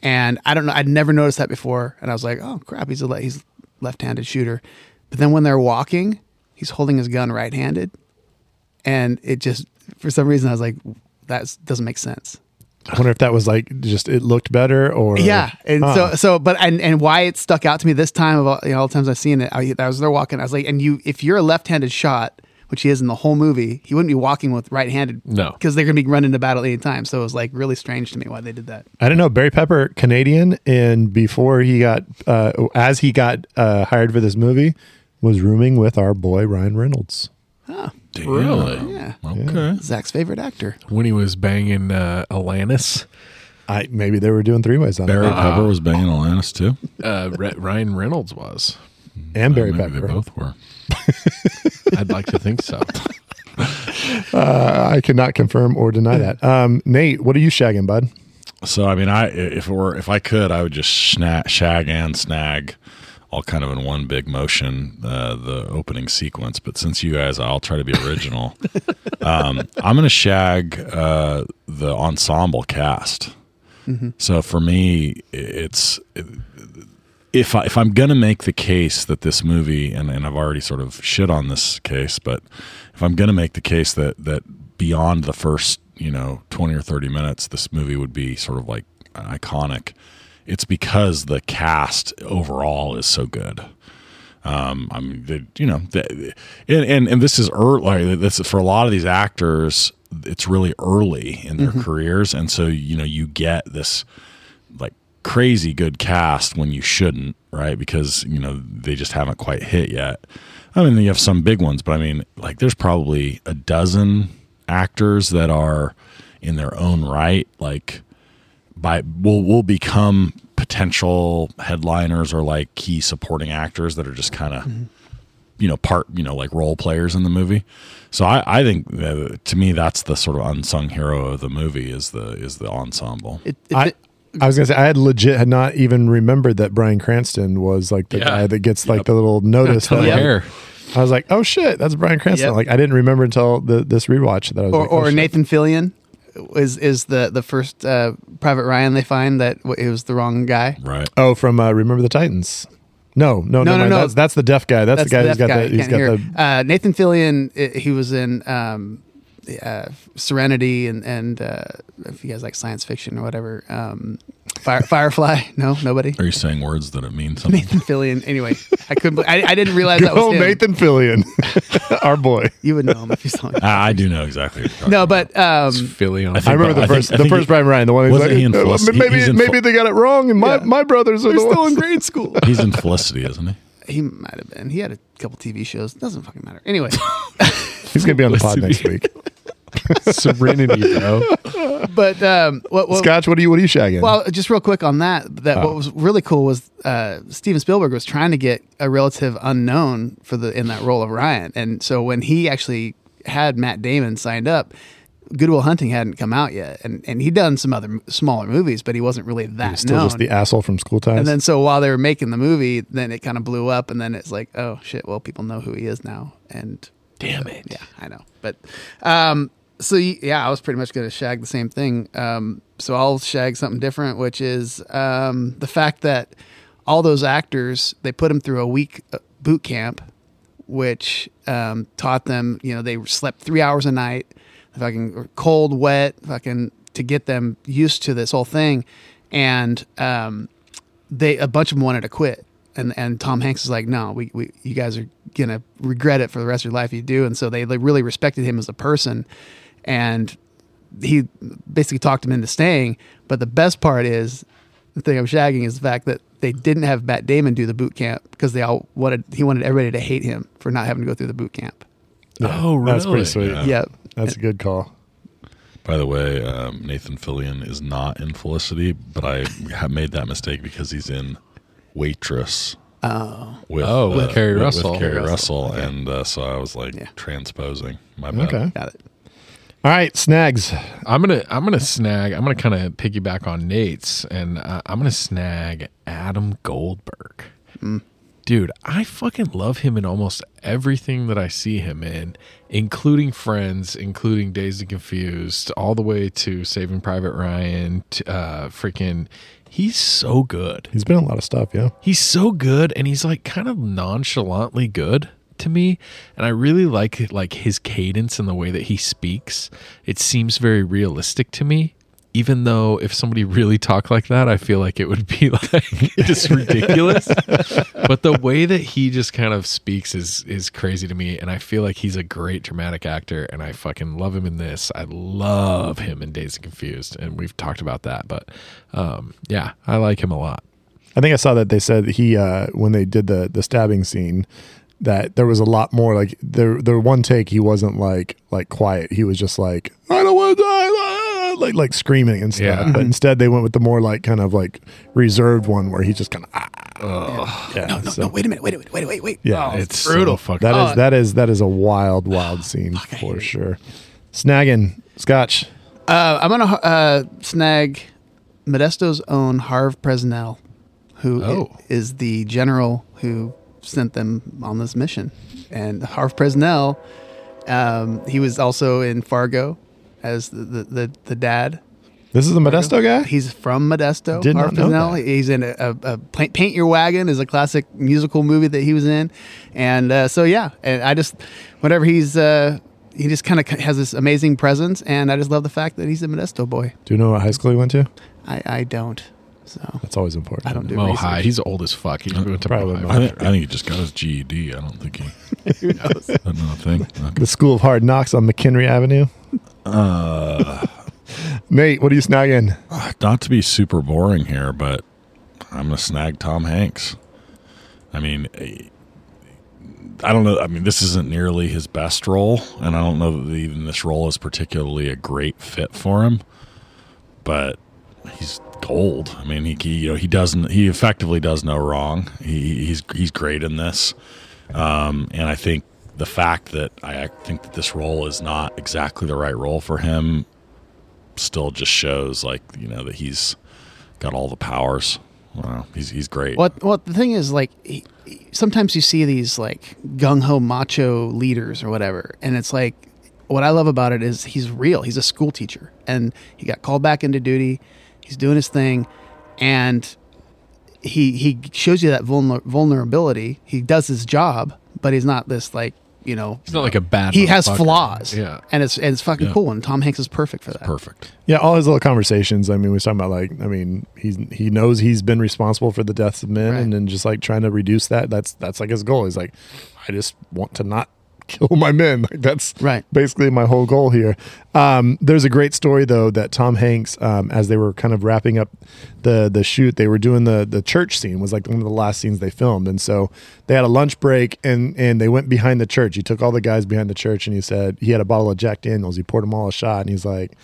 [SPEAKER 3] and I don't know. I'd never noticed that before, and I was like, oh crap, he's a le- he's left-handed shooter. But then when they're walking, he's holding his gun right-handed, and it just for some reason I was like, that doesn't make sense.
[SPEAKER 6] I wonder if that was like just it looked better or
[SPEAKER 3] Yeah, and
[SPEAKER 6] Huh.
[SPEAKER 3] so so, but and and why it stuck out to me this time of all, you know, all the times I've seen it, I, I was there walking. I was like, and you, if you're a left-handed shot, which he is in the whole movie, he wouldn't be walking with right-handed.
[SPEAKER 8] No.
[SPEAKER 3] because they're gonna be running into battle any time. So it was like really strange to me why they did that.
[SPEAKER 6] I don't know. Barry Pepper, Canadian, and before he got, uh, as he got uh, hired for this movie, was rooming with our boy Ryan Reynolds.
[SPEAKER 8] Really?
[SPEAKER 3] Yeah.
[SPEAKER 8] Okay.
[SPEAKER 3] Zach's favorite actor.
[SPEAKER 8] When he was banging uh, Alanis.
[SPEAKER 6] I maybe they were doing three ways on
[SPEAKER 4] Barry
[SPEAKER 6] it.
[SPEAKER 4] Pepper was banging Alanis too.
[SPEAKER 8] Uh, Re- Ryan Reynolds was.
[SPEAKER 6] and Barry
[SPEAKER 4] Maybe
[SPEAKER 6] Pepper.
[SPEAKER 4] They both were.
[SPEAKER 8] I'd like to think so.
[SPEAKER 6] Uh, I cannot confirm or deny that. Um, Nate, what are you shagging, bud?
[SPEAKER 4] So I mean, I if it were if I could, I would just snag, shag and snag, all kind of in one big motion. Uh, the opening sequence, but since you guys, I'll try to be original. um, I'm going to shag uh, the ensemble cast. So for me, it's if I, if I'm gonna make the case that this movie, and, and I've already sort of shit on this case, but if I'm gonna make the case that that beyond the first you know 20 or 30 minutes, this movie would be sort of like iconic. It's because the cast overall is so good. Um, I mean, the, you know, the, and, and and this is early. Like, this is for a lot of these actors. It's really early in their
[SPEAKER 6] Mm-hmm.
[SPEAKER 4] careers, and so you know you get this like crazy good cast when you shouldn't, right? Because you know they just haven't quite hit yet. I mean, you have some big ones, but I mean, like there's probably a dozen actors that are in their own right, like by will will become potential headliners or like key supporting actors that are just kind of you know part you know like role players in the movie so i i think uh, to me that's the sort of unsung hero of the movie is the is the ensemble
[SPEAKER 3] It, it,
[SPEAKER 6] I, I was gonna say I had legit had not even remembered that Bryan Cranston was like the
[SPEAKER 8] Yeah.
[SPEAKER 6] guy that gets like the little notice.
[SPEAKER 8] Ton of
[SPEAKER 6] that, like,
[SPEAKER 8] hair.
[SPEAKER 6] I was like, oh shit, that's Bryan Cranston.
[SPEAKER 3] Yep.
[SPEAKER 6] Like I didn't remember until the, this rewatch that I was
[SPEAKER 3] or,
[SPEAKER 6] like, oh,
[SPEAKER 3] or. Nathan Fillion is is the the first uh, Private Ryan they find that w- it was the wrong guy.
[SPEAKER 4] right
[SPEAKER 6] Oh, from uh, Remember the Titans. No, no,
[SPEAKER 3] No,
[SPEAKER 6] no,
[SPEAKER 3] no,
[SPEAKER 6] no.
[SPEAKER 3] no.
[SPEAKER 6] That's, that's the deaf guy. That's, the guy who's
[SPEAKER 3] deaf
[SPEAKER 6] got
[SPEAKER 3] guy.
[SPEAKER 6] the. He's
[SPEAKER 3] Can't
[SPEAKER 6] got
[SPEAKER 3] hear.
[SPEAKER 6] the.
[SPEAKER 3] Uh, Nathan Fillion. i- He was in um, uh, Serenity and and uh, if you guys like science fiction or whatever. Um, Fire, Firefly. No, nobody.
[SPEAKER 4] are you saying words that it means something
[SPEAKER 3] Nathan Fillion. Anyway, I couldn't. bel- I, I didn't realize that was
[SPEAKER 6] Oh,
[SPEAKER 3] him.
[SPEAKER 6] Nathan Fillion, our boy.
[SPEAKER 3] You would know him if you saw him.
[SPEAKER 4] Ah, I do know exactly. What you're
[SPEAKER 3] No,
[SPEAKER 4] about.
[SPEAKER 3] but um,
[SPEAKER 8] Philly on.
[SPEAKER 4] I think-
[SPEAKER 6] I remember the
[SPEAKER 4] I
[SPEAKER 6] first,
[SPEAKER 4] I
[SPEAKER 6] the first
[SPEAKER 4] he-
[SPEAKER 6] Brian Ryan, the one who's
[SPEAKER 4] Wasn't
[SPEAKER 6] like,
[SPEAKER 4] he in
[SPEAKER 6] "Uh,
[SPEAKER 4] Felicity?
[SPEAKER 6] maybe
[SPEAKER 4] He's in
[SPEAKER 6] maybe
[SPEAKER 4] Fel-
[SPEAKER 6] they got it wrong, and my,
[SPEAKER 3] Yeah.
[SPEAKER 6] my brothers are
[SPEAKER 3] they're
[SPEAKER 6] the
[SPEAKER 3] still
[SPEAKER 6] ones.
[SPEAKER 3] in grade school.
[SPEAKER 4] he's in Felicity, isn't he?
[SPEAKER 3] He might have been. He had a couple TV shows. Doesn't fucking matter. Anyway,
[SPEAKER 6] He's gonna be on the pod next week.
[SPEAKER 8] Serenity, bro.
[SPEAKER 3] but um, what, what,
[SPEAKER 6] Scotch, what are you what are you shagging?
[SPEAKER 3] Well, just real quick on that. That
[SPEAKER 6] Oh.
[SPEAKER 3] what was really cool was uh, Steven Spielberg was trying to get a relative unknown for the in that role of Ryan, and so when he actually had Matt Damon signed up, Good Will Hunting hadn't come out yet, and and he'd done some other smaller movies, but he wasn't really that
[SPEAKER 6] He's still
[SPEAKER 3] known.
[SPEAKER 6] just the asshole from School Ties.
[SPEAKER 3] and then so while they were making the movie, then it kind of blew up, and then it's like, oh shit, well people know who he is now, and
[SPEAKER 8] Damn it.
[SPEAKER 3] yeah, I know. But um, so yeah, I was pretty much going to shag the same thing. Um, so I'll shag something different, which is um, the fact that all those actors they put them through a week uh, boot camp, which um, taught them. You know, they slept three hours a night, fucking cold, wet, fucking to get them used to this whole thing, and um, they a bunch of them wanted to quit and and Tom Hanks is like no we, we you guys are gonna regret it for the rest of your life if you do and so they like, really respected him as a person and he basically talked him into staying but the best part is the thing I'm shagging is the fact that they didn't have Matt Damon do the boot camp because they all wanted he wanted everybody to hate him for not having to go through the boot camp
[SPEAKER 8] Oh, really?
[SPEAKER 6] That's pretty sweet.
[SPEAKER 4] Yeah.
[SPEAKER 3] yep
[SPEAKER 6] That's a good call.
[SPEAKER 4] By the way, um, Nathan Fillion is not in Felicity, but I have made that mistake because he's in Waitress.
[SPEAKER 3] oh
[SPEAKER 4] With,
[SPEAKER 8] Oh, with Keri
[SPEAKER 4] with,
[SPEAKER 8] Russell.
[SPEAKER 4] With Keri
[SPEAKER 8] Keri
[SPEAKER 4] Russell, and uh, so I was like
[SPEAKER 3] Yeah.
[SPEAKER 4] transposing. My bad.
[SPEAKER 6] Okay.
[SPEAKER 3] got it
[SPEAKER 6] All right, snags.
[SPEAKER 8] I'm gonna I'm gonna snag. I'm gonna kind of piggyback on Nate's, and uh, I'm gonna snag Adam Goldberg. Dude, I fucking love him in almost everything that I see him in, including Friends, including Dazed and Confused, all the way to Saving Private Ryan. To, uh, freaking, he's so good.
[SPEAKER 6] He's been a lot of stuff. Yeah.
[SPEAKER 8] He's so good, and he's like kind of nonchalantly good to me, and I really like like his cadence and the way that he speaks. It seems very realistic to me, even though if somebody really talked like that, I feel like it would be like just ridiculous. but the way that he just kind of speaks is is crazy to me, and I feel like he's a great dramatic actor, and I fucking love him in this. I love him in Dazed and Confused, and we've talked about that. But um, yeah, I like him a lot.
[SPEAKER 6] I think I saw that they said he uh, when they did the the stabbing scene that there was a lot more like there the one take he wasn't like like quiet he was just like I don't want to die ah," like like screaming and stuff
[SPEAKER 8] Yeah.
[SPEAKER 6] but instead they went with the more like kind of like reserved one where he just kind of ah, yeah
[SPEAKER 3] No, no,
[SPEAKER 6] so-
[SPEAKER 3] no. Wait a minute. Wait a minute. Wait, wait, wait.
[SPEAKER 6] yeah
[SPEAKER 3] Oh,
[SPEAKER 8] it's
[SPEAKER 3] brutal.
[SPEAKER 8] so fucking.
[SPEAKER 6] that is
[SPEAKER 3] Oh.
[SPEAKER 6] that is that is a wild wild scene for sure snagging scotch
[SPEAKER 3] Uh, I'm gonna uh, snag Modesto's own Harve Presnell, who
[SPEAKER 8] Oh.
[SPEAKER 3] is the general who sent them on this mission. And Harve Presnell, um, he was also in Fargo as the the, the, the dad.
[SPEAKER 6] this is a modesto guy
[SPEAKER 3] He's from Modesto.
[SPEAKER 6] Did not
[SPEAKER 3] Harve
[SPEAKER 6] know
[SPEAKER 3] Presnell.
[SPEAKER 6] that.
[SPEAKER 3] He's in a, a, a Paint Paint Your Wagon is a classic musical movie that he was in, and uh, so yeah, and I just whenever he's uh, he just kind of has this amazing presence, and I just love the fact that he's a Modesto boy.
[SPEAKER 6] do you know what high school he went to
[SPEAKER 3] I, I don't. So
[SPEAKER 6] that's always important
[SPEAKER 3] I don't do
[SPEAKER 8] Mo
[SPEAKER 3] research.
[SPEAKER 8] High. He's old as fuck. He went to
[SPEAKER 6] Probably
[SPEAKER 8] Mo. High.
[SPEAKER 4] I think, I think he just got his GED. I don't think he.
[SPEAKER 3] Who knows?
[SPEAKER 4] That's not a thing. Okay.
[SPEAKER 6] the school of hard knocks on mckinley avenue
[SPEAKER 4] Uh,
[SPEAKER 6] nate what are you snagging
[SPEAKER 4] not to be super boring here, but I'm gonna snag Tom Hanks. I mean, I don't know. I mean, this isn't nearly his best role, and I don't know that even this role is particularly a great fit for him. But he's gold. I mean, he, he you know he doesn't he effectively does no wrong. He he's he's great in this, um, and I think the fact that I, I think that this role is not exactly the right role for him still just shows like you know that he's got all the powers. Wow, he's he's great.
[SPEAKER 3] What? Well, the thing is, like, he- sometimes you see these like gung ho macho leaders or whatever, and it's like, what I love about it is he's real. He's a school teacher, and he got called back into duty. He's doing his thing, and he he shows you that vulner- vulnerability. He does his job, but he's not this like you know.
[SPEAKER 8] He's not like a bad.
[SPEAKER 3] He has flaws,
[SPEAKER 8] Yeah.
[SPEAKER 3] and it's and it's fucking
[SPEAKER 4] Yeah.
[SPEAKER 3] cool. And Tom Hanks is perfect for that.
[SPEAKER 4] Perfect.
[SPEAKER 6] Yeah, all his little conversations. I mean, we was talking about like, I mean, he's he knows he's been responsible for the deaths of men,
[SPEAKER 3] Right.
[SPEAKER 6] and then just like trying to reduce that. That's that's like his goal. He's like, I just want to not kill my men. Like that's
[SPEAKER 3] Right.
[SPEAKER 6] basically my whole goal here. Um, there's a great story though that Tom Hanks, um, as they were kind of wrapping up the the shoot, they were doing the the church scene was like one of the last scenes they filmed, and so they had a lunch break and and they went behind the church. He took all the guys behind the church, and he said he had a bottle of Jack Daniels. He poured them all a shot, and he's like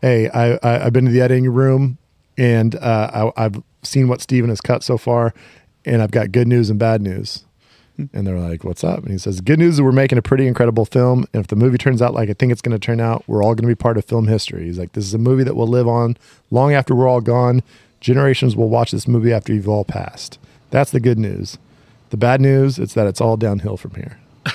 [SPEAKER 6] hey, I, I I've been to the editing room and uh, I, I've seen what Steven has cut so far, and I've got good news and bad news. And they're like, "What's up?" And he says, "Good news is we're making a pretty incredible film, and if the movie turns out like I think it's going to turn out, we're all going to be part of film history." He's like, "This is a movie that will live on long after we're all gone. Generations will watch this movie after you've all passed. That's the good news. The bad news is that it's all downhill from here."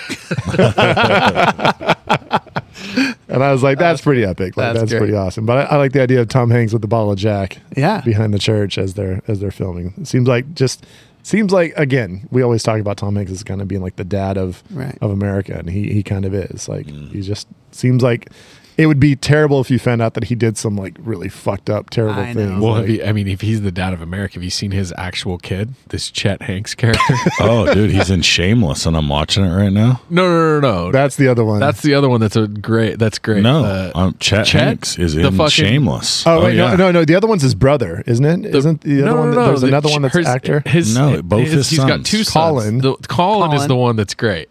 [SPEAKER 6] and I was like, "That's pretty epic. Like,
[SPEAKER 3] That's
[SPEAKER 6] that's pretty awesome." But I, I like the idea of Tom Hanks with the bottle of Jack,
[SPEAKER 3] Yeah.
[SPEAKER 6] behind the church as they're as they're filming. It seems like just seems like again we always talk about Tom Hanks as kind of being like the dad of
[SPEAKER 3] Right.
[SPEAKER 6] of America, and he he kind of is like mm. he just seems like it would be terrible if you found out that he did some like really fucked up terrible
[SPEAKER 3] I know.
[SPEAKER 6] things.
[SPEAKER 8] Well,
[SPEAKER 6] like-
[SPEAKER 8] have you, I mean, if he's the dad of America, have you seen his actual kid, this Chet Hanks character?
[SPEAKER 4] oh, dude, he's in Shameless, and I'm watching it right now.
[SPEAKER 8] no, no, no, no.
[SPEAKER 6] that's the other one.
[SPEAKER 8] That's the other one. That's a great. That's great.
[SPEAKER 4] No,
[SPEAKER 8] Uh,
[SPEAKER 4] um, Chet,
[SPEAKER 8] Chet?
[SPEAKER 4] Hanks is in
[SPEAKER 8] fucking-
[SPEAKER 4] Shameless.
[SPEAKER 6] Oh, wait,
[SPEAKER 4] yeah.
[SPEAKER 6] no, no, no. The other one's his brother, isn't it?
[SPEAKER 8] the-
[SPEAKER 6] not the other
[SPEAKER 8] no,
[SPEAKER 6] one?
[SPEAKER 8] no,
[SPEAKER 6] that-
[SPEAKER 8] no,
[SPEAKER 6] There's
[SPEAKER 8] the-
[SPEAKER 6] another one that's
[SPEAKER 8] his-
[SPEAKER 6] actor.
[SPEAKER 8] His,
[SPEAKER 4] No, both his sons.
[SPEAKER 8] He's got
[SPEAKER 4] sons.
[SPEAKER 8] two sons.
[SPEAKER 6] Colin.
[SPEAKER 8] The, Colin, is the one that's great.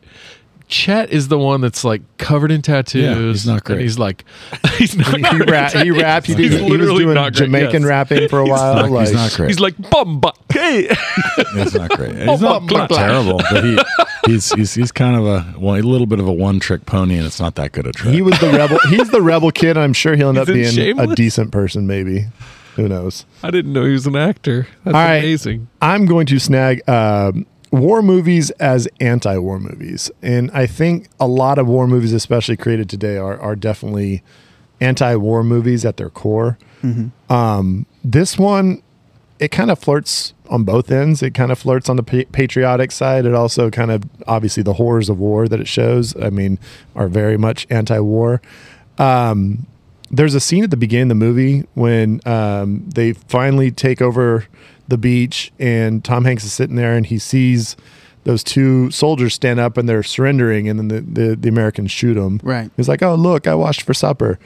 [SPEAKER 8] Chet is the one that's like covered in tattoos.
[SPEAKER 4] Yeah, he's not
[SPEAKER 8] and
[SPEAKER 4] great.
[SPEAKER 8] he's like, he's not.
[SPEAKER 6] he,
[SPEAKER 8] great.
[SPEAKER 6] rap, he rapped. He, did,
[SPEAKER 8] He's
[SPEAKER 6] he was doing
[SPEAKER 8] not great,
[SPEAKER 6] Jamaican
[SPEAKER 8] yes.
[SPEAKER 6] rapping for a while.
[SPEAKER 4] not-
[SPEAKER 6] like,
[SPEAKER 4] he's not great.
[SPEAKER 8] He's like bumba. Hey,
[SPEAKER 4] It's not great. He's not, not terrible, but he, he's, he's he's kind of a well, a little bit of a one trick pony, and it's not that good a trick.
[SPEAKER 6] He was the rebel. He's the rebel kid. I'm sure he'll end
[SPEAKER 8] He's
[SPEAKER 6] up
[SPEAKER 8] in
[SPEAKER 6] being a decent person. Maybe. Who knows?
[SPEAKER 8] I didn't know he was an actor. That's
[SPEAKER 6] All right.
[SPEAKER 8] amazing.
[SPEAKER 6] I'm going to snag um, war movies as anti-war movies, and I think a lot of war movies, especially created today, are are definitely anti-war movies at their core. Um, this one, it kind of flirts on both ends. It kind of flirts on the pa- patriotic side. It also kind of obviously the horrors of war that it shows. I mean, are very much anti-war. Um, there's a scene at the beginning of the movie when um, they finally take over the beach, and Tom Hanks is sitting there, and he sees those two soldiers stand up and they're surrendering, and then the the, the Americans shoot them.
[SPEAKER 3] Right.
[SPEAKER 6] He's like, "Oh, look, I washed for supper."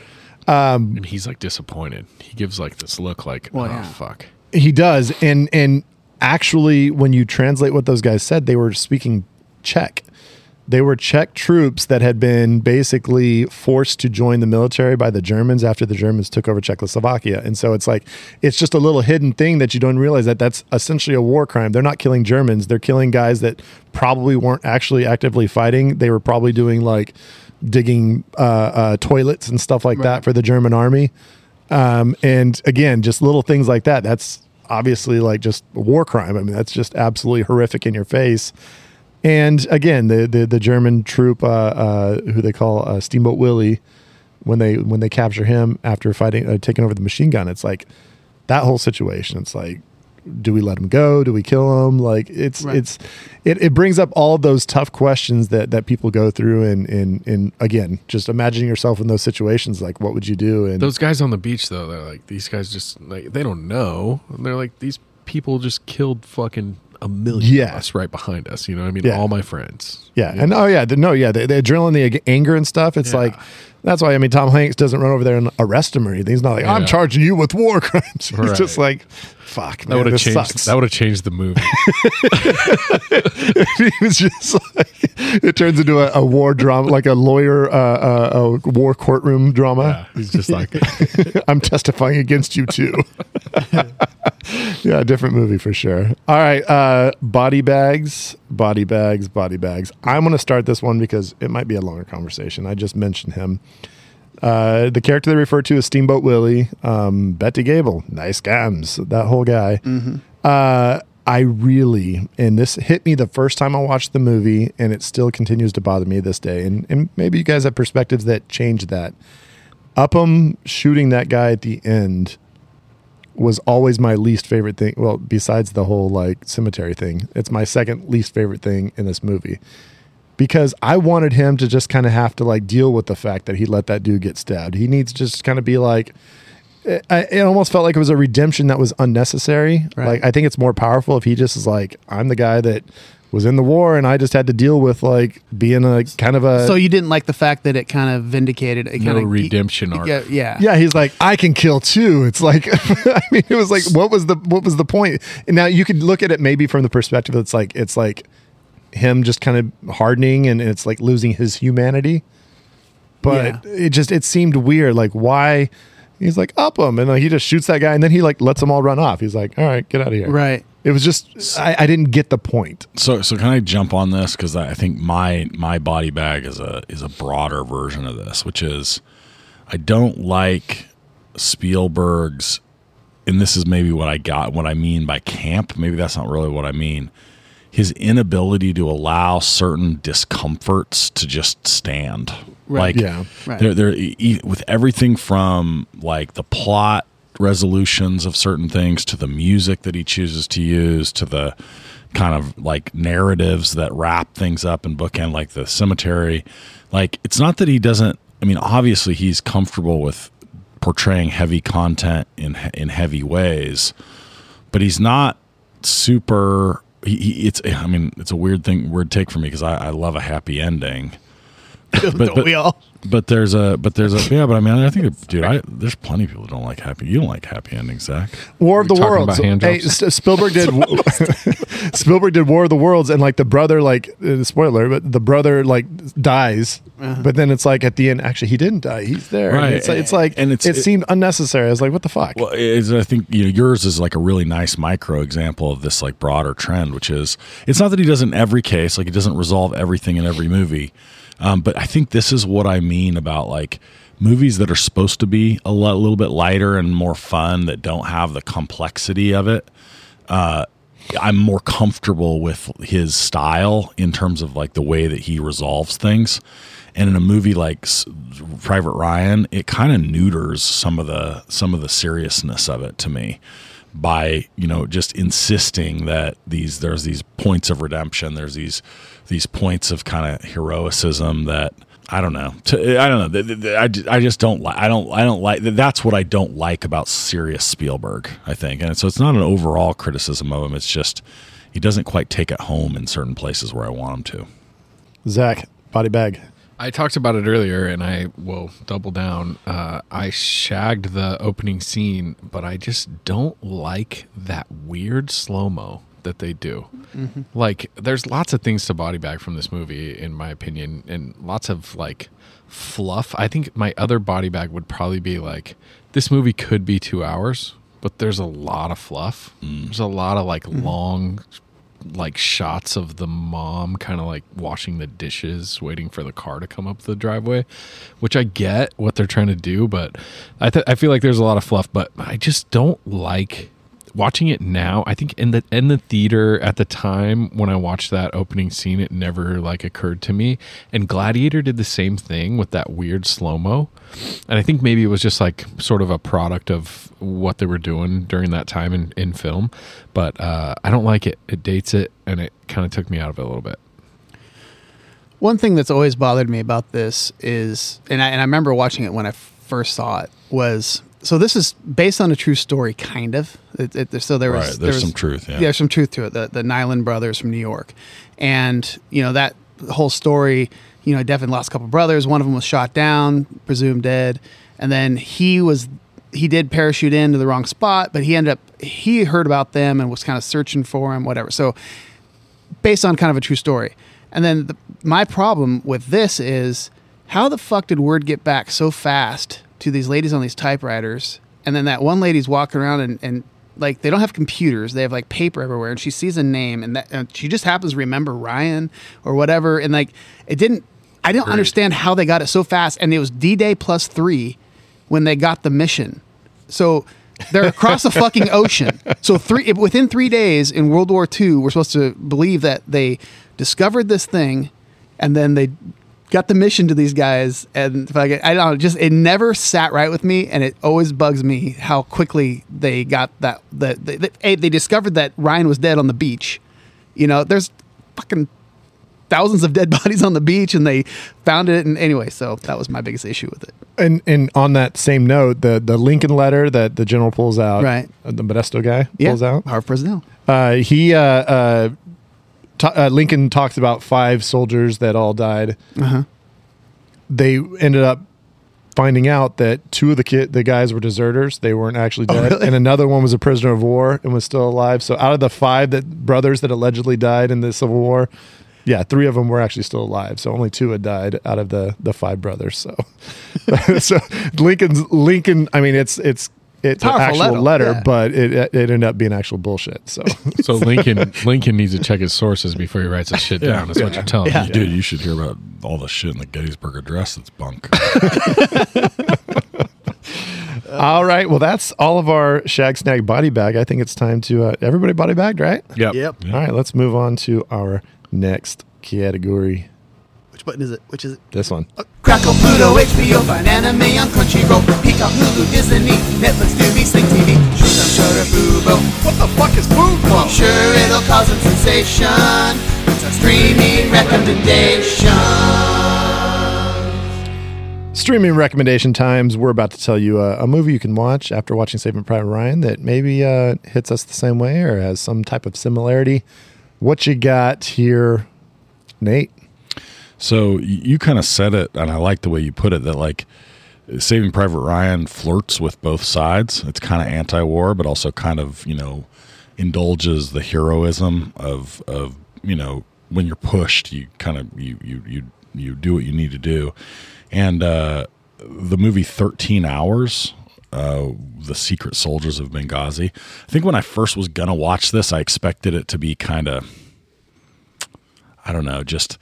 [SPEAKER 6] Um,
[SPEAKER 8] and he's like disappointed. He gives like this look like,
[SPEAKER 3] Well,
[SPEAKER 8] oh
[SPEAKER 3] yeah.
[SPEAKER 8] fuck.
[SPEAKER 6] He does, and and actually, when you translate what those guys said, they were speaking Czech. They were Czech troops that had been basically forced to join the military by the Germans after the Germans took over Czechoslovakia. And so it's like it's just a little hidden thing that you don't realize that that's essentially a war crime. They're not killing Germans; they're killing guys that probably weren't actually actively fighting. They were probably doing like digging uh, uh, toilets and stuff like that for the German army. Um, and again, just little things like that. That's obviously like just a war crime. I mean, that's just absolutely horrific in your face. And again, the the, the German troop, uh, uh, who they call uh, Steamboat Willie, when they when they capture him after fighting, uh, taking over the machine gun, it's like that whole situation. It's like, do we let him go? Do we kill him? Like it's
[SPEAKER 3] Right.
[SPEAKER 6] it's it, it brings up all of those tough questions that that people go through. And and and again, just imagining yourself in those situations. Like, what would you do? And
[SPEAKER 8] Those guys on the beach though, they're like these guys just like they don't know. And they're like these people just killed fucking a million
[SPEAKER 6] Yeah.
[SPEAKER 8] of us right behind us. You know, what I mean,
[SPEAKER 6] Yeah.
[SPEAKER 8] all my friends.
[SPEAKER 6] Yeah, and oh yeah, the, no, yeah, the, the adrenaline, the anger and stuff. It's like that's why I mean Tom Hanks doesn't run over there and arrest him or anything. He's not like I'm charging you with war crimes. He's
[SPEAKER 8] Right.
[SPEAKER 6] just like, fuck,
[SPEAKER 8] That
[SPEAKER 6] man,
[SPEAKER 8] would have
[SPEAKER 6] this
[SPEAKER 8] changed.
[SPEAKER 6] sucks.
[SPEAKER 8] That would have changed the movie.
[SPEAKER 6] he was just like, it turns into a, a war drama, like a lawyer, uh, uh, a war courtroom drama.
[SPEAKER 8] He's just like,
[SPEAKER 6] I'm testifying against you too. yeah, different movie for sure. All right, uh, body bags, body bags, body bags. I'm going to start this one because it might be a longer conversation. I just mentioned him. Uh, the character they refer to as Steamboat Willie, um, Betty Grable, nice gams, that whole guy. Uh, I really, and this hit me the first time I watched the movie, and it still continues to bother me this day. And, and maybe you guys have perspectives that change that. Upham shooting that guy at the end was always my least favorite thing. Well, besides the whole like cemetery thing, it's my second least favorite thing in this movie because I wanted him to just kind of have to like deal with the fact that he let that dude get stabbed. He needs to just kind of be like, it, I- it almost felt like it was a redemption that was unnecessary.
[SPEAKER 3] Right.
[SPEAKER 6] Like I think it's more powerful if he just is like, I'm the guy that was in the war and I just had to deal with like being a kind of a
[SPEAKER 3] so you didn't like the fact that it kind of vindicated it
[SPEAKER 8] no
[SPEAKER 3] kind of
[SPEAKER 8] redemption arc.
[SPEAKER 3] Yeah, yeah.
[SPEAKER 6] yeah, he's like, I can kill too. It's like, I mean, it was like, what was the what was the point? And now you could look at it maybe from the perspective it's like it's like him just kind of hardening and it's like losing his humanity. But it just it seemed weird. Like why? He's like up him and like, he just shoots that guy and then he like lets them all run off. He's like, all right, get out of here.
[SPEAKER 3] Right.
[SPEAKER 6] It was just I, I didn't get the point.
[SPEAKER 4] So, so can I jump on this because I think my my body bag is a is a broader version of this, which is I don't like Spielberg's, and this is maybe what I got what I mean by camp. Maybe that's not really what I mean. His inability to allow certain discomforts to just stand,
[SPEAKER 3] Right.
[SPEAKER 4] like
[SPEAKER 6] Yeah.
[SPEAKER 3] Right.
[SPEAKER 4] they're, they're e- with everything from like the plot resolutions of certain things to the music that he chooses to use to the kind of like narratives that wrap things up and bookend like the cemetery like it's not that he doesn't i mean obviously he's comfortable with portraying heavy content in in heavy ways but he's not super he, he, it's i mean it's a weird thing weird take for me because I, I love a happy ending but,
[SPEAKER 3] Don't we all?
[SPEAKER 4] but there's a but there's a yeah but I mean I think dude I there's plenty of people who don't like happy you don't like happy endings Zach
[SPEAKER 6] War of the Worlds.
[SPEAKER 8] about hand
[SPEAKER 6] Hey, Spielberg did Spielberg did War of the Worlds, and like the brother, like uh, spoiler, but the brother like dies, but then it's like at the end, actually he didn't die. He's there.
[SPEAKER 4] Right.
[SPEAKER 6] it's, like- it's like
[SPEAKER 4] And it's-
[SPEAKER 6] it,
[SPEAKER 4] it-
[SPEAKER 6] seemed unnecessary. I was like, what the fuck?
[SPEAKER 4] Well, is I think you know yours is like a really nice micro example of this like broader trend, which is it's not that he does in every case, like he doesn't resolve everything in every movie, um, but I think this is what I mean about like movies that are supposed to be a little bit lighter and more fun that don't have the complexity of it. Uh, I'm more comfortable with his style in terms of like the way that he resolves things. And in a movie like Private Ryan, it kind of neuters some of the some of the seriousness of it to me by you know just insisting that these there's these points of redemption, there's these these points of kind of heroicism that I don't know. To, I don't know. I, I just don't like. I don't. I don't like. That's what I don't like about serious Spielberg. I think, and so it's not an overall criticism of him. It's just he doesn't quite take it home in certain places where I want him to.
[SPEAKER 6] Zach, body bag.
[SPEAKER 8] I talked about it earlier, and I will double down. Uh, I shagged the opening scene, but I just don't like that weird slow mo that they do.
[SPEAKER 3] Mhm.
[SPEAKER 8] Like, there's lots of things to body bag from this movie, in my opinion, and lots of like fluff. I think my other body bag would probably be like, this movie could be two hours, but there's a lot of fluff. There's a lot of like
[SPEAKER 3] Mhm.
[SPEAKER 8] long like shots of the mom kind of like washing the dishes waiting for the car to come up the driveway which i get what they're trying to do but i th- i feel like there's a lot of fluff but i just don't like watching it now i think in the in the theater at the time when i watched that opening scene it never like occurred to me. And gladiator did the same thing with that weird slow-mo. And i think maybe it was just like sort of a product of what they were doing during that time in, in film. But uh, i don't like it. It dates it and it kind of took me out of it a little bit.
[SPEAKER 3] One thing that's always bothered me about this is, and I, and I remember watching it when I first saw it, was so this is based on a true story, kind of. It, it, so there was
[SPEAKER 4] Right, there's
[SPEAKER 3] there was-
[SPEAKER 4] some truth, yeah.
[SPEAKER 3] there's some truth to it. The the Niland brothers from New York, and you know that whole story. You know, Devin lost a couple brothers. One of them was shot down, presumed dead, and then he was he did parachute into the wrong spot, but he ended up he heard about them and was kind of searching for him, whatever. So based on kind of a true story. And then the, my problem with this is how the fuck did word get back so fast to these ladies on these typewriters? And then that one lady's walking around and, and like they don't have computers, they have like paper everywhere, and she sees a name and that and she just happens to remember Ryan or whatever. And like it didn't, I don't understand how they got it so fast. And it was D Day plus three when they got the mission. So they're across the fucking ocean. So three within three days in World War II, we're supposed to believe that they discovered this thing, and then they got the mission to these guys. And fucking, I don't know, just it never sat right with me, and it always bugs me how quickly they got that. That they, they, they discovered that Ryan was dead on the beach. You know, there's fucking thousands of dead bodies on the beach, and they found it. And anyway, so that was my biggest issue with it.
[SPEAKER 6] And and on that same note, the the Lincoln letter that the general pulls out,
[SPEAKER 3] Right.
[SPEAKER 6] uh, the Modesto guy
[SPEAKER 3] Yeah,
[SPEAKER 6] pulls out.
[SPEAKER 3] Harve Presnell.
[SPEAKER 6] Uh, he uh, uh, ta- uh, Lincoln talks about five soldiers that all died.
[SPEAKER 3] Uh-huh.
[SPEAKER 6] They ended up finding out that two of the kid the guys were deserters. They weren't actually
[SPEAKER 3] Oh,
[SPEAKER 6] dead,
[SPEAKER 3] really?
[SPEAKER 6] and another one was a prisoner of war and was still alive. So out of the five that brothers that allegedly died in the Civil War. Yeah, three of them were actually still alive. So only two had died out of the the five brothers. So, so Lincoln's Lincoln. I mean, it's it's it's an actual
[SPEAKER 8] letter,
[SPEAKER 6] letter,
[SPEAKER 8] yeah.
[SPEAKER 6] but it it ended up being actual bullshit. So
[SPEAKER 8] so lincoln lincoln needs to check his sources before he writes his shit down is what you're telling me
[SPEAKER 4] Dude, you should hear about all the shit in the Gettysburg Address that's bunk.
[SPEAKER 6] All right. Well, that's all of our shag snag body bag. I think it's time to uh, everybody body bagged, right?
[SPEAKER 8] Yep.
[SPEAKER 3] Yep.
[SPEAKER 6] All right. Let's move on to our next category.
[SPEAKER 3] Which button is it? Which is it?
[SPEAKER 6] This one.
[SPEAKER 14] Crackle, Pluto, HBO, find anime on Crunchyroll, Peacock, Hulu, Disney, Netflix, Tubi, Sling TV, Showtime, Shudder, Fubo. What the fuck is Fubo? I'm sure it'll cause a sensation. It's our streaming recommendation.
[SPEAKER 6] Streaming recommendation times. We're about to tell you uh, a movie you can watch after watching Saving Private Ryan that maybe uh, hits us the same way or has some type of similarity. What you got here, Nate?
[SPEAKER 4] So you kind of said it, and I like the way you put it. That like Saving Private Ryan flirts with both sides. It's kind of anti-war, but also kind of you know indulges the heroism of of you know when you're pushed, you kind of you you you you do what you need to do. And uh, the movie Thirteen Hours. Uh, the Secret Soldiers of Benghazi. I think when I first was gonna watch this, I expected it to be kind of, I don't know, just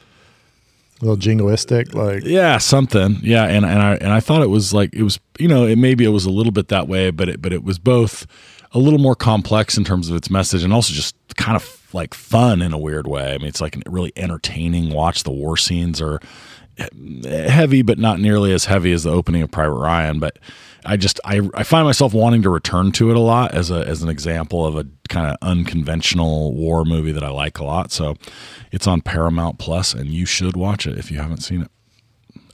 [SPEAKER 6] A little jingoistic, like
[SPEAKER 4] yeah, something. Yeah, and and I and I thought it was like it was you know it maybe it was a little bit that way, but it but it was both a little more complex in terms of its message and also just kind of like fun in a weird way. I mean, it's like really entertaining watch. The war scenes are eh, heavy, but not nearly as heavy as the opening of Private Ryan. But I just I I find myself wanting to return to it a lot as a as an example of a kind of unconventional war movie that I like a lot. So it's on Paramount Plus, and you should watch it if you haven't seen it.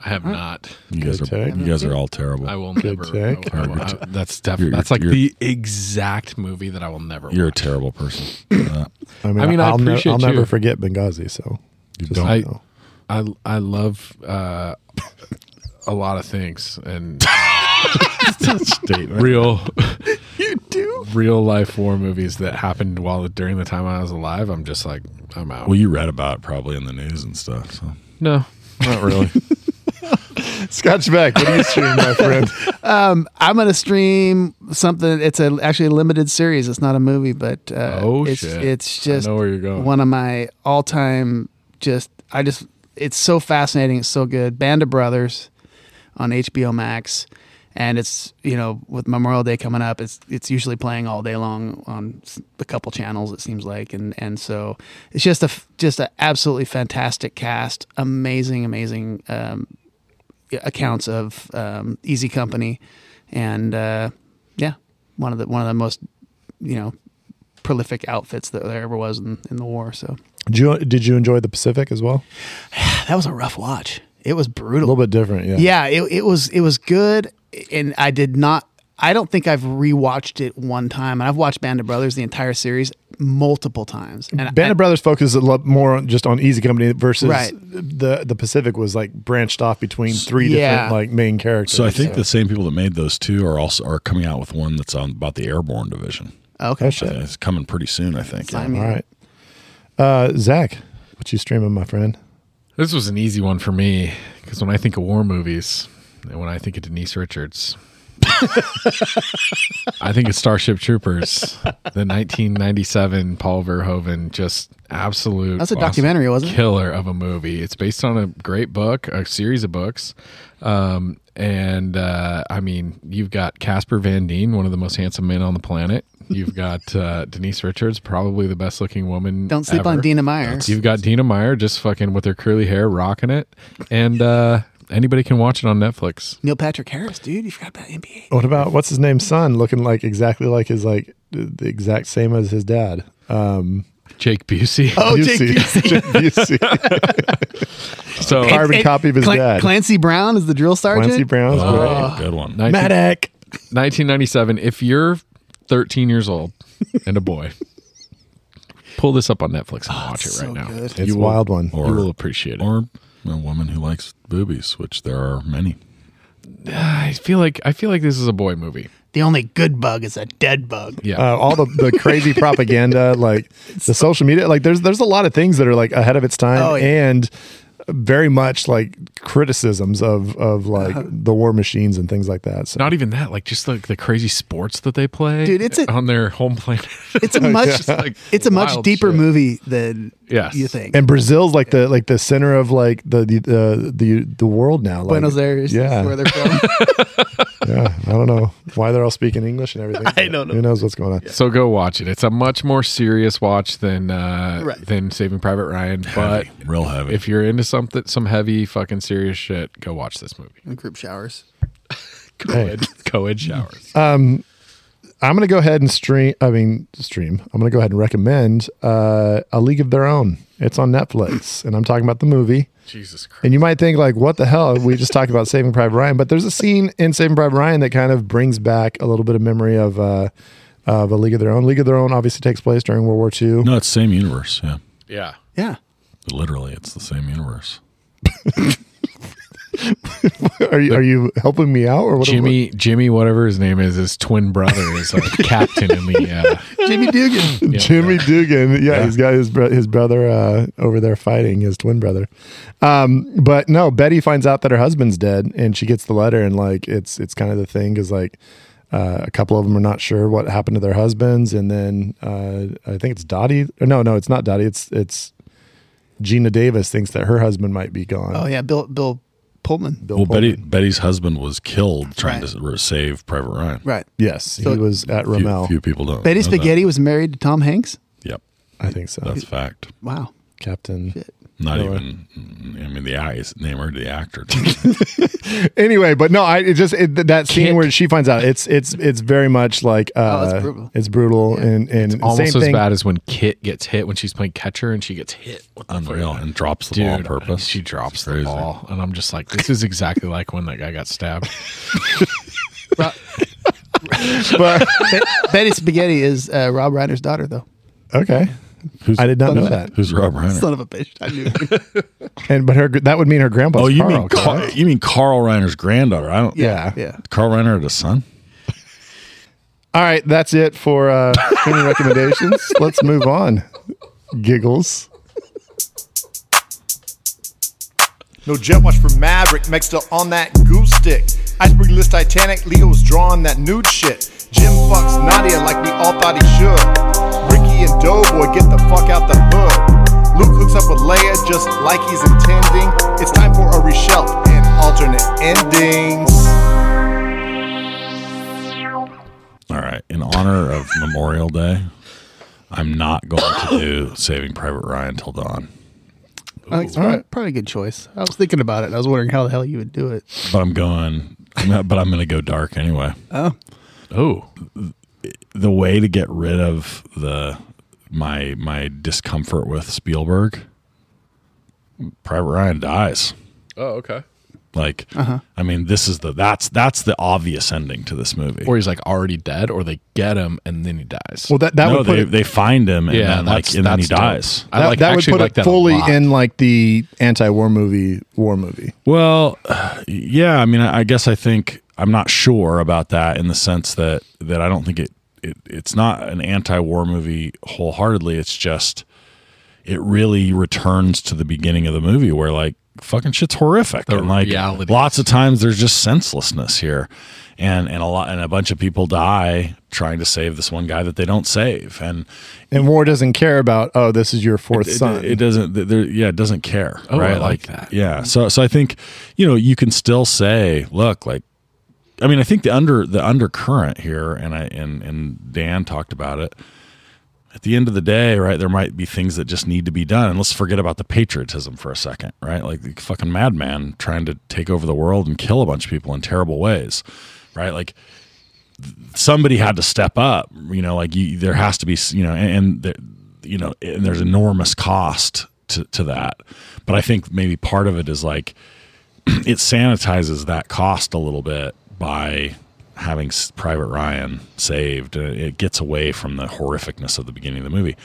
[SPEAKER 8] I have not.
[SPEAKER 15] You guys are
[SPEAKER 6] take.
[SPEAKER 15] you guys are all terrible.
[SPEAKER 8] I will
[SPEAKER 6] Good
[SPEAKER 8] never.
[SPEAKER 6] take.
[SPEAKER 8] I will- I- that's definitely
[SPEAKER 15] You're-
[SPEAKER 8] that's like the exact movie that I will never.
[SPEAKER 15] You're a terrible person. Uh,
[SPEAKER 6] I mean,
[SPEAKER 8] I mean, I
[SPEAKER 6] I'll, ne- I'll never
[SPEAKER 8] you.
[SPEAKER 6] forget Benghazi. So just so
[SPEAKER 8] I,
[SPEAKER 6] you know.
[SPEAKER 8] I I love uh, a lot of things and real
[SPEAKER 3] You do?
[SPEAKER 8] real life war movies that happened while during the time I was alive. I'm just like I'm out.
[SPEAKER 15] well, you read about it probably in the news and stuff. So
[SPEAKER 8] no, not really.
[SPEAKER 6] Scotchback, what do you stream, my friend?
[SPEAKER 3] Um, I'm gonna stream something. It's a actually a limited series. It's not a movie, but uh,
[SPEAKER 8] Oh,
[SPEAKER 3] it's
[SPEAKER 8] shit.
[SPEAKER 3] it's
[SPEAKER 8] I
[SPEAKER 3] just
[SPEAKER 8] know where you're going.
[SPEAKER 3] one of my all time. Just I just it's so fascinating. It's so good. Band of Brothers on HBO Max, and it's you know with Memorial Day coming up, it's it's usually playing all day long on a couple channels. It seems like, and and so it's just a just an absolutely fantastic cast. Amazing, amazing. Um, accounts of um, Easy Company, and uh, yeah, one of the one of the most you know prolific outfits that there ever was in, in the war. So
[SPEAKER 6] Did you did you enjoy the Pacific as well?
[SPEAKER 3] that was a rough watch. It was brutal.
[SPEAKER 6] A little bit different, yeah.
[SPEAKER 3] Yeah, it, it was it was good, and I did not. I don't think I've rewatched it one time, and I've watched Band of Brothers the entire series multiple times. And
[SPEAKER 6] Band
[SPEAKER 3] I,
[SPEAKER 6] of Brothers focuses a lot more on just on Easy Company versus
[SPEAKER 3] Right.
[SPEAKER 6] the the Pacific was like branched off between three
[SPEAKER 3] Yeah.
[SPEAKER 6] different like main characters.
[SPEAKER 15] So I think the same people that made those two are also are coming out with one that's on about the airborne division.
[SPEAKER 3] Okay.
[SPEAKER 6] Oh, shit.
[SPEAKER 15] Uh, It's coming pretty soon, I think.
[SPEAKER 3] Sign me
[SPEAKER 6] All
[SPEAKER 3] up.
[SPEAKER 6] right, uh, Zach, what you streaming, my friend?
[SPEAKER 8] This was an easy one for me because when I think of war movies and when I think of Denise Richards, I think of Starship Troopers, the 1997 Paul Verhoeven, just absolute.
[SPEAKER 3] That's a
[SPEAKER 8] awesome
[SPEAKER 3] documentary, wasn't it?
[SPEAKER 8] Killer of a movie. It's based on a great book, a series of books. Um, and uh, I mean, you've got Casper Van Dien, one of the most handsome men on the planet. You've got uh, Denise Richards, probably the best looking woman.
[SPEAKER 3] Don't sleep on
[SPEAKER 8] ever.
[SPEAKER 3] Dina Meyer.
[SPEAKER 8] You've got Dina Meyer just fucking with her curly hair, rocking it, and uh, anybody can watch it on Netflix.
[SPEAKER 3] Neil Patrick Harris, dude. You forgot about NBA.
[SPEAKER 6] What about what's his name? Son, looking like exactly like his like the exact same as his dad. Um,
[SPEAKER 8] Jake Busey.
[SPEAKER 3] Oh, Jake
[SPEAKER 6] Busey. Jake Busey.
[SPEAKER 8] So
[SPEAKER 6] Carbon
[SPEAKER 3] And-
[SPEAKER 6] copy of his
[SPEAKER 3] Clan-
[SPEAKER 6] dad.
[SPEAKER 3] Clancy Brown is the drill sergeant.
[SPEAKER 6] Clancy Brown's
[SPEAKER 8] Oh.
[SPEAKER 6] great.
[SPEAKER 15] Good one.
[SPEAKER 8] 19
[SPEAKER 6] Medic.
[SPEAKER 8] 1997. If you're 13 years old and a boy, pull this up on Netflix and watch it
[SPEAKER 3] so
[SPEAKER 8] right now.
[SPEAKER 3] good.
[SPEAKER 6] It's
[SPEAKER 8] You
[SPEAKER 6] a wild one.
[SPEAKER 8] you will appreciate it.
[SPEAKER 15] Or a woman who likes boobies, which there are many.
[SPEAKER 8] I feel like I feel like this is a boy movie.
[SPEAKER 3] The only good bug is a dead bug.
[SPEAKER 8] Yeah.
[SPEAKER 6] Uh, all the, the crazy propaganda, like the social media, like there's there's a lot of things that are like ahead of its time,
[SPEAKER 3] Oh, yeah.
[SPEAKER 6] and very much like criticisms of of like uh-huh. the war machines and things like that. So
[SPEAKER 8] Not even that, like just like the crazy sports that they play,
[SPEAKER 3] Dude, it's a-
[SPEAKER 8] on their home planet.
[SPEAKER 3] It's a much
[SPEAKER 8] Just, like,
[SPEAKER 3] it's a much
[SPEAKER 8] wild
[SPEAKER 3] deeper
[SPEAKER 8] shit.
[SPEAKER 3] movie than
[SPEAKER 8] Yes.
[SPEAKER 3] you think.
[SPEAKER 6] and Brazil's like the like the center of like the the the the, the world now. Like,
[SPEAKER 3] Buenos Aires
[SPEAKER 6] yeah,
[SPEAKER 3] is where they're from.
[SPEAKER 6] yeah. I don't know why they're all speaking English and everything.
[SPEAKER 3] I don't know.
[SPEAKER 6] Who knows what's going on?
[SPEAKER 8] So go watch it. It's a much more serious watch than uh,
[SPEAKER 3] Right.
[SPEAKER 8] than Saving Private Ryan. But
[SPEAKER 15] Heavy, real heavy.
[SPEAKER 8] if you're into something, some heavy fucking serious shit, go watch this movie.
[SPEAKER 3] And group showers.
[SPEAKER 8] Co-ed, co-ed showers.
[SPEAKER 6] I'm gonna go ahead and stream. I mean, stream. I'm gonna go ahead and recommend uh, a League of Their Own. It's on Netflix, and I'm talking about the movie.
[SPEAKER 8] Jesus Christ.
[SPEAKER 6] And you might think like, what the hell? We just talked about Saving Private Ryan, but there's a scene in Saving Private Ryan that kind of brings back a little bit of memory of uh, of a League of Their Own. League of Their Own obviously takes place during World War II.
[SPEAKER 15] no, it's same universe. Yeah,
[SPEAKER 8] Yeah.
[SPEAKER 3] Yeah.
[SPEAKER 15] literally, it's the same universe.
[SPEAKER 6] are you are you helping me out or what?
[SPEAKER 8] Jimmy, Jimmy, whatever his name is, his twin brother is a captain in the. Uh,
[SPEAKER 3] Jimmy Dugan.
[SPEAKER 8] Yeah.
[SPEAKER 6] Jimmy Dugan. Yeah, he's got his bro- his brother uh, over there fighting his twin brother. Um, but no, Betty finds out that her husband's dead, and she gets the letter, and like it's it's kind of the thing because like uh, a couple of them are not sure what happened to their husbands, and then uh, I think it's Dottie. Or no, no, it's not Dottie. It's it's Geena Davis thinks that her husband might be gone.
[SPEAKER 3] Oh yeah, Bill Bill Pullman.
[SPEAKER 6] Bill
[SPEAKER 15] well, Betty Betty's husband was killed trying
[SPEAKER 3] Right.
[SPEAKER 15] to save Private Ryan.
[SPEAKER 3] Right.
[SPEAKER 6] Yes,
[SPEAKER 3] So-
[SPEAKER 6] he was at
[SPEAKER 15] Few,
[SPEAKER 6] Rommel.
[SPEAKER 15] few people don't.
[SPEAKER 3] Betty
[SPEAKER 15] know that.
[SPEAKER 3] Spaghetti was married to Tom Hanks.
[SPEAKER 15] Yep,
[SPEAKER 6] I think so.
[SPEAKER 15] that's fact.
[SPEAKER 3] Wow.
[SPEAKER 6] Captain.
[SPEAKER 4] Not
[SPEAKER 6] Really?
[SPEAKER 4] even. I mean, the eyes name her the actor.
[SPEAKER 6] anyway, but no, I it just it, that scene where she finds out it's it's it's very much like uh,
[SPEAKER 3] Oh, it's brutal.
[SPEAKER 6] It's brutal and and
[SPEAKER 8] Almost
[SPEAKER 6] same
[SPEAKER 8] as
[SPEAKER 6] thing.
[SPEAKER 8] bad as when Kit gets hit when she's playing catcher and she gets hit. What the
[SPEAKER 4] Unreal and drops the
[SPEAKER 8] Dude,
[SPEAKER 4] ball on purpose.
[SPEAKER 8] She drops the ball, and I'm just like, this is exactly like when that guy got stabbed.
[SPEAKER 6] but
[SPEAKER 3] Be- Betty Spaghetti is uh, Rob Reiner's daughter, though.
[SPEAKER 6] okay, I did not know that.
[SPEAKER 4] Who's Rob Reiner?
[SPEAKER 3] Son of a bitch. I knew.
[SPEAKER 6] And but her that would mean her grandpa's
[SPEAKER 4] Oh, you
[SPEAKER 6] Carl,
[SPEAKER 4] mean Carl,
[SPEAKER 6] correct?
[SPEAKER 4] you mean Carl Reiner's granddaughter? I don't.
[SPEAKER 6] Yeah.
[SPEAKER 3] yeah.
[SPEAKER 4] Carl Reiner had a son.
[SPEAKER 6] All right, that's it for uh, streaming recommendations. Let's move on. Giggles.
[SPEAKER 16] No jet watch for Maverick, mixed up on that goose stick. Iceberg list Titanic, Leo's drawing that nude shit. Jim fucks Nadia like we all thought he should. Ricky and Doughboy get the fuck out the hood. Luke hooks up with Leia just like he's intending. It's time for a reshelf and alternate endings.
[SPEAKER 4] All right. In honor of Memorial Day, I'm not going to do Saving Private Ryan till dawn.
[SPEAKER 3] I think it's probably, probably a good choice. I was thinking about it. and I was wondering how the hell you would do it.
[SPEAKER 4] But I'm going. But I'm going to go dark anyway.
[SPEAKER 3] Oh,
[SPEAKER 8] Oh,
[SPEAKER 4] The way to get rid of the my my discomfort with Spielberg, Private Ryan dies.
[SPEAKER 8] oh, okay.
[SPEAKER 4] Like,
[SPEAKER 3] Uh-huh.
[SPEAKER 4] I mean, this is the that's that's the obvious ending to this movie.
[SPEAKER 8] Or he's like already dead, or they get him and then he dies.
[SPEAKER 6] Well, that that
[SPEAKER 4] no,
[SPEAKER 6] would put
[SPEAKER 4] they,
[SPEAKER 6] it,
[SPEAKER 4] they find him and
[SPEAKER 8] Yeah,
[SPEAKER 4] then like and then he
[SPEAKER 8] dope.
[SPEAKER 4] dies.
[SPEAKER 8] I like
[SPEAKER 6] that would put
[SPEAKER 8] like
[SPEAKER 6] it
[SPEAKER 8] that
[SPEAKER 6] fully in like the anti-war movie war movie.
[SPEAKER 4] Well, yeah. I mean, I I guess I think I'm not sure about that in the sense that that I don't think it, it it's not an anti-war movie wholeheartedly. It's just it really returns to the beginning of the movie where like fucking shit's horrific
[SPEAKER 8] The
[SPEAKER 4] and like
[SPEAKER 8] reality.
[SPEAKER 4] lots of times there's just senselessness here. And, and a lot and a bunch of people die trying to save this one guy that they don't save and
[SPEAKER 6] And war doesn't care about oh this is your fourth
[SPEAKER 4] it,
[SPEAKER 6] son.
[SPEAKER 4] It, doesn't. There, yeah, it doesn't care.
[SPEAKER 8] Oh, I
[SPEAKER 4] right?
[SPEAKER 8] like that.
[SPEAKER 4] Yeah. So, so I think you know you can still say, look, like, I mean, I think the under the undercurrent here, and I and and Dan talked about it. At the end of the day, right, there might be things that just need to be done, and let's forget about the patriotism for a second, right? Like the fucking madman trying to take over the world and kill a bunch of people in terrible ways, right? Like somebody had to step up you know like you there has to be you know and, and you know and there's enormous cost to, to that but i think maybe part of it is like it sanitizes that cost a little bit by having private ryan saved Uh, it gets away from the horrificness of the beginning of the movie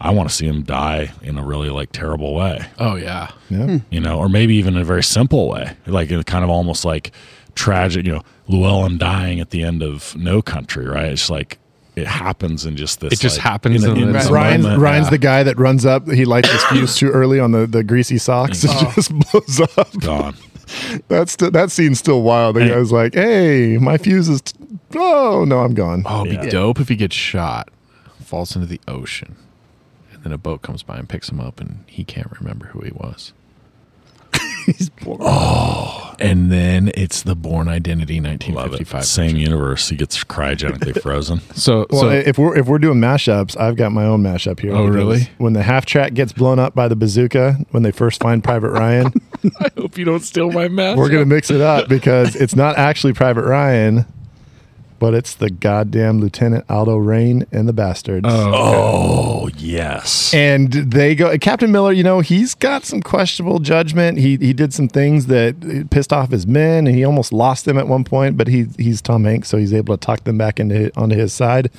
[SPEAKER 4] i want to see him die in a really like terrible way
[SPEAKER 8] oh yeah.
[SPEAKER 6] yeah.
[SPEAKER 4] you know, or maybe even in a very simple way, like in kind of almost like tragic, you know, Llewelyn dying at the end of No Country, right? It's like it happens in just this.
[SPEAKER 8] It just
[SPEAKER 4] like,
[SPEAKER 8] happens
[SPEAKER 4] in,
[SPEAKER 8] in
[SPEAKER 4] in
[SPEAKER 8] this
[SPEAKER 4] this
[SPEAKER 6] Ryan's,
[SPEAKER 4] moment.
[SPEAKER 6] Ryan's
[SPEAKER 4] Yeah.
[SPEAKER 6] the guy that runs up. He lights his fuse too early on the, the greasy socks. It
[SPEAKER 3] Oh.
[SPEAKER 6] just blows up.
[SPEAKER 4] gone.
[SPEAKER 6] That's st- that scene's still wild. The
[SPEAKER 4] Hey.
[SPEAKER 6] guy's like, "Hey, my fuse is. T- oh no, I'm gone."
[SPEAKER 8] Oh, it'd be
[SPEAKER 4] Yeah.
[SPEAKER 8] dope if he gets shot, falls into the ocean, and then a boat comes by and picks him up, and he can't remember who he was.
[SPEAKER 3] he's born.
[SPEAKER 8] Oh, and then it's the Bourne Identity 1955.
[SPEAKER 4] Same universe. He gets cryogenically frozen.
[SPEAKER 8] So,
[SPEAKER 6] Well,
[SPEAKER 8] so
[SPEAKER 6] if we're if we're doing mashups, I've got my own mashup here.
[SPEAKER 8] Oh, really?
[SPEAKER 6] When the half track gets blown up by the bazooka, when they first find Private Ryan,
[SPEAKER 8] I hope you don't steal my mess.
[SPEAKER 6] we're gonna mix it up because it's not actually Private Ryan, but it's the goddamn Lieutenant Aldo Raine and the Bastards.
[SPEAKER 4] Oh, oh yes.
[SPEAKER 6] And they go. Captain Miller, you know, he's got some questionable judgment. He he did some things that pissed off his men, and he almost lost them at one point. But he he's Tom Hanks, so he's able to talk them back into onto his side.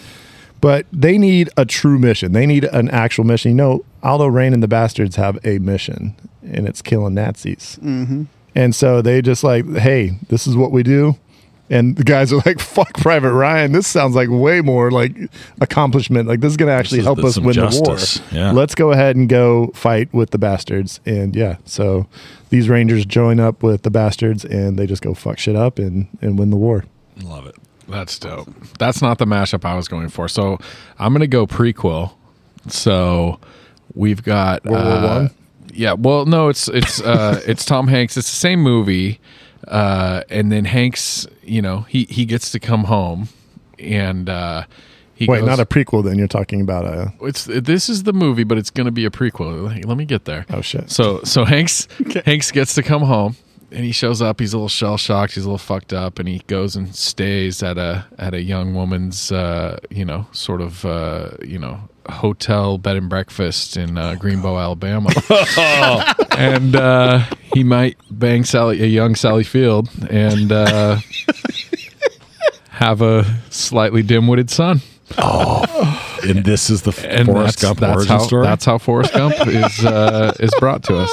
[SPEAKER 6] But they need a true mission. They need an actual mission. You know, Aldo Raine and the Bastards have a mission, and it's killing Nazis.
[SPEAKER 3] Mm-hmm.
[SPEAKER 6] And so they just like, hey, this is what we do. And the guys are like, fuck Private Ryan. This sounds like way more like accomplishment. Like this is going to actually
[SPEAKER 4] is
[SPEAKER 6] help
[SPEAKER 4] the-
[SPEAKER 6] us
[SPEAKER 4] some
[SPEAKER 6] win
[SPEAKER 4] justice.
[SPEAKER 6] the war.
[SPEAKER 4] Yeah.
[SPEAKER 6] Let's go ahead and go fight with the bastards. And yeah, so these Rangers join up with the bastards and they just go fuck shit up and, and win the war.
[SPEAKER 4] Love it.
[SPEAKER 8] That's dope. That's not the mashup I was going for. So I'm gonna go prequel. So we've got
[SPEAKER 6] World War
[SPEAKER 8] uh,
[SPEAKER 6] One?
[SPEAKER 8] Yeah. Well, no, it's it's uh, it's Tom Hanks. It's the same movie, uh, and then Hanks, you know, he he gets to come home, and uh, He
[SPEAKER 6] Wait,
[SPEAKER 8] goes-
[SPEAKER 6] not a prequel. Then you're talking about a.
[SPEAKER 8] It's this is the movie, but it's going to be a prequel. Let- me get there.
[SPEAKER 6] Oh shit!
[SPEAKER 8] So so Hanks Hanks gets to come home and he shows up. He's a little shell shocked. He's a little fucked up, and he goes and stays at a at a young woman's uh, you know sort of uh, you know hotel bed and breakfast in uh, Greenbow, Alabama. and uh, he might bang Sally a young Sally Field and uh, have a slightly dim-witted son.
[SPEAKER 4] Oh, and this is the
[SPEAKER 8] And
[SPEAKER 4] Forrest
[SPEAKER 8] that's,
[SPEAKER 4] Gump
[SPEAKER 8] that's
[SPEAKER 4] origin
[SPEAKER 8] how,
[SPEAKER 4] story.
[SPEAKER 8] That's how Forrest Gump is uh, is brought to us.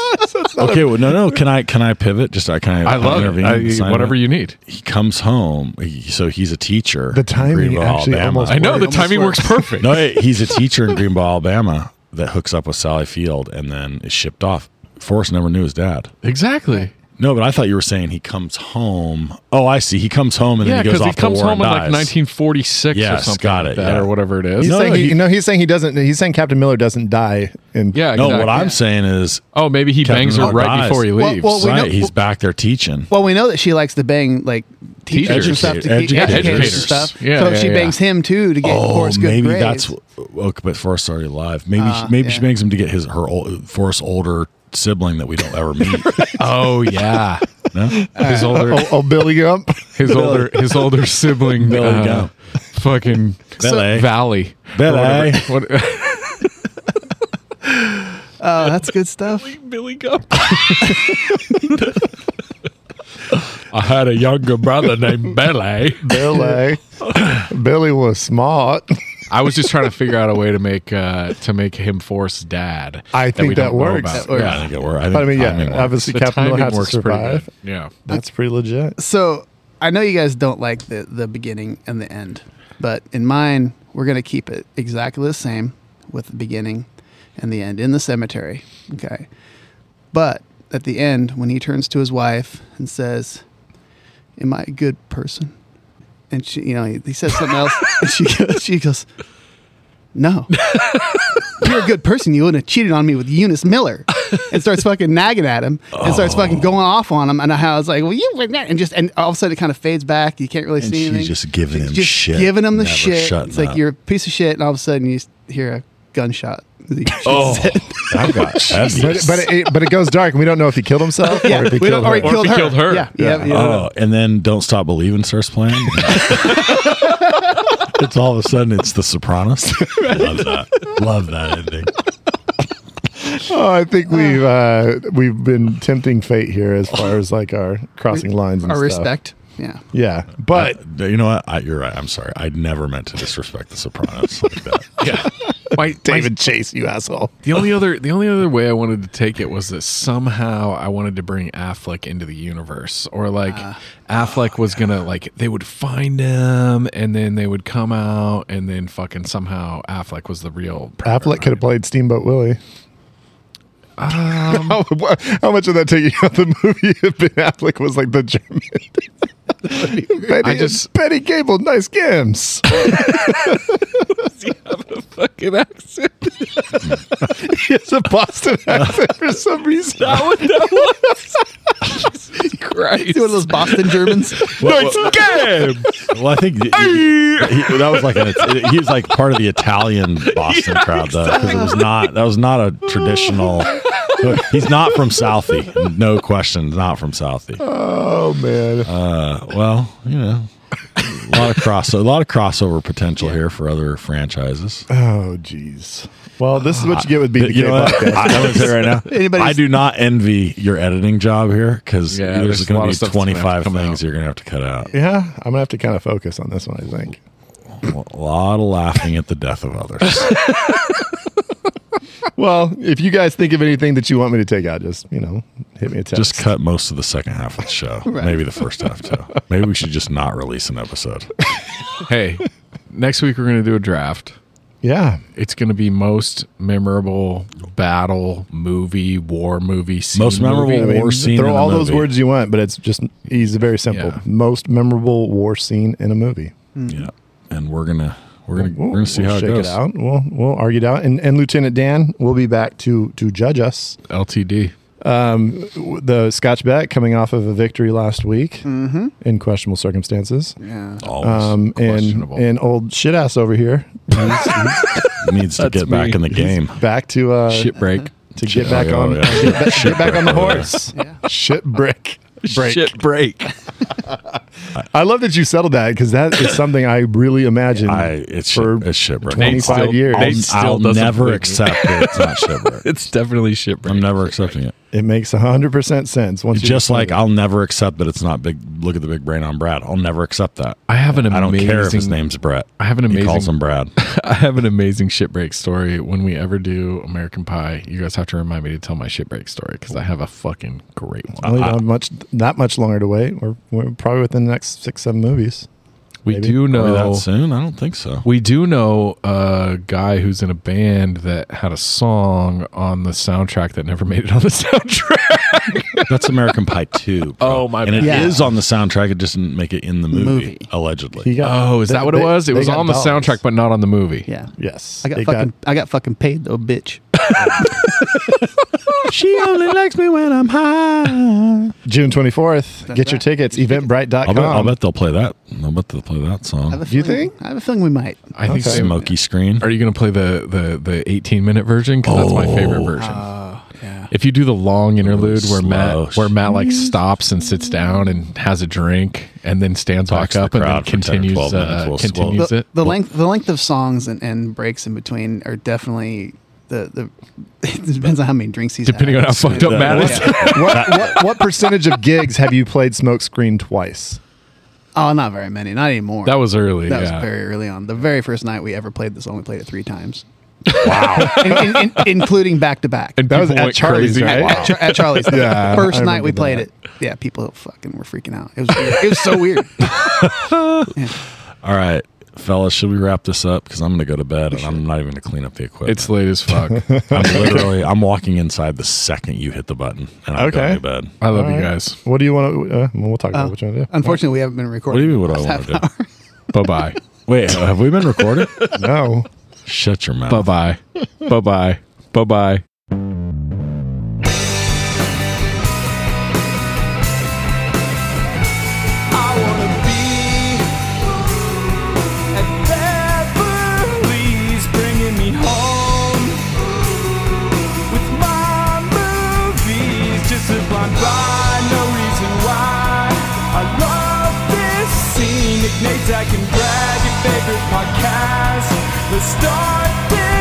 [SPEAKER 4] okay, well, no, no. Can I can I pivot? Just I can I,
[SPEAKER 8] I love it.
[SPEAKER 4] intervene?
[SPEAKER 8] I- whatever you need.
[SPEAKER 4] He comes home. He, so he's a teacher.
[SPEAKER 6] The timing
[SPEAKER 4] Greenbow,
[SPEAKER 6] actually
[SPEAKER 4] Alabama.
[SPEAKER 6] almost
[SPEAKER 8] I know the
[SPEAKER 6] works.
[SPEAKER 8] timing works perfect.
[SPEAKER 4] No, he's a teacher in Greenbow, Alabama, that hooks up with Sally Field and then is shipped off. Forrest never knew his dad.
[SPEAKER 8] Exactly.
[SPEAKER 4] No, but I thought you were saying he comes home. Oh, I see. He comes home and
[SPEAKER 8] yeah,
[SPEAKER 4] then he goes
[SPEAKER 8] because he comes
[SPEAKER 4] to war
[SPEAKER 8] home in
[SPEAKER 4] and
[SPEAKER 8] like
[SPEAKER 4] dies.
[SPEAKER 8] 1946 or
[SPEAKER 4] Yes,
[SPEAKER 8] something
[SPEAKER 4] got
[SPEAKER 8] like
[SPEAKER 4] it,
[SPEAKER 8] that,
[SPEAKER 4] yeah.
[SPEAKER 8] or whatever it is.
[SPEAKER 6] He's
[SPEAKER 4] No,
[SPEAKER 6] saying he,
[SPEAKER 4] he-
[SPEAKER 6] no, he's saying he doesn't. He's saying Captain Miller doesn't die. In
[SPEAKER 8] yeah,
[SPEAKER 4] No, what I'm saying is,
[SPEAKER 8] Oh, maybe he
[SPEAKER 4] Captain
[SPEAKER 8] bangs her right
[SPEAKER 4] dies.
[SPEAKER 8] before he leaves.
[SPEAKER 3] well, we
[SPEAKER 4] right,
[SPEAKER 3] know-
[SPEAKER 4] he's back there teaching.
[SPEAKER 3] Well, we know that she likes to bang like teachers and stuff to keep
[SPEAKER 4] Educators.
[SPEAKER 3] educators and
[SPEAKER 8] Educators.
[SPEAKER 3] stuff.
[SPEAKER 8] Yeah,
[SPEAKER 3] so
[SPEAKER 8] yeah,
[SPEAKER 3] she
[SPEAKER 8] yeah.
[SPEAKER 3] bangs him too to get
[SPEAKER 4] Oh,
[SPEAKER 3] Forrest good
[SPEAKER 4] maybe
[SPEAKER 3] grades.
[SPEAKER 4] that's okay, but Forrest's already alive. Maybe
[SPEAKER 3] Ah,
[SPEAKER 4] maybe she bangs him to get his her old, Forrest's older sibling that we don't ever meet.
[SPEAKER 8] oh yeah,
[SPEAKER 4] no?
[SPEAKER 8] his older
[SPEAKER 6] oh, oh, Billy Gump.
[SPEAKER 8] his older his older sibling,
[SPEAKER 4] Billy
[SPEAKER 8] uh,
[SPEAKER 4] Gump.
[SPEAKER 8] fucking
[SPEAKER 4] Billy.
[SPEAKER 8] Valley.
[SPEAKER 4] Billy.
[SPEAKER 8] What,
[SPEAKER 3] Oh, that's good stuff.
[SPEAKER 8] Billy Gump. I had a younger brother named Billy.
[SPEAKER 6] Billy. Billy was smart.
[SPEAKER 8] I was just trying to figure out a way to make uh, to make him force dad.
[SPEAKER 6] I think that
[SPEAKER 8] don't
[SPEAKER 6] works. That works.
[SPEAKER 4] Yeah, I think it works. I, think
[SPEAKER 6] I mean,
[SPEAKER 4] timing
[SPEAKER 6] yeah,
[SPEAKER 4] works.
[SPEAKER 6] obviously
[SPEAKER 8] The
[SPEAKER 6] Captain Miller
[SPEAKER 8] timing
[SPEAKER 6] has to
[SPEAKER 8] works pretty
[SPEAKER 6] survive.
[SPEAKER 8] Yeah.
[SPEAKER 6] That's pretty legit.
[SPEAKER 3] So I know you guys don't like the the beginning and the end, but in mine, we're gonna keep it exactly the same with the beginning and the end in the cemetery. Okay, but at the end, when he turns to his wife and says, "Am I a good person?" And she, you know, he, he says something else, and she goes, she goes, "No." You're a good person. You wouldn't have cheated on me with Eunice Miller, and starts fucking nagging at him, and starts fucking oh. going off on him. And I was like, "Well, you would not," and just and all of a sudden it kind of fades back. You can't really
[SPEAKER 4] And
[SPEAKER 3] see
[SPEAKER 4] she's
[SPEAKER 3] anything.
[SPEAKER 4] just giving him
[SPEAKER 3] just
[SPEAKER 4] shit,
[SPEAKER 3] giving him the
[SPEAKER 4] never
[SPEAKER 3] shit.
[SPEAKER 4] shutting
[SPEAKER 3] It's like
[SPEAKER 4] up.
[SPEAKER 3] you're a piece of shit, and all of a sudden you s- hear a gunshot.
[SPEAKER 4] Oh, that got
[SPEAKER 6] But, but, it, but it goes dark, and we don't know if he killed himself
[SPEAKER 3] Yeah,
[SPEAKER 6] or if he
[SPEAKER 3] we
[SPEAKER 6] killed
[SPEAKER 3] don't- or he
[SPEAKER 6] her.
[SPEAKER 3] killed her.
[SPEAKER 8] killed her.
[SPEAKER 3] Yeah, yeah. yeah.
[SPEAKER 4] Oh, and then Don't Stop Believing starts playing. it's all of a sudden it's The Sopranos. Love that. Love that ending.
[SPEAKER 6] Oh, I think we've uh, we've been tempting fate here as far as like our crossing lines and
[SPEAKER 3] Our
[SPEAKER 6] stuff.
[SPEAKER 3] respect. Yeah.
[SPEAKER 6] Yeah, but
[SPEAKER 4] But you know what? I, you're right. I'm sorry. I never meant to disrespect The Sopranos like that.
[SPEAKER 8] Yeah. My,
[SPEAKER 6] David Chase, you asshole.
[SPEAKER 8] The only other the only other way I wanted to take it was that somehow I wanted to bring Affleck into the universe, or like Affleck was gonna like they would find him and then they would come out and then fucking somehow Affleck was the real.
[SPEAKER 6] Affleck could have played Steamboat Willie.
[SPEAKER 8] Um,
[SPEAKER 6] how, how much of that take you out the movie if Ben Affleck was like the German? Betty,
[SPEAKER 8] I just-
[SPEAKER 6] Betty Grable, nice games.
[SPEAKER 8] fucking accent.
[SPEAKER 6] he has a Boston accent for some reason.
[SPEAKER 8] That one, that was. Jesus Christ.
[SPEAKER 3] One of those Boston Germans.
[SPEAKER 6] nice games.
[SPEAKER 4] Well, I think he, he- that was like an, he was like part of the Italian Boston crowd though, because it was not that was not a traditional. He's not from Southie, no question, not from Southie.
[SPEAKER 6] Oh man.
[SPEAKER 4] Uh, well, you know, a lot of cross, a lot of crossover potential here for other franchises.
[SPEAKER 6] Oh jeez. Well, this is what you get with BVK
[SPEAKER 4] You know
[SPEAKER 6] podcast.
[SPEAKER 4] I, I'm say right now,
[SPEAKER 3] Anybody's-
[SPEAKER 4] I do not envy your editing job here because
[SPEAKER 8] Yeah,
[SPEAKER 4] there's,
[SPEAKER 8] there's a
[SPEAKER 4] going
[SPEAKER 8] lot
[SPEAKER 4] to be
[SPEAKER 8] stuff that's gonna have to
[SPEAKER 4] 25
[SPEAKER 8] come
[SPEAKER 4] things
[SPEAKER 8] out.
[SPEAKER 4] you're going to have to cut out.
[SPEAKER 6] yeah, I'm gonna have to kind of focus on this one. I think.
[SPEAKER 4] A lot of laughing at the death of others.
[SPEAKER 6] Well, if you guys think of anything that you want me to take out, just you know, hit me a text.
[SPEAKER 4] Just cut most of the second half of the show. Maybe the first half too. Maybe we should just not release an episode.
[SPEAKER 8] Hey, next week we're gonna do a draft.
[SPEAKER 6] Yeah.
[SPEAKER 8] It's gonna be most memorable battle movie, war movie, scene
[SPEAKER 4] Most memorable
[SPEAKER 8] movie.
[SPEAKER 6] I mean,
[SPEAKER 4] war scene
[SPEAKER 6] throw
[SPEAKER 4] in a
[SPEAKER 6] all those
[SPEAKER 4] movie.
[SPEAKER 6] words you want, but it's just easy, very simple.
[SPEAKER 8] Yeah.
[SPEAKER 6] Most memorable war scene in a movie. Hmm.
[SPEAKER 4] Yeah, and we're gonna we're gonna
[SPEAKER 6] We'll,
[SPEAKER 4] we're gonna see
[SPEAKER 6] we'll
[SPEAKER 4] how it
[SPEAKER 6] shake
[SPEAKER 4] goes.
[SPEAKER 6] it out. We'll we'll argue it out, and and Lieutenant Dan will be back to to judge us.
[SPEAKER 8] LTD.
[SPEAKER 6] Um, the Scotch bet coming off of a victory last week
[SPEAKER 3] Mhm.
[SPEAKER 6] in questionable circumstances.
[SPEAKER 3] Yeah.
[SPEAKER 4] Always
[SPEAKER 6] Um, and
[SPEAKER 4] questionable.
[SPEAKER 6] and old shit ass over here needs,
[SPEAKER 4] Needs to
[SPEAKER 6] That's
[SPEAKER 4] get back in the game.
[SPEAKER 6] back to uh,
[SPEAKER 8] Shit break.
[SPEAKER 6] to
[SPEAKER 4] Shit-
[SPEAKER 6] get back
[SPEAKER 4] oh,
[SPEAKER 6] on
[SPEAKER 4] yeah.
[SPEAKER 6] get, back, get back on the
[SPEAKER 4] break.
[SPEAKER 6] horse. Shit brick. Break.
[SPEAKER 8] Shit break.
[SPEAKER 6] I love that you settled that because that is something I really imagined
[SPEAKER 4] I it's
[SPEAKER 6] for
[SPEAKER 4] shit, it's shit break.
[SPEAKER 6] 25
[SPEAKER 8] still-
[SPEAKER 6] years.
[SPEAKER 4] I'll,
[SPEAKER 8] still
[SPEAKER 4] I'll never accept that it's not shit break.
[SPEAKER 8] it's definitely shit break.
[SPEAKER 4] I'm never accepting it.
[SPEAKER 6] It makes 100% sense. Once you
[SPEAKER 4] Just like
[SPEAKER 6] it.
[SPEAKER 4] I'll never accept that it's not big. Look at the big brain on Brad. I'll never accept that.
[SPEAKER 8] I have an Amazing,
[SPEAKER 4] I don't care if his name's Brett.
[SPEAKER 8] I have an amazing.
[SPEAKER 4] He
[SPEAKER 8] amazing.
[SPEAKER 4] calls him Brad.
[SPEAKER 8] I have an amazing shit break story. When we ever do American Pie, you guys have to remind me to tell my shit break story because I have a fucking great one.
[SPEAKER 6] Well, you don't have much, not much longer to wait. We're, we're probably within the next six, seven movies.
[SPEAKER 8] We
[SPEAKER 6] maybe.
[SPEAKER 8] do
[SPEAKER 4] Are we
[SPEAKER 8] know
[SPEAKER 4] that soon? I don't think so.
[SPEAKER 8] We do know a guy who's in a band that had a song on the soundtrack that never made it on the soundtrack.
[SPEAKER 4] That's American Pie 2. bro.
[SPEAKER 8] Oh, my god.
[SPEAKER 4] And it
[SPEAKER 8] bad.
[SPEAKER 4] is on the soundtrack. It just didn't make it in the movie,
[SPEAKER 3] Movie.
[SPEAKER 4] allegedly.
[SPEAKER 6] Got-
[SPEAKER 8] oh, is
[SPEAKER 6] they-
[SPEAKER 8] that what it was? It was
[SPEAKER 6] got
[SPEAKER 8] on the
[SPEAKER 6] dogs.
[SPEAKER 8] soundtrack, but not on the movie.
[SPEAKER 3] Yeah.
[SPEAKER 6] Yes.
[SPEAKER 3] I got
[SPEAKER 6] They
[SPEAKER 3] fucking I got fucking paid though, bitch.
[SPEAKER 6] she only likes me when I'm high. June 24th.
[SPEAKER 3] That's
[SPEAKER 6] Get your
[SPEAKER 3] right.
[SPEAKER 6] tickets.
[SPEAKER 4] I'll bet, I'll bet they'll play that. I'll bet they'll play that song.
[SPEAKER 3] a
[SPEAKER 6] Do you think?
[SPEAKER 3] I have a feeling we might.
[SPEAKER 8] I think
[SPEAKER 6] Okay.
[SPEAKER 8] they-
[SPEAKER 4] Smoky screen.
[SPEAKER 8] Are you going to play the, the, the 18 minute version? Because that's my favorite version.
[SPEAKER 3] Uh, yeah.
[SPEAKER 8] if you do the long interlude where. Matt where Matt like stops and sits down and has a drink and then stands
[SPEAKER 4] Talks
[SPEAKER 8] back
[SPEAKER 4] to the
[SPEAKER 8] up and then
[SPEAKER 4] crowd for 10 or
[SPEAKER 8] continues
[SPEAKER 4] 12 minutes.
[SPEAKER 8] uh,
[SPEAKER 4] We'll-
[SPEAKER 8] continues
[SPEAKER 3] The,
[SPEAKER 8] it.
[SPEAKER 3] the length the length of songs and, and breaks in between are definitely the the. It depends on how many drinks he's
[SPEAKER 8] Depending
[SPEAKER 3] had.
[SPEAKER 8] on how fucked up Matt is.
[SPEAKER 6] what, what, what percentage of gigs have you played Smokescreen twice?
[SPEAKER 3] Oh, not very many. Not anymore.
[SPEAKER 8] That was early.
[SPEAKER 3] That
[SPEAKER 8] yeah.
[SPEAKER 3] was very early on. The very first night we ever played this, only played it three times. Wow, in, in, in, including back to back.
[SPEAKER 8] and
[SPEAKER 6] That was at Charlie's,
[SPEAKER 8] crazy.
[SPEAKER 6] right?
[SPEAKER 3] At, Char- at Charlie's.
[SPEAKER 6] Yeah,
[SPEAKER 3] first
[SPEAKER 6] I
[SPEAKER 3] night we played
[SPEAKER 6] that.
[SPEAKER 3] it. Yeah, people fucking were freaking out. It was weird. it was so weird.
[SPEAKER 4] All right, fellas, should we wrap this up? Because I'm going to go to bed and I'm not even going to clean up the equipment.
[SPEAKER 8] It's late as fuck.
[SPEAKER 4] I'm literally, I'm walking inside the second you hit the button and I'm
[SPEAKER 6] Okay.
[SPEAKER 4] going to bed.
[SPEAKER 8] I love
[SPEAKER 6] All
[SPEAKER 8] you
[SPEAKER 6] right.
[SPEAKER 8] guys.
[SPEAKER 6] What do you want to? Uh, well, we'll talk about
[SPEAKER 3] Uh,
[SPEAKER 6] what you want to do.
[SPEAKER 3] Unfortunately, we haven't been
[SPEAKER 4] recorded?
[SPEAKER 3] What
[SPEAKER 4] do you mean what I want to do?
[SPEAKER 8] Bye bye.
[SPEAKER 4] Wait, have we been recorded?
[SPEAKER 6] No.
[SPEAKER 4] Shut your mouth.
[SPEAKER 8] Bye bye. Bye bye. Bye bye.
[SPEAKER 17] Nazak and Brad, your favorite podcast. Let's start this.